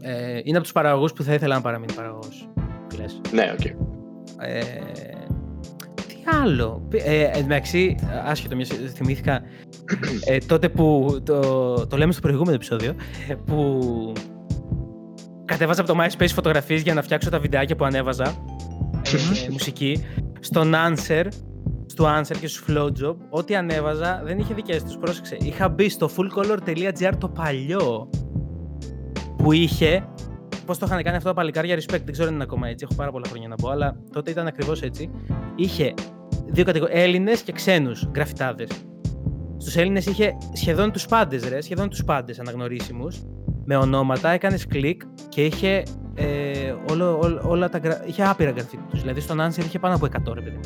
S2: Ε, είναι από τους παραγωγούς που θα ήθελα να παραμείνει παραγωγός. Λες.
S3: Ναι, οκ.
S2: Ε, τι άλλο; Π- Ε, εν τω μεταξύ, άσχετο, μια θυμήθηκα ε, τότε που. Το, το λέμε στο προηγούμενο επεισόδιο. ε, Που κατέβαζα από το MySpace φωτογραφίες για να φτιάξω τα βιντεάκια που ανέβαζα. ε, ε, μουσική. Στον Answer, στο Answer και στο Flowjob, ό,τι ανέβαζα δεν είχε δικές τους. Πρόσεξε. Είχα μπει στο fullcolor.gr το παλιό που είχε Πώς το είχαν κάνει αυτό τα παλικάρια, respect, δεν ξέρω αν είναι ακόμα έτσι. Έχω πάρα πολλά χρόνια να πω, αλλά τότε ήταν ακριβώς έτσι. Είχε δύο κατηγορίε, Έλληνες και ξένους γραφιτάδες. Στους Έλληνες είχε σχεδόν τους πάντες, ρε, σχεδόν τους πάντες αναγνωρίσιμους. Με ονόματα, έκανες κλικ και είχε, ε, όλο, όλο- όλα τα, γρα- είχε άπειρα γραφίτι τους. Δηλαδή στον Answer είχε πάνω από 100 ρε παιδί.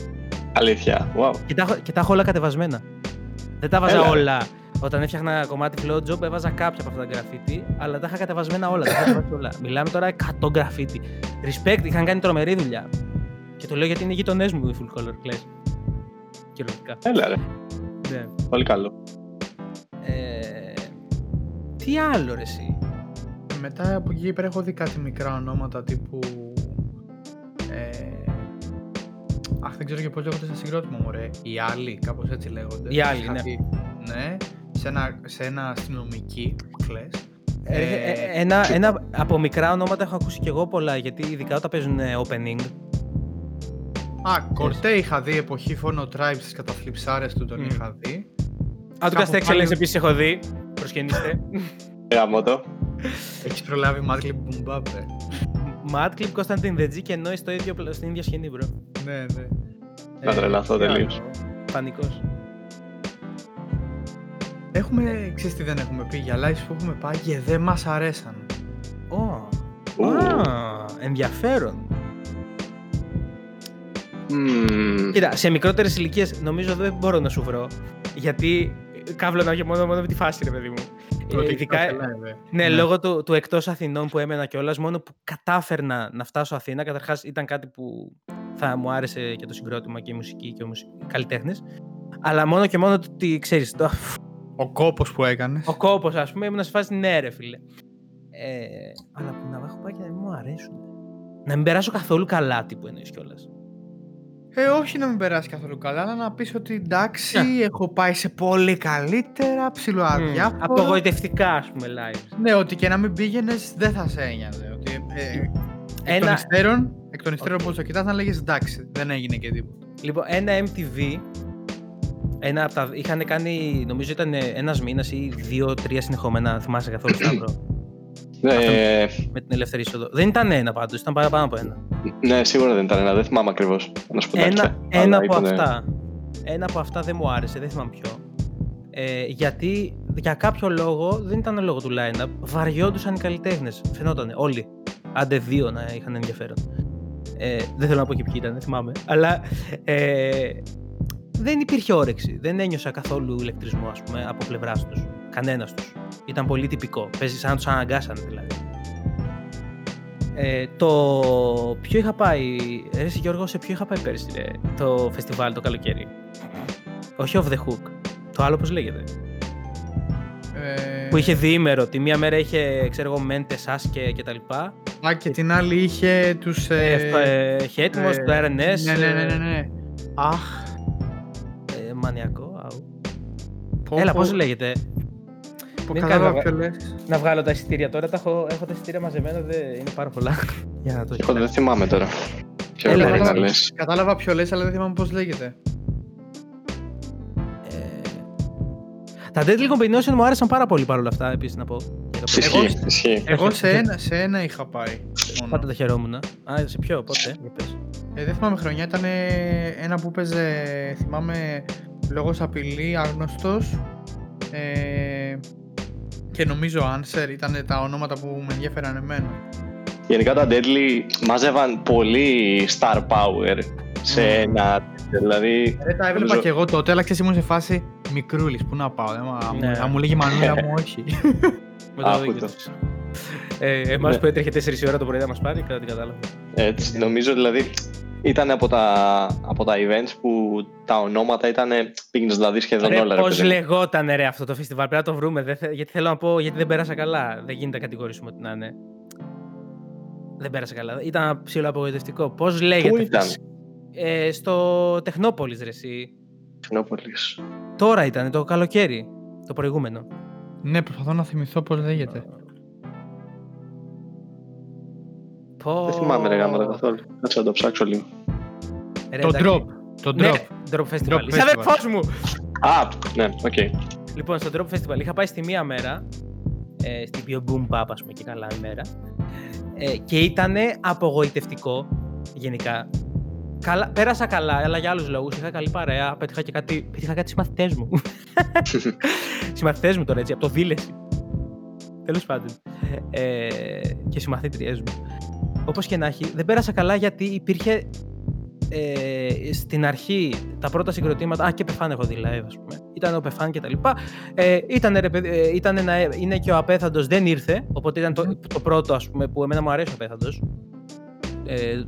S2: Μου.
S3: Αλήθεια. Wow.
S2: Και τα, έχω- και τα έχω όλα κατεβασμένα. Δεν τα βάζα
S3: Έλα.
S2: όλα Όταν έφτιαχνα κομμάτι flow job, έβαζα κάποια από αυτά τα graffiti, αλλά τα είχα κατεβασμένα όλα. Τα είχα κατεβάσει όλα. Μιλάμε τώρα 100 graffiti. Respect, είχαν κάνει τρομερή δουλειά. Και το λέω γιατί είναι γειτονές μου οι full color class. Κυριολεκτικά.
S3: Έλα ρε.
S2: Ναι.
S3: Πολύ καλό.
S2: Ε, τι άλλο ρε εσύ;
S1: Μετά από εκεί πέρα έχω δει κάτι μικρά ονόματα τύπου. Αχ, δεν ξέρω και πώς λέγονται στα συγκρότημα μου, ρε. Οι άλλοι, κάπως έτσι λέγονται.
S2: Οι άλλοι,
S1: Είχα
S2: ναι.
S1: δει, ναι. Σε ένα, σε ένα αστυνομική, κλες.
S2: Ε,
S1: Ε,
S2: ε, ένα,
S1: και-
S2: ένα από μικρά ονόματα έχω ακούσει και εγώ πολλά, γιατί ειδικά όταν παίζουν ε, opening.
S1: Α, Κορτέ είχα δει εποχή Phono Tribe στις καταφλιψάρες του τον
S2: Μμ.
S1: είχα δει.
S2: Αν το
S1: Κάπου
S2: Cast Excellence
S1: πάλι-
S2: επίσης έχω δει. Προσκυνήστε.
S3: Γάμο το.
S1: Έχεις προλάβει Madlib Boom ε.
S2: Madclip, Constantine the G και Noise στο ίδιο, πλα- στην ίδια σκηνή, bro.
S1: Ναι, ναι.
S3: Να τρελαθώ
S1: τι άλλο;
S3: τελείως.
S2: Πανικός.
S1: Έχουμε, ξέρεις τι δεν έχουμε πει, για lives που έχουμε πάει και δεν μας αρέσαν.
S2: Ω.
S3: Ου.
S2: Α, ενδιαφέρον.
S3: Μμμ.
S2: Κοίτα, σε μικρότερες ηλικίες νομίζω δεν μπορώ να σου βρω. Γιατί κάβλωνα και μόνο, μόνο με τη φάση, ρε παιδί μου. Ε,
S1: Πρώτη
S2: ειδικά,
S1: εκδόση live, ε.
S2: ναι, λόγω του, του εκτός Αθηνών που έμενα κιόλας, μόνο που κατάφερνα να φτάσω Αθήνα. Καταρχάς ήταν κάτι που θα μου άρεσε και το συγκρότημα και η μουσική και οι καλλιτέχνες. Αλλά μόνο και μόνο το ότι ξέρεις. Το,
S1: Ο κόπος που έκανες.
S2: ο κόπος, ας πούμε, ήμουν σε φάση ναι, ρε φίλε. Ε, αλλά που να έχω πάει και να μην μου αρέσουν. Να μην περάσω καθόλου καλά, τύπου εννοείς κιόλας.
S1: Ε, όχι να μην περάσει καθόλου καλά, αλλά να πεις ότι εντάξει, έχω πάει σε πολύ καλύτερα, ψηλό αδιάφορα.
S2: Απογοητευτικά, ας πούμε, live.
S1: Ναι, ότι και να μην πήγαινες δεν θα σε ένοιαζε. Ότι, ε, εκ των
S2: Ένα,
S1: υστέρων, εκ των υστέρων πώς το κοιτάς να λέγεις εντάξει, δεν έγινε και τίποτα.
S2: Λοιπόν, ένα MTV. Ένα από τα, είχαν κάνει, νομίζω ήταν ένας μήνας ή δύο-τρία συνεχόμενα. δεν Θυμάσαι καθόλου Σταύρο.
S3: Ε,
S2: με την ελεύθερη είσοδο. Δεν ήταν ένα πάντως, ήταν παραπάνω από ένα.
S3: ναι, σίγουρα δεν ήταν ένα. Δεν θυμάμαι ακριβώς. Να σου πω την
S2: Ένα,
S3: αλήθεια.
S2: ένα
S3: Αλλά
S2: από
S3: ήτανε-
S2: αυτά. Ένα από αυτά δεν μου άρεσε, δεν θυμάμαι ποιο. Ε, γιατί για κάποιο λόγο, δεν ήταν λόγω του line-up, βαριόντουσαν οι καλλιτέχνες. Φαινόταν όλοι. Άντε δύο να είχαν ενδιαφέρον. Ε, δεν θέλω να πω και ποιοι ήταν, δεν θυμάμαι. Αλλά ε, δεν υπήρχε όρεξη. Δεν ένιωσα καθόλου ηλεκτρισμό, ας πούμε, από πλευράς τους. Κανένας τους. Ήταν πολύ τυπικό. Παίζει σαν να τους αναγκάσανε δηλαδή. Ε, το ποιο είχα πάει. Ρε εσύ, Γιώργο, σε ποιο είχα πάει πέρσι, ρε, το φεστιβάλ το καλοκαίρι; Όχι off the hook. Το άλλο πώς λέγεται;
S1: Ε,
S2: Που είχε διήμερο. Τη μία μέρα είχε, ξέρω εγώ, μέντες, άσκε και τα λοιπά.
S1: Α, και την άλλη είχε τους...
S2: Ε,
S1: Ε,
S2: ε, Χέτμος, το RNS.
S1: Ναι, ναι, ναι, ναι, ναι. Αχ,
S2: ε, μανιακό. αου.
S1: πω,
S2: Έλα,
S1: πω,
S2: πώς λέγεται;
S1: Πω,
S2: μην
S1: κατάλαβα
S2: κάνω-
S1: ποιο λες.
S2: Να βγάλω τα εισιτήρια τώρα. Τα έχω, έχω τα εισιτήρια μαζεμένα, δεν είναι πάρα πολλά. <laughs> Για να το
S3: Εγώ δεν θυμάμαι τώρα. Ποιο
S2: Έλα,
S3: μπορεί
S2: ρε,
S3: να
S2: εσύ.
S3: λες.
S1: Κατάλαβα ποιο λες, αλλά δεν θυμάμαι πώς λέγεται.
S2: Ε, Τα Deadly Combination μου άρεσαν πάρα πολύ παρόλα αυτά, επίσης να πω. Για το
S3: Ισχύει, ισχύει.
S1: Εγώ σε ένα, σε ένα είχα πάει. μόνο.
S2: Πάντα τα χαιρόμουν. Α, σε ποιο, πότε, για πες.
S1: Ε, δεν θυμάμαι χρονιά, ήταν ένα που παίζε, θυμάμαι, λόγος απειλή, άγνωστος. Ε, και νομίζω Answer ήταν τα ονόματα που με ενδιαφέραν εμένα.
S3: Γενικά τα Deadly μάζευαν πολύ star power σε
S1: Mm.
S3: ένα. Δηλαδή.
S1: Ε, τα έβλεπα
S3: Νομίζω-
S1: και εγώ τότε, αλλά ξέρεις ήμουν σε φάση μικρούλης, πού να πάω, ε, μα,
S2: Ναι.
S1: αν μου λέγει η μανούλα μου <laughs> όχι.
S2: Με το
S3: Άκου
S2: δίκιο
S3: το.
S2: τους. Ε, εμάς
S3: Ναι.
S2: που έτρεχε 4 η ώρα το πρωί να μας πάρει, κατά την κατάλαβα.
S3: Έτσι, νομίζω δηλαδή ήταν από τα, από τα events που τα ονόματα ήταν. πήγαινε να τα δει σχεδόν όλα.
S2: Ρε,
S3: ρε
S2: πώς
S3: παιδί μου.
S2: λεγόταν ρε αυτό το φεστιβάλ, πρέπει να το βρούμε, δεν θε- γιατί θέλω να πω, γιατί δεν πέρασα καλά. Δεν γίνεται να κατηγορήσουμε ότι να είναι. Δεν πέρασα καλά. Ήταν ψηλό απογοητευτικό. Πώς λέγεται.
S3: Πού ήταν,
S2: Ε, στο Τεχνόπολης ρε εσύ.
S3: Τεχνόπολης.
S2: Τώρα ήταν, το καλοκαίρι. Το προηγούμενο.
S1: ναι, προσπαθώ να θυμηθώ πώς λέγεται.
S2: Πω...
S3: Δεν θυμάμαι ρε γάμματα καθόλου. Κάτσε να το ψάξω λίγο.
S2: Ρε,
S1: Το
S2: εντάξει.
S1: drop, το
S2: Ναι,
S1: drop.
S2: Drop Festival.
S1: Drop
S2: Είσαι
S1: Festival.
S2: αδερφός μου!
S3: Α, ναι, οκ.
S2: Λοιπόν, στο Drop Festival είχα πάει στη μία μέρα, ε, στην πιο boom bap, ας πούμε, και καλά ημέρα. Ε, και ήταν απογοητευτικό, γενικά. Καλά, πέρασα καλά, αλλά για άλλους λόγους. Είχα καλή παρέα, πέτυχα και κάτι, πέτυχα κάτι συμμαθητές μου. <laughs> συμμαθητές μου τώρα, έτσι, από το δίλεση. Τέλος πάντων. Ε, και συμμαθήτριές μου. Όπως και να έχει, δεν πέρασα καλά γιατί υπήρχε ε, στην αρχή τα πρώτα συγκροτήματα. Α, και πεφάνε έχω δει live, ας πούμε. ήταν ο Πεφάν κτλ. Ε, ήταν, ρε, παιδί, ε, ήταν να είναι και ο απέθαντος, δεν ήρθε. Οπότε ήταν το, το πρώτο ας πούμε, που εμένα μου αρέσει ο απέθαντος. Ε,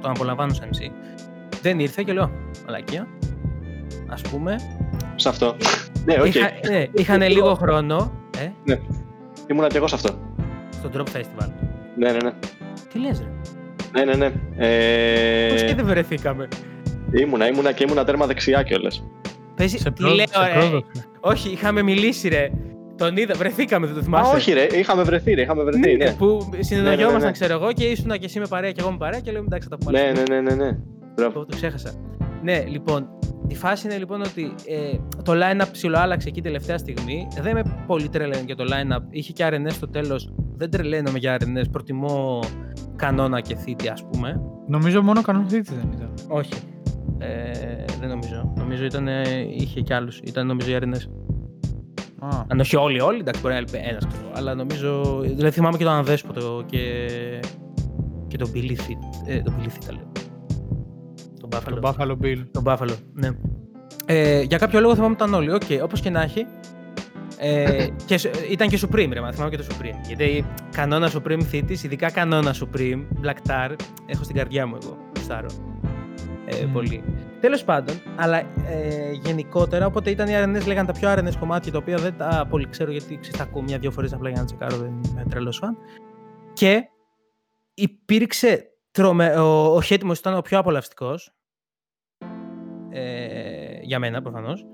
S2: τον απολαμβάνω σαν MC. Δεν ήρθε και λέω, μαλακία. Ας πούμε.
S3: Σε αυτό. ναι, οκ.
S2: Είχα, ναι, είχαν <laughs> λίγο χρόνο. Ε,
S3: Ναι. Ήμουνα και εγώ σε αυτό.
S2: στο Drop Festival.
S3: Ναι, ναι, ναι.
S2: Τι λες ρε.
S3: Ναι, ναι, ναι. Ε,
S2: Πώς και δεν βρεθήκαμε.
S3: ήμουνα, ήμουνα και ήμουνα τέρμα δεξιά κιόλας.
S2: Παίζει,
S1: Σε
S2: τι
S1: πρόδο-
S2: λέω
S1: σε
S2: ρε.
S1: πρόδο.
S2: Όχι, είχαμε μιλήσει ρε. Τον είδα, βρεθήκαμε, δεν το
S3: Α,
S2: θυμάσαι.
S3: όχι, ρε. Είχαμε βρεθεί, ρε. Είχαμε βρεθεί.
S2: Ναι,
S3: Ναι,
S2: που συνεννοιόμασταν,
S3: ναι, ναι.
S2: ξέρω εγώ, και ήσουν και εσύ με παρέα και εγώ με παρέα και λέμε εντάξει, θα τα πούμε.
S3: ναι,
S2: άλλη
S3: ναι, ναι, ναι, ναι. Μπράβο.
S2: Το, το ξέχασα. Ναι, λοιπόν, η φάση είναι λοιπόν ότι ε, το line-up ψιλοάλλαξε εκεί τελευταία στιγμή. Δεν με πολύ τρελαίνει για το line-up. Είχε και RNS στο τέλος. Δεν τρελαίνομαι για RNS. Προτιμώ κανόνα και θήτη, ας πούμε.
S1: Νομίζω μόνο κανένα θήτη δεν ήταν.
S2: Όχι. Ε, δεν νομίζω. Νομίζω ήταν, ε, είχε κι άλλους. Ήταν νομίζω οι RNS.
S1: Α,
S2: Αν όχι όλοι, όλοι, εντάξει, μπορεί να έλειπε ένας, ξέρω. Αλλά νομίζω. Δηλαδή θυμάμαι και τον Ανδέσποτο και. και τον Billy Fit. Ε, τον Billy Fit, τα λέω. Τον Buffalo.
S1: το Buffalo Bill.
S2: Τον Buffalo, ναι. Ε, για κάποιο λόγο θυμάμαι ήταν όλοι. Οκ, όπως και να έχει. Ε, και, σου- ήταν και Supreme, ρε, μα θυμάμαι και το Supreme. Γιατί κανόνα Supreme θήτης, ειδικά κανόνα Supreme, Black Tar, έχω στην καρδιά μου εγώ, γουστάρω. Ε,
S1: Μμμ.
S2: Πολύ. Τέλος πάντων, αλλά ε, γενικότερα, οπότε ήταν οι RNS, λέγανε τα πιο RNS κομμάτια, τα οποία δεν τα πολύ ξέρω, γιατί ξέρεις, τα ακούω μια-δυο φορές απλά για να τσεκάρω, δεν είμαι τρελός φαν. Και υπήρξε τρομε... ο, ο Χέτιμος ήταν ο πιο απολαυστικός, ε, για μένα προφανώς.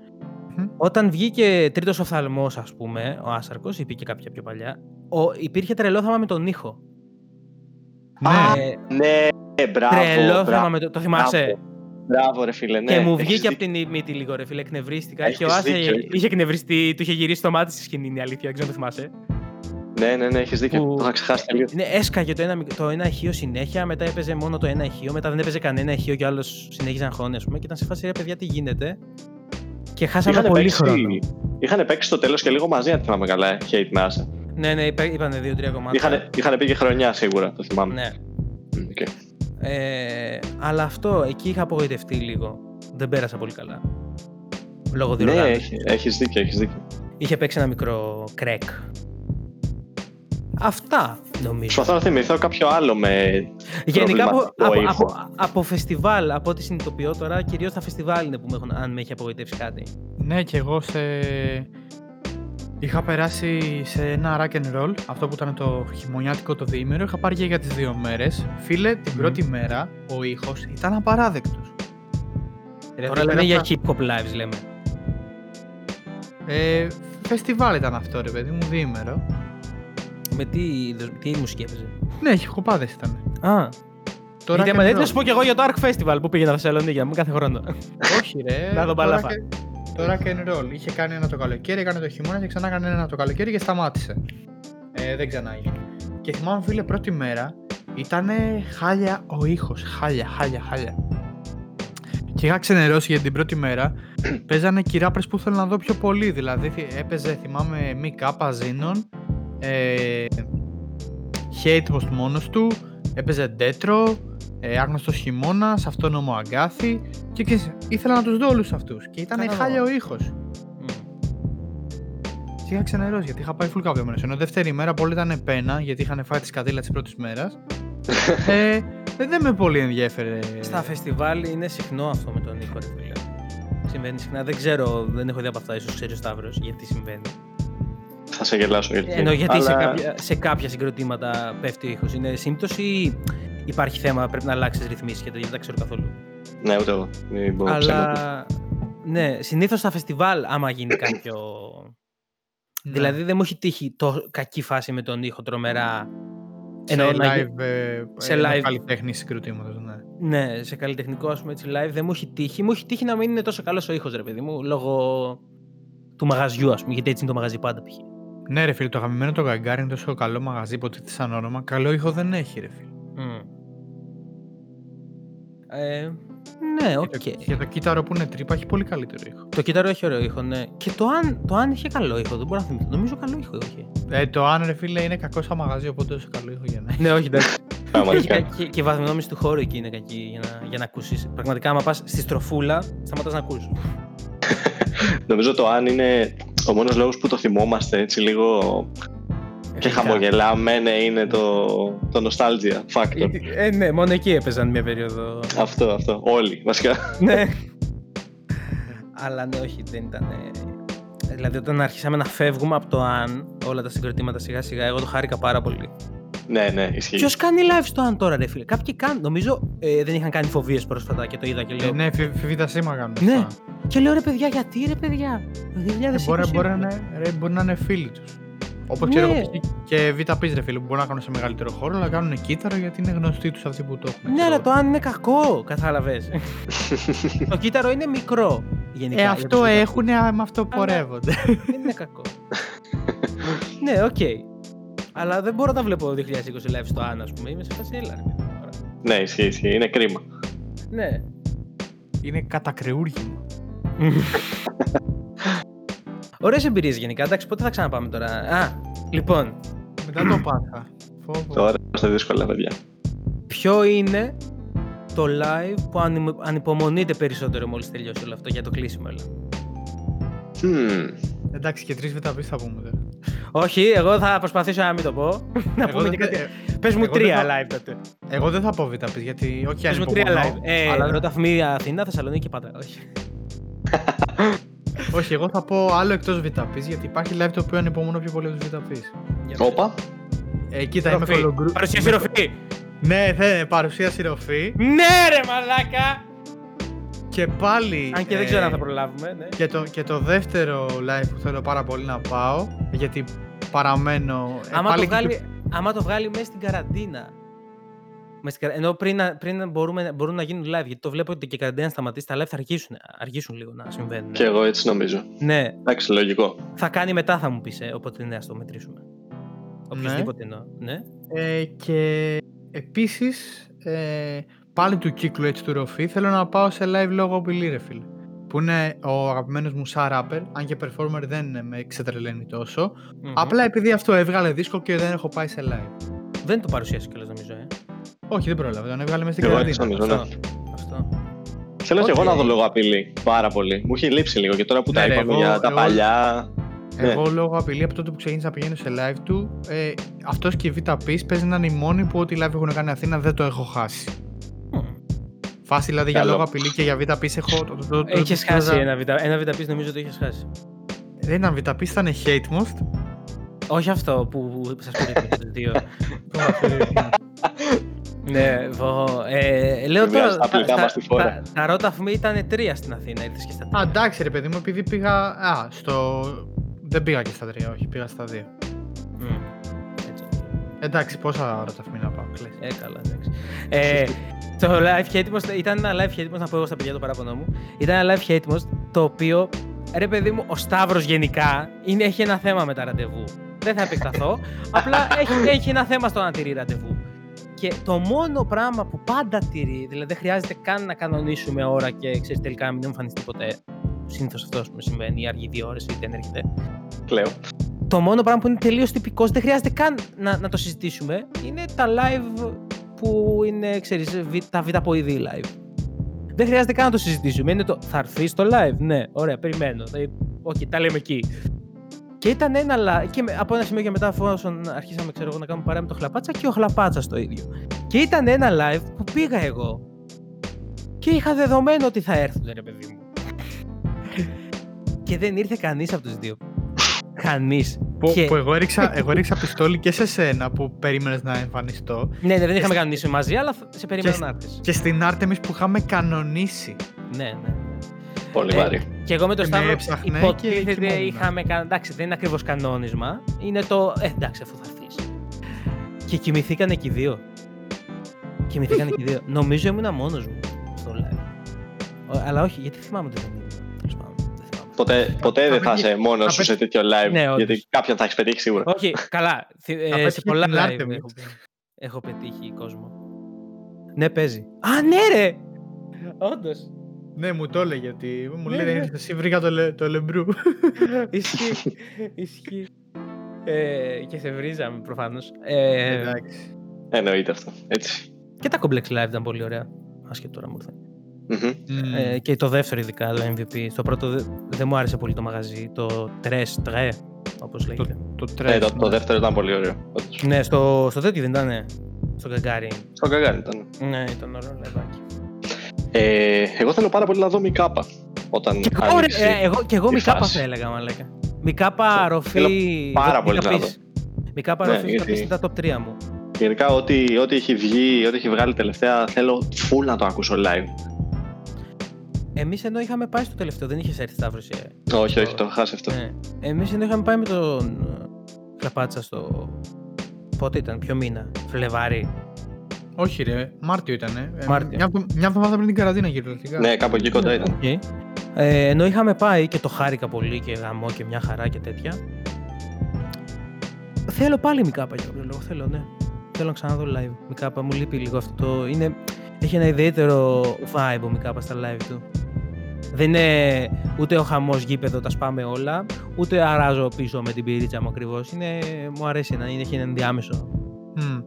S1: Μμμ.
S2: Όταν βγήκε τρίτος οφθαλμός, ας πούμε, ο Άσαρκος, είπε και κάποια πιο παλιά, ο, υπήρχε τρελό θέμα με τον ήχο.
S1: Ναι,
S2: Ε,
S3: Ναι, μπράβο.
S2: τρελό θέμα
S3: μπράβο,
S2: με το, το θυμάσαι;
S3: Μπράβο. Μπράβο, ρε φίλε. Ναι,
S2: και μου
S3: έχεις
S2: βγήκε από
S3: δίκιο.
S2: την μύτη λίγο, ρε φίλε, εκνευρίστηκα.
S3: Έχεις
S2: και ο Άσε
S3: δίκιο.
S2: είχε εκνευριστεί, του είχε γυρίσει το μάτι στη σκηνή, είναι η αλήθεια, δεν ξέρω αν το θυμάσαι.
S3: Ναι, ναι, ναι, έχεις δίκιο.
S2: Που-
S3: Το είχα ξεχάσει τελείως.
S2: Ναι, έσκαγε το ένα, μικ- το ένα ηχείο συνέχεια, μετά έπαιζε μόνο το ένα ηχείο, μετά δεν έπαιζε κανένα ηχείο και ο άλλος συνέχιζε να χώνει, ας πούμε, και ήταν σε φάση ρε παιδιά τι γίνεται. Και χάσαμε
S3: Είχαν
S2: πολύ
S3: παίξει,
S2: χρόνο.
S3: είχαν παίξει στο τέλος και λίγο μαζί, αν θυμάμαι καλά. ε, Hate με Άσα.
S2: Ναι, ναι, είπα- είπανε δύο-τρία κομμάτια.
S3: Είχαν, είχαν πει και χρονιά σίγουρα, το θυμάμαι.
S2: Ναι.
S3: Μμ, οκ.
S2: Ε, αλλά αυτό, εκεί είχα απογοητευτεί λίγο. Δεν πέρασα πολύ καλά. Λόγω
S3: Ναι,
S2: διοργάνωσης.
S3: έχει- έχεις δίκιο, έχεις δίκιο.
S2: Είχε παίξει ένα μικρό κρέκ. Αυτά, νομίζω.
S3: Προσπαθώ να θυμηθώ κάποιο άλλο με.
S2: Γενικά από,
S3: προβληματικό
S2: από,
S3: ήχο.
S2: από, από φεστιβάλ, από ό,τι συνειδητοποιώ τώρα, κυρίως τα φεστιβάλ είναι που με έχουν, αν με έχει απογοητεύσει κάτι.
S1: ναι, και εγώ σε... Είχα περάσει σε ένα rock and roll, αυτό που ήταν το χειμωνιάτικο το διήμερο, είχα πάρει και για τις δύο μέρες. Φίλε, την
S2: Μμμ.
S1: πρώτη μέρα ο ήχος ήταν απαράδεκτος. Δηλαδή,
S2: τώρα λέμε για
S1: πέρασα-
S2: hip hop lives, λέμε.
S1: Ε, φεστιβάλ ήταν αυτό ρε παιδί μου, διήμερο.
S2: Με τι, είδος- τι μουσική έπαιζε.
S1: Ναι, χιχοπάδες ήταν.
S2: Α,
S1: Το
S2: γιατί
S1: rock
S2: άμα
S1: and
S2: δεν θα
S1: roll.
S2: σου πω κι εγώ για το Arc Festival που πήγαινα στη Θεσσαλονίκη μου κάθε χρόνο. <laughs>
S1: Όχι ρε.
S2: Να
S1: το
S2: δω μπαλάφα.
S1: rock- Το rock and roll. Είχε κάνει ένα το καλοκαίρι, έκανε το χειμώνα και ξανά έκανε ένα το καλοκαίρι και σταμάτησε. Ε, δεν ξανά έγινε. Και θυμάμαι φίλε πρώτη μέρα ήταν χάλια ο ήχος. Χάλια, χάλια, χάλια. Και είχα ξενερώσει γιατί την πρώτη μέρα <clears throat> παίζανε κυράπρες που ήθελα να δω πιο πολύ. Δηλαδή θυ- έπαιζε, θυμάμαι, μη κάπα Ζήνων, ε, Hate Host μόνος του, έπαιζε Ντέτρο, ε, Άγνωστος Χειμώνας, Αυτόνομο Αγκάθι και ξέρεις, ήθελα να τους δω όλους αυτούς και ήταν
S2: Καλά.
S1: χάλια ο ήχος. Και είχα ξενερώσει γιατί είχα πάει full καβιόμενος. Ενώ δεύτερη μέρα πολύ ήταν πένα γιατί είχαν φάει τη σκατήλα της πρώτης μέρας. <laughs> ε, ε, δεν με πολύ ενδιέφερε.
S2: Στα φεστιβάλ είναι συχνό αυτό με τον ήχο, ρε φίλε. Συμβαίνει συχνά. Δεν ξέρω, δεν έχω δει από αυτά, ίσως ξέρει ο Σταύρος, γιατί συμβαίνει.
S3: Θα σε γελάσω γιατί.
S2: Ενώ γιατί σε,
S3: αλλά-
S2: κάποια, σε κάποια συγκροτήματα πέφτει ο ήχος. Είναι σύμπτωση ή υπάρχει θέμα, πρέπει να αλλάξεις ρυθμίσεις και τέτοια, δεν τα ξέρω καθόλου.
S3: Ναι, ούτε εγώ. Μην πω ψέματα.
S2: Αλλά ναι, συνήθως στα φεστιβάλ άμα γίνει κάποιο...
S1: Ναι.
S2: Δηλαδή δεν μου έχει τύχει το κακή φάση με τον ήχο τρομερά.
S1: σε
S2: Εννοώ να γι-
S1: live, ε,
S2: σε
S1: ε,
S2: live.
S1: καλλιτέχνη συγκροτήματος, ναι.
S2: Ναι, σε καλλιτεχνικό ας πούμε έτσι live δεν μου έχει τύχει. Μου έχει τύχει να μην είναι τόσο καλός ο ήχος ρε παιδί μου, λόγω του μαγαζιού ας πούμε, γιατί έτσι είναι το μαγαζί πάντα π.χ.
S1: Ναι, ρε φίλε, το αγαπημένο το Gagarin είναι τόσο καλό μαγαζί, υποτίθεται σαν όνομα. Καλό ήχο δεν έχει, ρε φίλε.
S2: Μμ. Ε, ναι, οκ.
S1: Και το- Και το κύτταρο που είναι τρύπα έχει πολύ καλύτερο ήχο.
S2: Το κύτταρο έχει ωραίο ήχο, ναι. Και το αν, το αν είχε καλό ήχο, δεν μπορώ να θυμηθώ. Νομίζω καλό ήχο είχε.
S1: Ε, το αν ρε φίλε είναι κακό σαν μαγαζί, οπότε τόσο καλό ήχο για να έχει.
S2: ναι, όχι, εντάξει. Έχει
S3: Πραγματικά.
S2: κα- και, και η βαθμινόμηση του χώρου εκεί είναι κακή για να, για να ακούσεις. Πραγματικά, άμα πας στη στροφούλα, σταματάς να ακούσει.
S3: Νομίζω το αν είναι ο μόνος λόγος που το θυμόμαστε έτσι λίγο και χαμογελάμε ναι, είναι το, το nostalgia factor.
S2: Ε, ναι, μόνο εκεί έπαιζαν μια περίοδο.
S3: Αυτό, αυτό. Όλοι, βασικά.
S2: ναι. <laughs> Αλλά ναι, όχι, δεν ήταν. Δηλαδή, όταν αρχίσαμε να φεύγουμε από το αν, όλα τα συγκροτήματα σιγά σιγά, εγώ το χάρηκα πάρα πολύ.
S3: Ναι, ναι, ισχύει.
S2: Ποιος κάνει live στο αν τώρα, ρε φίλε; Κάποιοι κάνουν. Νομίζω ε, δεν είχαν κάνει φοβίες πρόσφατα και το είδα και λέω.
S1: Ε, ναι, φιβίτα σήμα κάνουν.
S2: Ναι. Και λέω ρε παιδιά, γιατί ρε παιδιά; 2020.
S1: Ε, μπορεί, μπορεί, να είναι, ρε, μπορεί να είναι φίλοι τους. Όπως ξέρω εγώ ναι. και β' ρε φίλε που μπορεί να κάνουν σε μεγαλύτερο χώρο, αλλά κάνουν κύτταρο γιατί είναι γνωστοί τους αυτοί που το έχουν.
S2: Ναι, αλλά το αν είναι κακό, κατάλαβες. <laughs> το κύτταρο είναι μικρό. Γενικά,
S1: ε, αυτό έχουν, με αυτό πορεύονται.
S2: Δεν είναι κακό. <laughs> ναι, οκ. Αλλά δεν μπορώ να τα βλέπω 2020 live στο αν, ας πούμε. Είμαι σε φάση έλα.
S3: Ναι, ισχύει, ισχύει. Είναι κρίμα.
S2: Ναι.
S1: Είναι κατακρεούργημα.
S2: Ωραίες εμπειρίες γενικά. Εντάξει, πότε θα ξαναπάμε τώρα; Α, λοιπόν.
S1: Μετά το Πάσχα.
S3: Τώρα είμαστε δύσκολα, παιδιά.
S2: Ποιο είναι το live που ανυπομονείτε περισσότερο μόλις τελειώσει όλο αυτό για το κλείσιμο, έλα;
S3: Hmm.
S1: Εντάξει, και τρεις βιταπεί θα πούμε τώρα.
S2: Όχι, εγώ θα προσπαθήσω να μην το πω. <laughs> να πούμε και κάτι. Πες μου τρία live τότε.
S1: Εγώ δεν θα πω βιταπεί γιατί. Όχι,
S2: Πες μου τρία live. Ε, αλλά ρώτα Αθήνα, Θεσσαλονίκη και πάντα. Όχι. <laughs>
S1: Όχι, εγώ θα πω άλλο εκτός VTAP γιατί υπάρχει live το οποίο ανυπομονώ πιο πολύ από τους VTAP.
S3: Όπα.
S1: Ε, κοίτα, είμαι
S2: κολογκρού. Παρουσίαση ροφή.
S1: Ναι, θα παρουσίαση ροφή.
S2: Ναι, ρε μαλάκα!
S1: Και πάλι.
S2: Αν και δεν ξέρω ε, αν θα προλάβουμε. Ναι.
S1: Και, το, και το δεύτερο live που θέλω πάρα πολύ να πάω, γιατί παραμένω.
S2: Ε, άμα, το βγάλει, άμα το βγάλει μέσα στην καραντίνα, ενώ πριν, πριν μπορούμε, μπορούν να γίνουν live, γιατί το βλέπω ότι και η καραντίνα σταματήσει, τα live θα αργήσουν, αργήσουν λίγο να συμβαίνουν.
S3: Και εγώ έτσι νομίζω.
S2: Ναι.
S3: Εντάξει, λογικό.
S2: Θα κάνει μετά, θα μου πεις, ε, οπότε ναι, ας το μετρήσουμε. Οποιοδήποτε ναι. εννοώ. Ναι.
S1: Ε, και επίσης, ε, πάλι του κύκλου έτσι του ροφή, θέλω να πάω σε live λόγω απειλή, ρε φίλε. Που είναι ο αγαπημένος μου σαν rapper, αν και performer δεν με ξετρελαίνει Απλά επειδή αυτό έβγαλε δίσκο και δεν έχω πάει σε live.
S2: Δεν το παρουσίασε κιόλας νομίζω, ε.
S1: Όχι, δεν πρόλαβε. Τον έβγαλε μέσα στην καραντίνα.
S3: Ναι. Αυτό. Θέλω okay. και εγώ να δω λόγω απειλή. Πάρα πολύ. Μου έχει λείψει λίγο και τώρα που τα ναι, είπαμε για τα παλιά.
S1: Εγώ ναι. λόγω απειλή από τότε που ξεκίνησα να πηγαίνω σε live του, ε, αυτός και η Vita Peace παίζει να είναι οι μόνοι που ό,τι live έχουν κάνει Αθήνα δεν το έχω χάσει. Mm. Φάση δηλαδή για λόγω απειλή και για Vita Peace έχω. Το,
S2: το, έχεις χάσει ένα Vita, ένα Vita Peace, νομίζω το έχεις χάσει.
S1: Δεν ήταν Vita Peace, ήταν hate most.
S2: Όχι αυτό που σας πήρε το <laughs> δύο. Ναι, βο, ε, λέω τώρα. Τα, τα, τα, τα ρότα ήταν τρία στην Αθήνα, ήρθες και στα τρία.
S1: Α, εντάξει, ρε παιδί μου, επειδή πήγα. Α, στο. Δεν πήγα και στα τρία, όχι, πήγα στα δύο. Mm. Έτσι. Εντάξει, πόσα ρότα να πάω, κλαις.
S2: Ε, καλά, εντάξει. Ε, το live hate ήταν ένα live hate να πω εγώ στα παιδιά το παράπονο μου. Ήταν ένα live hate το οποίο, ρε παιδί μου, ο Σταύρος γενικά είναι, έχει ένα θέμα με τα ραντεβού. Δεν θα επεκταθώ. <laughs> απλά έχει, έχει ένα θέμα στο να τηρεί ραντεβού. Και το μόνο πράγμα που πάντα τηρεί, δηλαδή δεν χρειάζεται καν να κανονίσουμε ώρα και ξέρεις τελικά να μην εμφανιστεί ποτέ. Συνήθως αυτός που συμβαίνει, ή αργεί δύο ώρες ή δεν έρχεται.
S3: Κλαίω.
S2: Το μόνο πράγμα που είναι τελείως τυπικός, δεν χρειάζεται καν να, να το συζητήσουμε, είναι τα live που είναι, ξέρεις, τα β' live. Δεν χρειάζεται καν να το συζητήσουμε. Είναι το θα έρθεις στο live. Ναι, ωραία, περιμένω. Ok, okay, τα λέμε εκεί. Και ήταν ένα live. Και από ένα σημείο και μετά, αφού αρχίσαμε ξέρω, εγώ, να κάνουμε παρέα με το χλαπάτσα και ο χλαπάτσα το ίδιο. Και ήταν ένα live που πήγα εγώ. Και είχα δεδομένο ότι θα έρθουν, ρε παιδί μου. και δεν ήρθε κανείς από τους δύο. Κανείς.
S1: Που, και... που εγώ, έριξα, εγώ έριξα πιστόλι και σε σένα που περίμενες να εμφανιστώ.
S2: Ναι, ναι, δεν είχαμε κανονίσει μαζί, αλλά σε περίμενα να έρθεις.
S1: Και στην Artemis που είχαμε κανονίσει.
S2: Ναι, ναι.
S3: Πολύ βαρύ.
S2: Και εγώ με το Σταύρο υποτίθεται είχαμε κάνει. Εντάξει, δεν είναι ακριβώς κανόνισμα. Είναι το. Ε, εντάξει, αφού θα έρθεις. Και κοιμηθήκαν και οι δύο. Κοιμηθήκαν και οι δύο. <laughs> Νομίζω ήμουν μόνος μου στο live. Αλλά όχι, γιατί θυμάμαι ότι δεν ήμουν.
S3: Ποτέ, ποτέ δεν θα είσαι μόνος σου σε τέτοιο live. Ναι, γιατί κάποιον θα έχεις πετύχει σίγουρα.
S2: Όχι, καλά. Ε, σε πολλά live έχω, έχω πετύχει κόσμο. Ναι, παίζει. Α, ναι, ρε! Όντως.
S1: Ναι, μου το έλεγε ότι μου λέει δεν ναι. ήρθε εσύ βρήκα το, λε, το λεμπρού. <laughs>
S2: Ισχύει, ισχύει. Ε, και σε βρίζαμε προφανώς. Ε,
S3: Εντάξει. Εννοείται αυτό, έτσι.
S2: Και τα Complex Live ήταν πολύ ωραία. Άσχετο τώρα μου ήρθε.
S3: Μμμ.
S1: Μμμ.
S2: Ε, και το δεύτερο ειδικά, το MVP. Στο πρώτο δε- δεν μου άρεσε πολύ το μαγαζί. Το Τρες, Τρε, όπως λέγεται.
S1: Το
S3: Ε,
S1: τρες.
S3: το, το δεύτερο ήταν πολύ ωραίο. όντως.
S2: Ναι, στο, στο τέτοιο δεν ήταν. Στο Γκαγκάριν.
S3: Στο καγκάρι ήταν.
S2: Ναι, ήταν ωραίο λεβάκι.
S3: Ε, εγώ θέλω πάρα πολύ να δω Μικάπα. Όταν
S2: Και εγώ, ρε,
S3: ανοίξει
S2: ε, εγώ, και εγώ
S3: η
S2: Μικάπα
S3: φάση.
S2: θα έλεγα, μαλάκα. Μικάπα ροφή.
S3: Θέλω πάρα
S2: δεν
S3: πολύ
S2: είχα
S3: να
S2: πεις. Μικάπα
S3: Ναι,
S2: ροφή θα
S3: γιατί-
S2: πεις στα top 3 μου.
S3: Γενικά, ό,τι, ό,τι έχει βγει, ό,τι έχει βγάλει τελευταία, θέλω full να το ακούσω live.
S2: Εμείς ενώ είχαμε πάει στο τελευταίο, δεν είχες έρθει Σταύρος, ε;
S3: Όχι, όχι, το έχω χάσει αυτό.
S2: Ναι. Εμείς ενώ είχαμε πάει με τον ε, Κλαπάτσα στο. Πότε ήταν, ποιο μήνα, Φλεβάρι;
S1: Όχι ρε, Μάρτιο ήταν. Ε,
S2: Μάρτιο.
S1: Μια, εβδο- μια εβδομάδα πριν την καραντίνα κυριολεκτικά.
S3: Ναι, κάπου εκεί κοντά ήταν.
S2: Οκ. Ε, ενώ είχαμε πάει και το χάρηκα πολύ και γαμό και μια χαρά και τέτοια. Θέλω πάλι Μικάπα για κάποιο λόγο. Θέλω, ναι. Θέλω να ξαναδώ live. Μικάπα μου λείπει λίγο αυτό. Το... Είναι... Έχει ένα ιδιαίτερο vibe ο Μικάπας στα live του. Δεν είναι ούτε ο χαμός γήπεδο, τα σπάμε όλα, ούτε αράζω πίσω με την πυρίτσα μου ακριβώς. Είναι... Μου αρέσει να είναι, έχει ένα ενδιάμεσο.
S1: Μμ.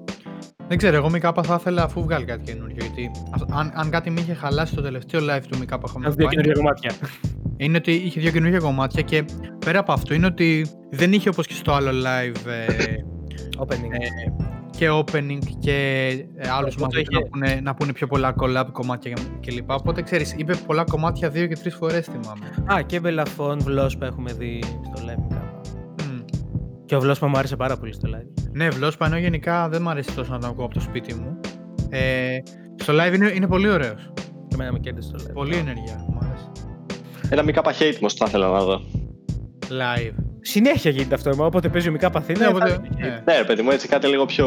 S1: Δεν ξέρω, εγώ Μικάπα θα ήθελα αφού βγάλει κάτι καινούριο. Γιατί α- αν, αν κάτι με είχε χαλάσει το τελευταίο live του Μικάπα που είχαμε
S2: δύο
S1: πάει,
S2: καινούργια κομμάτια.
S1: είναι ότι είχε δύο καινούργια κομμάτια και πέρα από αυτό είναι ότι δεν είχε όπως και στο άλλο live ε,
S2: Opening.
S1: ε, και opening και ε, άλλους
S2: Οπότε
S1: μαζί
S2: είχε-
S1: να, πούνε, να πούνε πιο πολλά collab κομμάτια κλπ. Οπότε ξέρεις, είπε πολλά κομμάτια δύο και τρεις φορές θυμάμαι.
S2: Α, και Μπελαφόν, Βλόσπα έχουμε δει στο live Μικάπα.
S1: Μμ.
S2: Και ο Βλόσπα μου άρεσε πάρα πολύ στο live.
S1: Ναι, βλόσπα ενώ γενικά δεν μου αρέσει τόσο να το ακούω από το σπίτι μου. Ε, στο live είναι, είναι πολύ ωραίος.
S2: Και εμένα με κέρδισε στο live.
S1: Πολύ ενεργεία, μου αρέσει.
S3: Ένα Μικάπα hate όμως θα ήθελα να δω.
S1: Live.
S2: Συνέχεια γίνεται αυτό. Μα όποτε παίζει ο Μικάπα Αθήνα.
S1: Ναι, οπότε,
S2: θα-
S1: ναι.
S3: Ναι, ρε παιδί μου, έτσι κάτι λίγο πιο.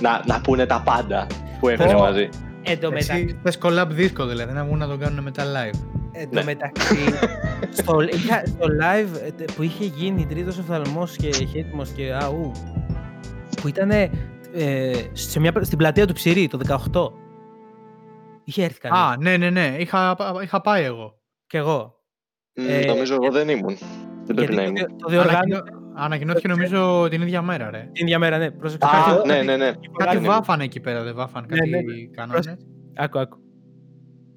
S3: να, να πούνε τα πάντα που έχουν
S2: Πω.
S3: μαζί.
S2: Εν τω μεταξύ,
S1: Εσύ θες collab δίσκο δηλαδή, να βγουν να τον κάνουν μετά live.
S2: εν τω
S3: Ναι.
S2: μεταξύ στο, είχα, στο live ε, τε- που είχε γίνει τρίτος οφθαλμός και χέτιμος και αού που ήταν ε, σε μια, στην πλατεία του Ψηρή το 18 είχε έρθει κανείς
S1: Α, ναι, ναι, ναι, είχα, είχα πάει εγώ.
S2: και εγώ
S3: Μ,
S2: Ε,
S3: νομίζω εγώ δεν ήμουν. Δεν πρέπει
S2: γιατί
S3: να
S2: το,
S3: ήμουν.
S2: διο- το διοργάνωσε
S1: Ανακοινώ- Ανακοινώθηκε νομίζω την ίδια μέρα, ρε.
S2: την ίδια μέρα ναι πρόσεξε
S3: Α,
S2: κάτι-
S3: ναι, ναι, ναι.
S1: Κάτι
S3: ναι.
S1: βάφανε εκεί πέρα, δεν βάφανε,
S2: Ναι,
S1: κάτι
S2: ναι,
S1: κάνανε.
S2: Πρόσεξε. Άκου, άκου.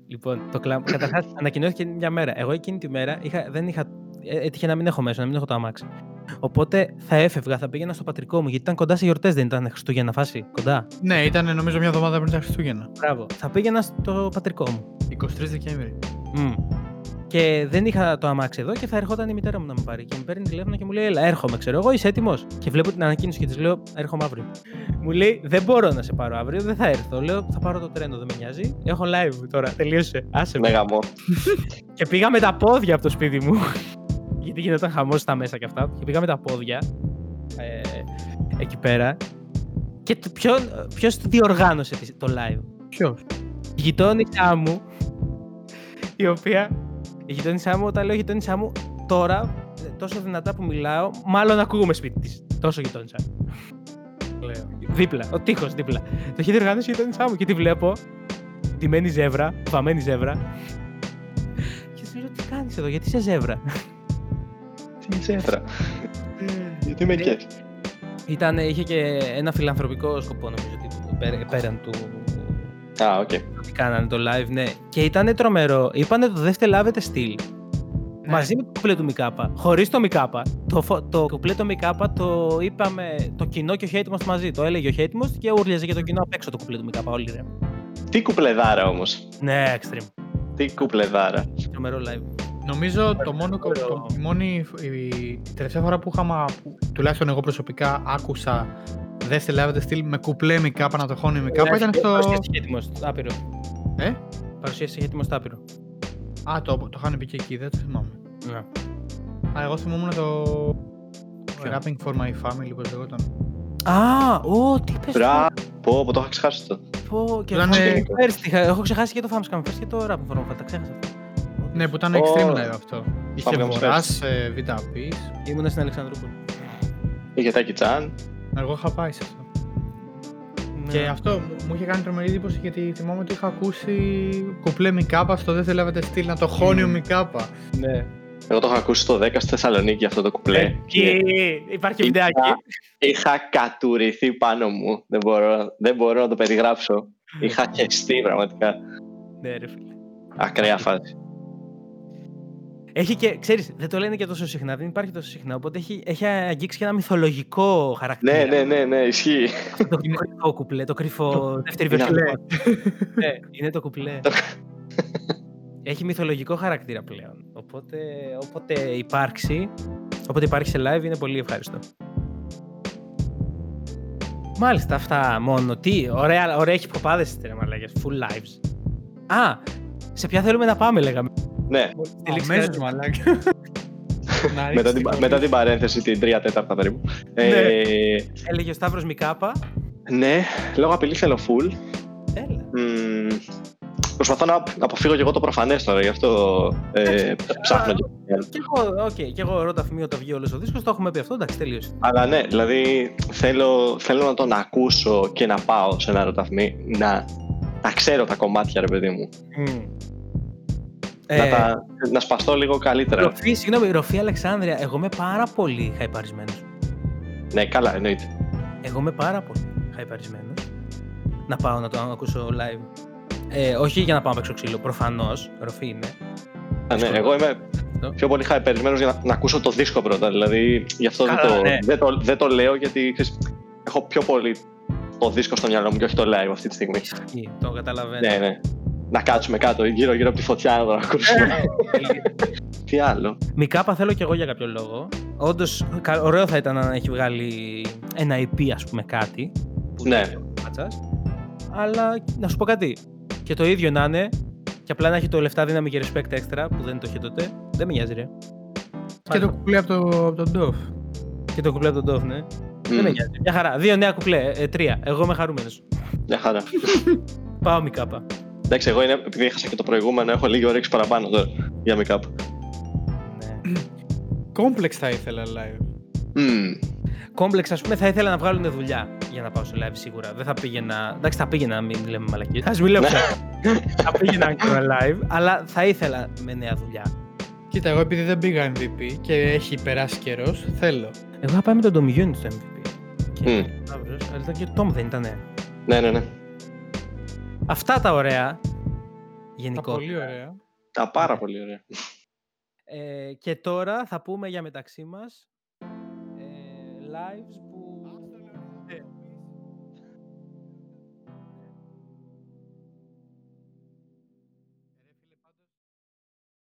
S2: Λοιπόν, το κλαμπ. Καταρχάς, ανακοινώθηκε την ίδια μέρα. Εγώ εκείνη τη μέρα είχα, δεν είχα. ε, Έτυχε να μην έχω μέσα, να μην έχω το αμάξι. Οπότε θα έφευγα, θα πήγαινα στο πατρικό μου, γιατί ήταν κοντά σε γιορτές, δεν ήταν Χριστούγεννα φάση. Κοντά.
S1: Ναι, ήταν νομίζω μια εβδομάδα πριν τα Χριστούγεννα.
S2: Μπράβο. Θα πήγαινα στο πατρικό μου.
S1: 23 Δεκέμβρη.
S2: Μμ. Και δεν είχα το αμάξι εδώ και θα ερχόταν η μητέρα μου να με πάρει. Και με παίρνει τηλέφωνο και μου λέει: Έλα, έρχομαι, ξέρω εγώ, είσαι έτοιμος; Και βλέπω την ανακοίνωση και της λέω: Έρχομαι αύριο. Μου λέει: Δεν μπορώ να σε πάρω αύριο, δεν θα έρθω. Λέω: Θα πάρω το τρένο, δεν με νοιάζει. Έχω live τώρα, τελείωσε. Άσε με.
S3: Ναι, γαμό. <laughs>
S2: Και πήγα με τα πόδια από το σπίτι μου. <laughs> Γιατί γινόταν χαμός στα μέσα και αυτά. Και πήγα με τα πόδια ε, εκεί πέρα. Και το- ποιον, ποιος διοργάνωσε τη- το live;
S1: Ποιος;
S2: Η γειτόνισά μου, η οποία. Η γειτόνισά μου, όταν λέω γειτόνισά μου, τώρα, ε, τόσο δυνατά που μιλάω, μάλλον ακούγομαι σπίτι της. Τόσο γειτόνισά μου.
S1: Λέω.
S2: Δίπλα, ο τείχος δίπλα. Το έχει διοργάνωση η γειτόνισά μου και τη βλέπω. Ντυμένη ζεύρα, βαμμένη ζεύρα. Και τη λέω: Τι κάνεις εδώ, γιατί είσαι ζεύρα;
S3: Τι τσέτρα. Γιατί με
S2: Ναι.
S3: κέφι.
S2: Ήταν, είχε και ένα φιλανθρωπικό σκοπό νομίζω ότι πέρα- πέραν του
S3: Α, οκ.
S2: ότι κάνανε το live, ναι. Και ήταν τρομερό. Είπανε το δεν λάβετε στυλ.
S1: Ναι.
S2: Μαζί με το κουπλέ του Μικάπα. Χωρίς το Μικάπα. Το, φο- το κουπλέ του Μικάπα το είπαμε το κοινό και ο Χέιτιμο μαζί. Το έλεγε ο Χέιτιμο και ούρλιαζε και το κοινό απ' έξω το κουπλέ του Μικάπα. Όλοι ρε.
S3: Τι κουπλεδάρα όμως.
S2: Ναι, extreme.
S3: Τι κουπλεδάρα.
S2: Τρομερό live.
S1: Νομίζω το μόνο, κο-
S2: Ωραίο.
S1: το, η μόνη, η, η τελευταία φορά που είχαμε, που, τουλάχιστον εγώ προσωπικά, άκουσα δεν σε λάβετε στυλ με κουπλέ μικάπα να το χώνει μικάπα ήταν στο...
S2: Παρουσίαση Χέιτιμο. Άπειρο.
S1: Ε;
S2: Παρουσίαση Χέιτιμο άπειρο.
S1: Α, το, το είχαν πει και εκεί, δεν το θυμάμαι.
S2: Ναι.
S1: Α, εγώ θυμόμουν το...
S2: Ποιο;
S1: Rapping for my family, πώς λεγόταν.
S2: Α, ω, τι πες
S3: Μπράβο. Πω, πω, το είχα ξεχάσει αυτό.
S2: Πω, και
S1: Ήταν,
S2: εγώ
S1: ε,
S2: πέρσι είχα- έχω ξεχάσει και το Famscam First και το Rap Informal, τα ξέχασα αυτά.
S1: Ναι, που ήταν
S3: Ω,
S1: extreme live αυτό. Είχε
S3: Family
S1: Βοράς, ε, Β' Απής.
S2: Ήμουνα στην Αλεξανδρούπολη.
S3: Είχε τάκι τσάν.
S1: Εγώ είχα πάει σε αυτό.
S2: Ναι.
S1: Και αυτό μου- μου είχε κάνει τρομερή εντύπωση γιατί θυμάμαι ότι είχα ακούσει κουπλέ Μικάπα στο δεν θέλατε στυλ να το χώνει ο
S2: Μμμ.
S1: Μικάπα.
S2: Ναι.
S3: Εγώ το είχα ακούσει στο 10 στη Θεσσαλονίκη αυτό το κουπλέ.
S2: Εκεί υπάρχει και βιντεάκι.
S3: Είχα κατουρηθεί πάνω μου. Δεν μπορώ, δεν μπορώ να το περιγράψω. Είχα χεστεί πραγματικά.
S2: Ναι, ρε φίλε.
S3: Ακραία φάση.
S2: Έχει και, ξέρεις, δεν το λένε και τόσο συχνά, δεν υπάρχει τόσο συχνά, οπότε έχει, έχει αγγίξει και ένα μυθολογικό χαρακτήρα.
S3: Ναι, ναι, ναι, ναι, ισχύει.
S2: Αυτό το κρυφό κουπλέ, το κρυφό δεύτερη
S3: Είναι
S2: βερσιόν.
S1: αυτό.
S2: Ναι, είναι το κουπλέ. Έχει μυθολογικό χαρακτήρα πλέον. Οπότε, όποτε υπάρξει, όποτε υπάρχει σε live είναι πολύ ευχάριστο. Μάλιστα, αυτά μόνο. Τι, ωραία, ωραία έχει ποπάδες ρε μαλάκες, full lives. Α, σε ποια θέλουμε να πάμε λέγαμε.
S3: Ναι,
S2: Στη λήξη
S1: Αμέσως
S2: κάτι.
S1: μαλάκα. <laughs> Να
S3: μετά
S1: ρίξεις
S3: την,
S1: την
S3: μετά
S1: πολύ.
S3: την παρένθεση, την 3 τέταρτα περίπου.
S2: Ναι.
S3: Ε,
S2: Έλεγε ο Σταύρος Μικάπα.
S3: ναι, λόγω απειλής θέλω full.
S2: Έλα.
S3: Μμμ, προσπαθώ να αποφύγω και εγώ το προφανές τώρα, γι' αυτό ε, ψάχνω και
S2: Κι εγώ, okay, κι εγώ ρώτα φημείο το βγει όλος ο δίσκος, το έχουμε πει αυτό, εντάξει, τελείωσε.
S3: Αλλά ναι, δηλαδή θέλω, θέλω να τον ακούσω και να πάω σε ένα ρωταθμί, να, να ξέρω τα κομμάτια, ρε παιδί μου.
S2: Ε,
S3: Να, τα, να σπαστώ λίγο καλύτερα.
S2: Ροφή, συγγνώμη, Ροφή Αλεξάνδρεια, εγώ είμαι πάρα πολύ χαϊπαρισμένος.
S3: Ναι, καλά, εννοείται.
S2: Εγώ είμαι πάρα πολύ χαϊπαρισμένος. Να πάω να το ακούσω live. Ε, όχι για να πάω να παίξω ξύλο, προφανώς, Ροφή είναι.
S3: Α, ναι, εγώ είμαι
S2: Αυτό.
S3: πιο πολύ χαϊπερισμένος για να, να ακούσω το δίσκο πρώτα. Δηλαδή, γι' αυτό δεν
S2: Καλά,
S3: το,
S2: ναι.
S3: δεν, το, δεν το λέω, γιατί ξέρεις, έχω πιο πολύ το δίσκο στο μυαλό μου και όχι το live αυτή τη στιγμή.
S2: Ισχύει, το καταλαβαίνω.
S3: ναι, ναι. Να κάτσουμε κάτω, γύρω-γύρω από τη φωτιά να το ακούσουμε. Τι άλλο;
S2: Μικάπα θέλω κι εγώ για κάποιο λόγο. Όντως, ωραίο θα ήταν να έχει βγάλει ένα EP, ας πούμε, κάτι. Που
S3: Ναι.
S2: λέει ο Πάτσας. Αλλά να σου πω κάτι. Και το ίδιο να είναι, και απλά να έχει το λεφτά δύναμη και respect extra που δεν το είχε τότε, δεν με νοιάζει, ρε.
S1: Και το κουπλέ από, το, από τον Ντόφ.
S2: Και το κουπλέ από τον Dove, ναι. Δεν με
S3: Μμ,
S2: νοιάζει. Μια χαρά. Δύο νέα κουπλέ. Ε, τρία. Εγώ είμαι χαρούμενος.
S3: Μια χαρά.
S2: Πάω Μικάπα.
S3: Εντάξει, εγώ είναι, επειδή έχασα και το προηγούμενο, έχω λίγη όρεξη παραπάνω τώρα για make-up.
S2: Ναι.
S1: Complex θα ήθελα live.
S3: Μμμ.
S2: Κόμπλεξ, ας πούμε, θα ήθελα να βγάλουν δουλειά για να πάω στο live σίγουρα. Δεν θα πήγαινα. Εντάξει, θα πήγαινα, μην λέμε μαλακίες. Α μην λέω
S3: Ναι.
S2: ψέματα. θα πήγαινα να κάνω live, αλλά θα ήθελα με νέα δουλειά.
S1: Κοίτα, εγώ επειδή δεν πήγα MVP και έχει περάσει καιρός, θέλω.
S2: Εγώ θα πάει με τον Tom Unit στο MVP. Και
S3: Μμ.
S2: Σταύρος, αλλά ήταν και ο Tom δεν ήτανε.
S3: Ναι, ναι, ναι.
S2: Αυτά τα ωραία.
S1: Τα
S2: Γενικώ.
S1: πολύ ωραία.
S3: Τα πάρα πολύ ωραία.
S2: Ε, και τώρα θα πούμε για μεταξύ μας ε, lives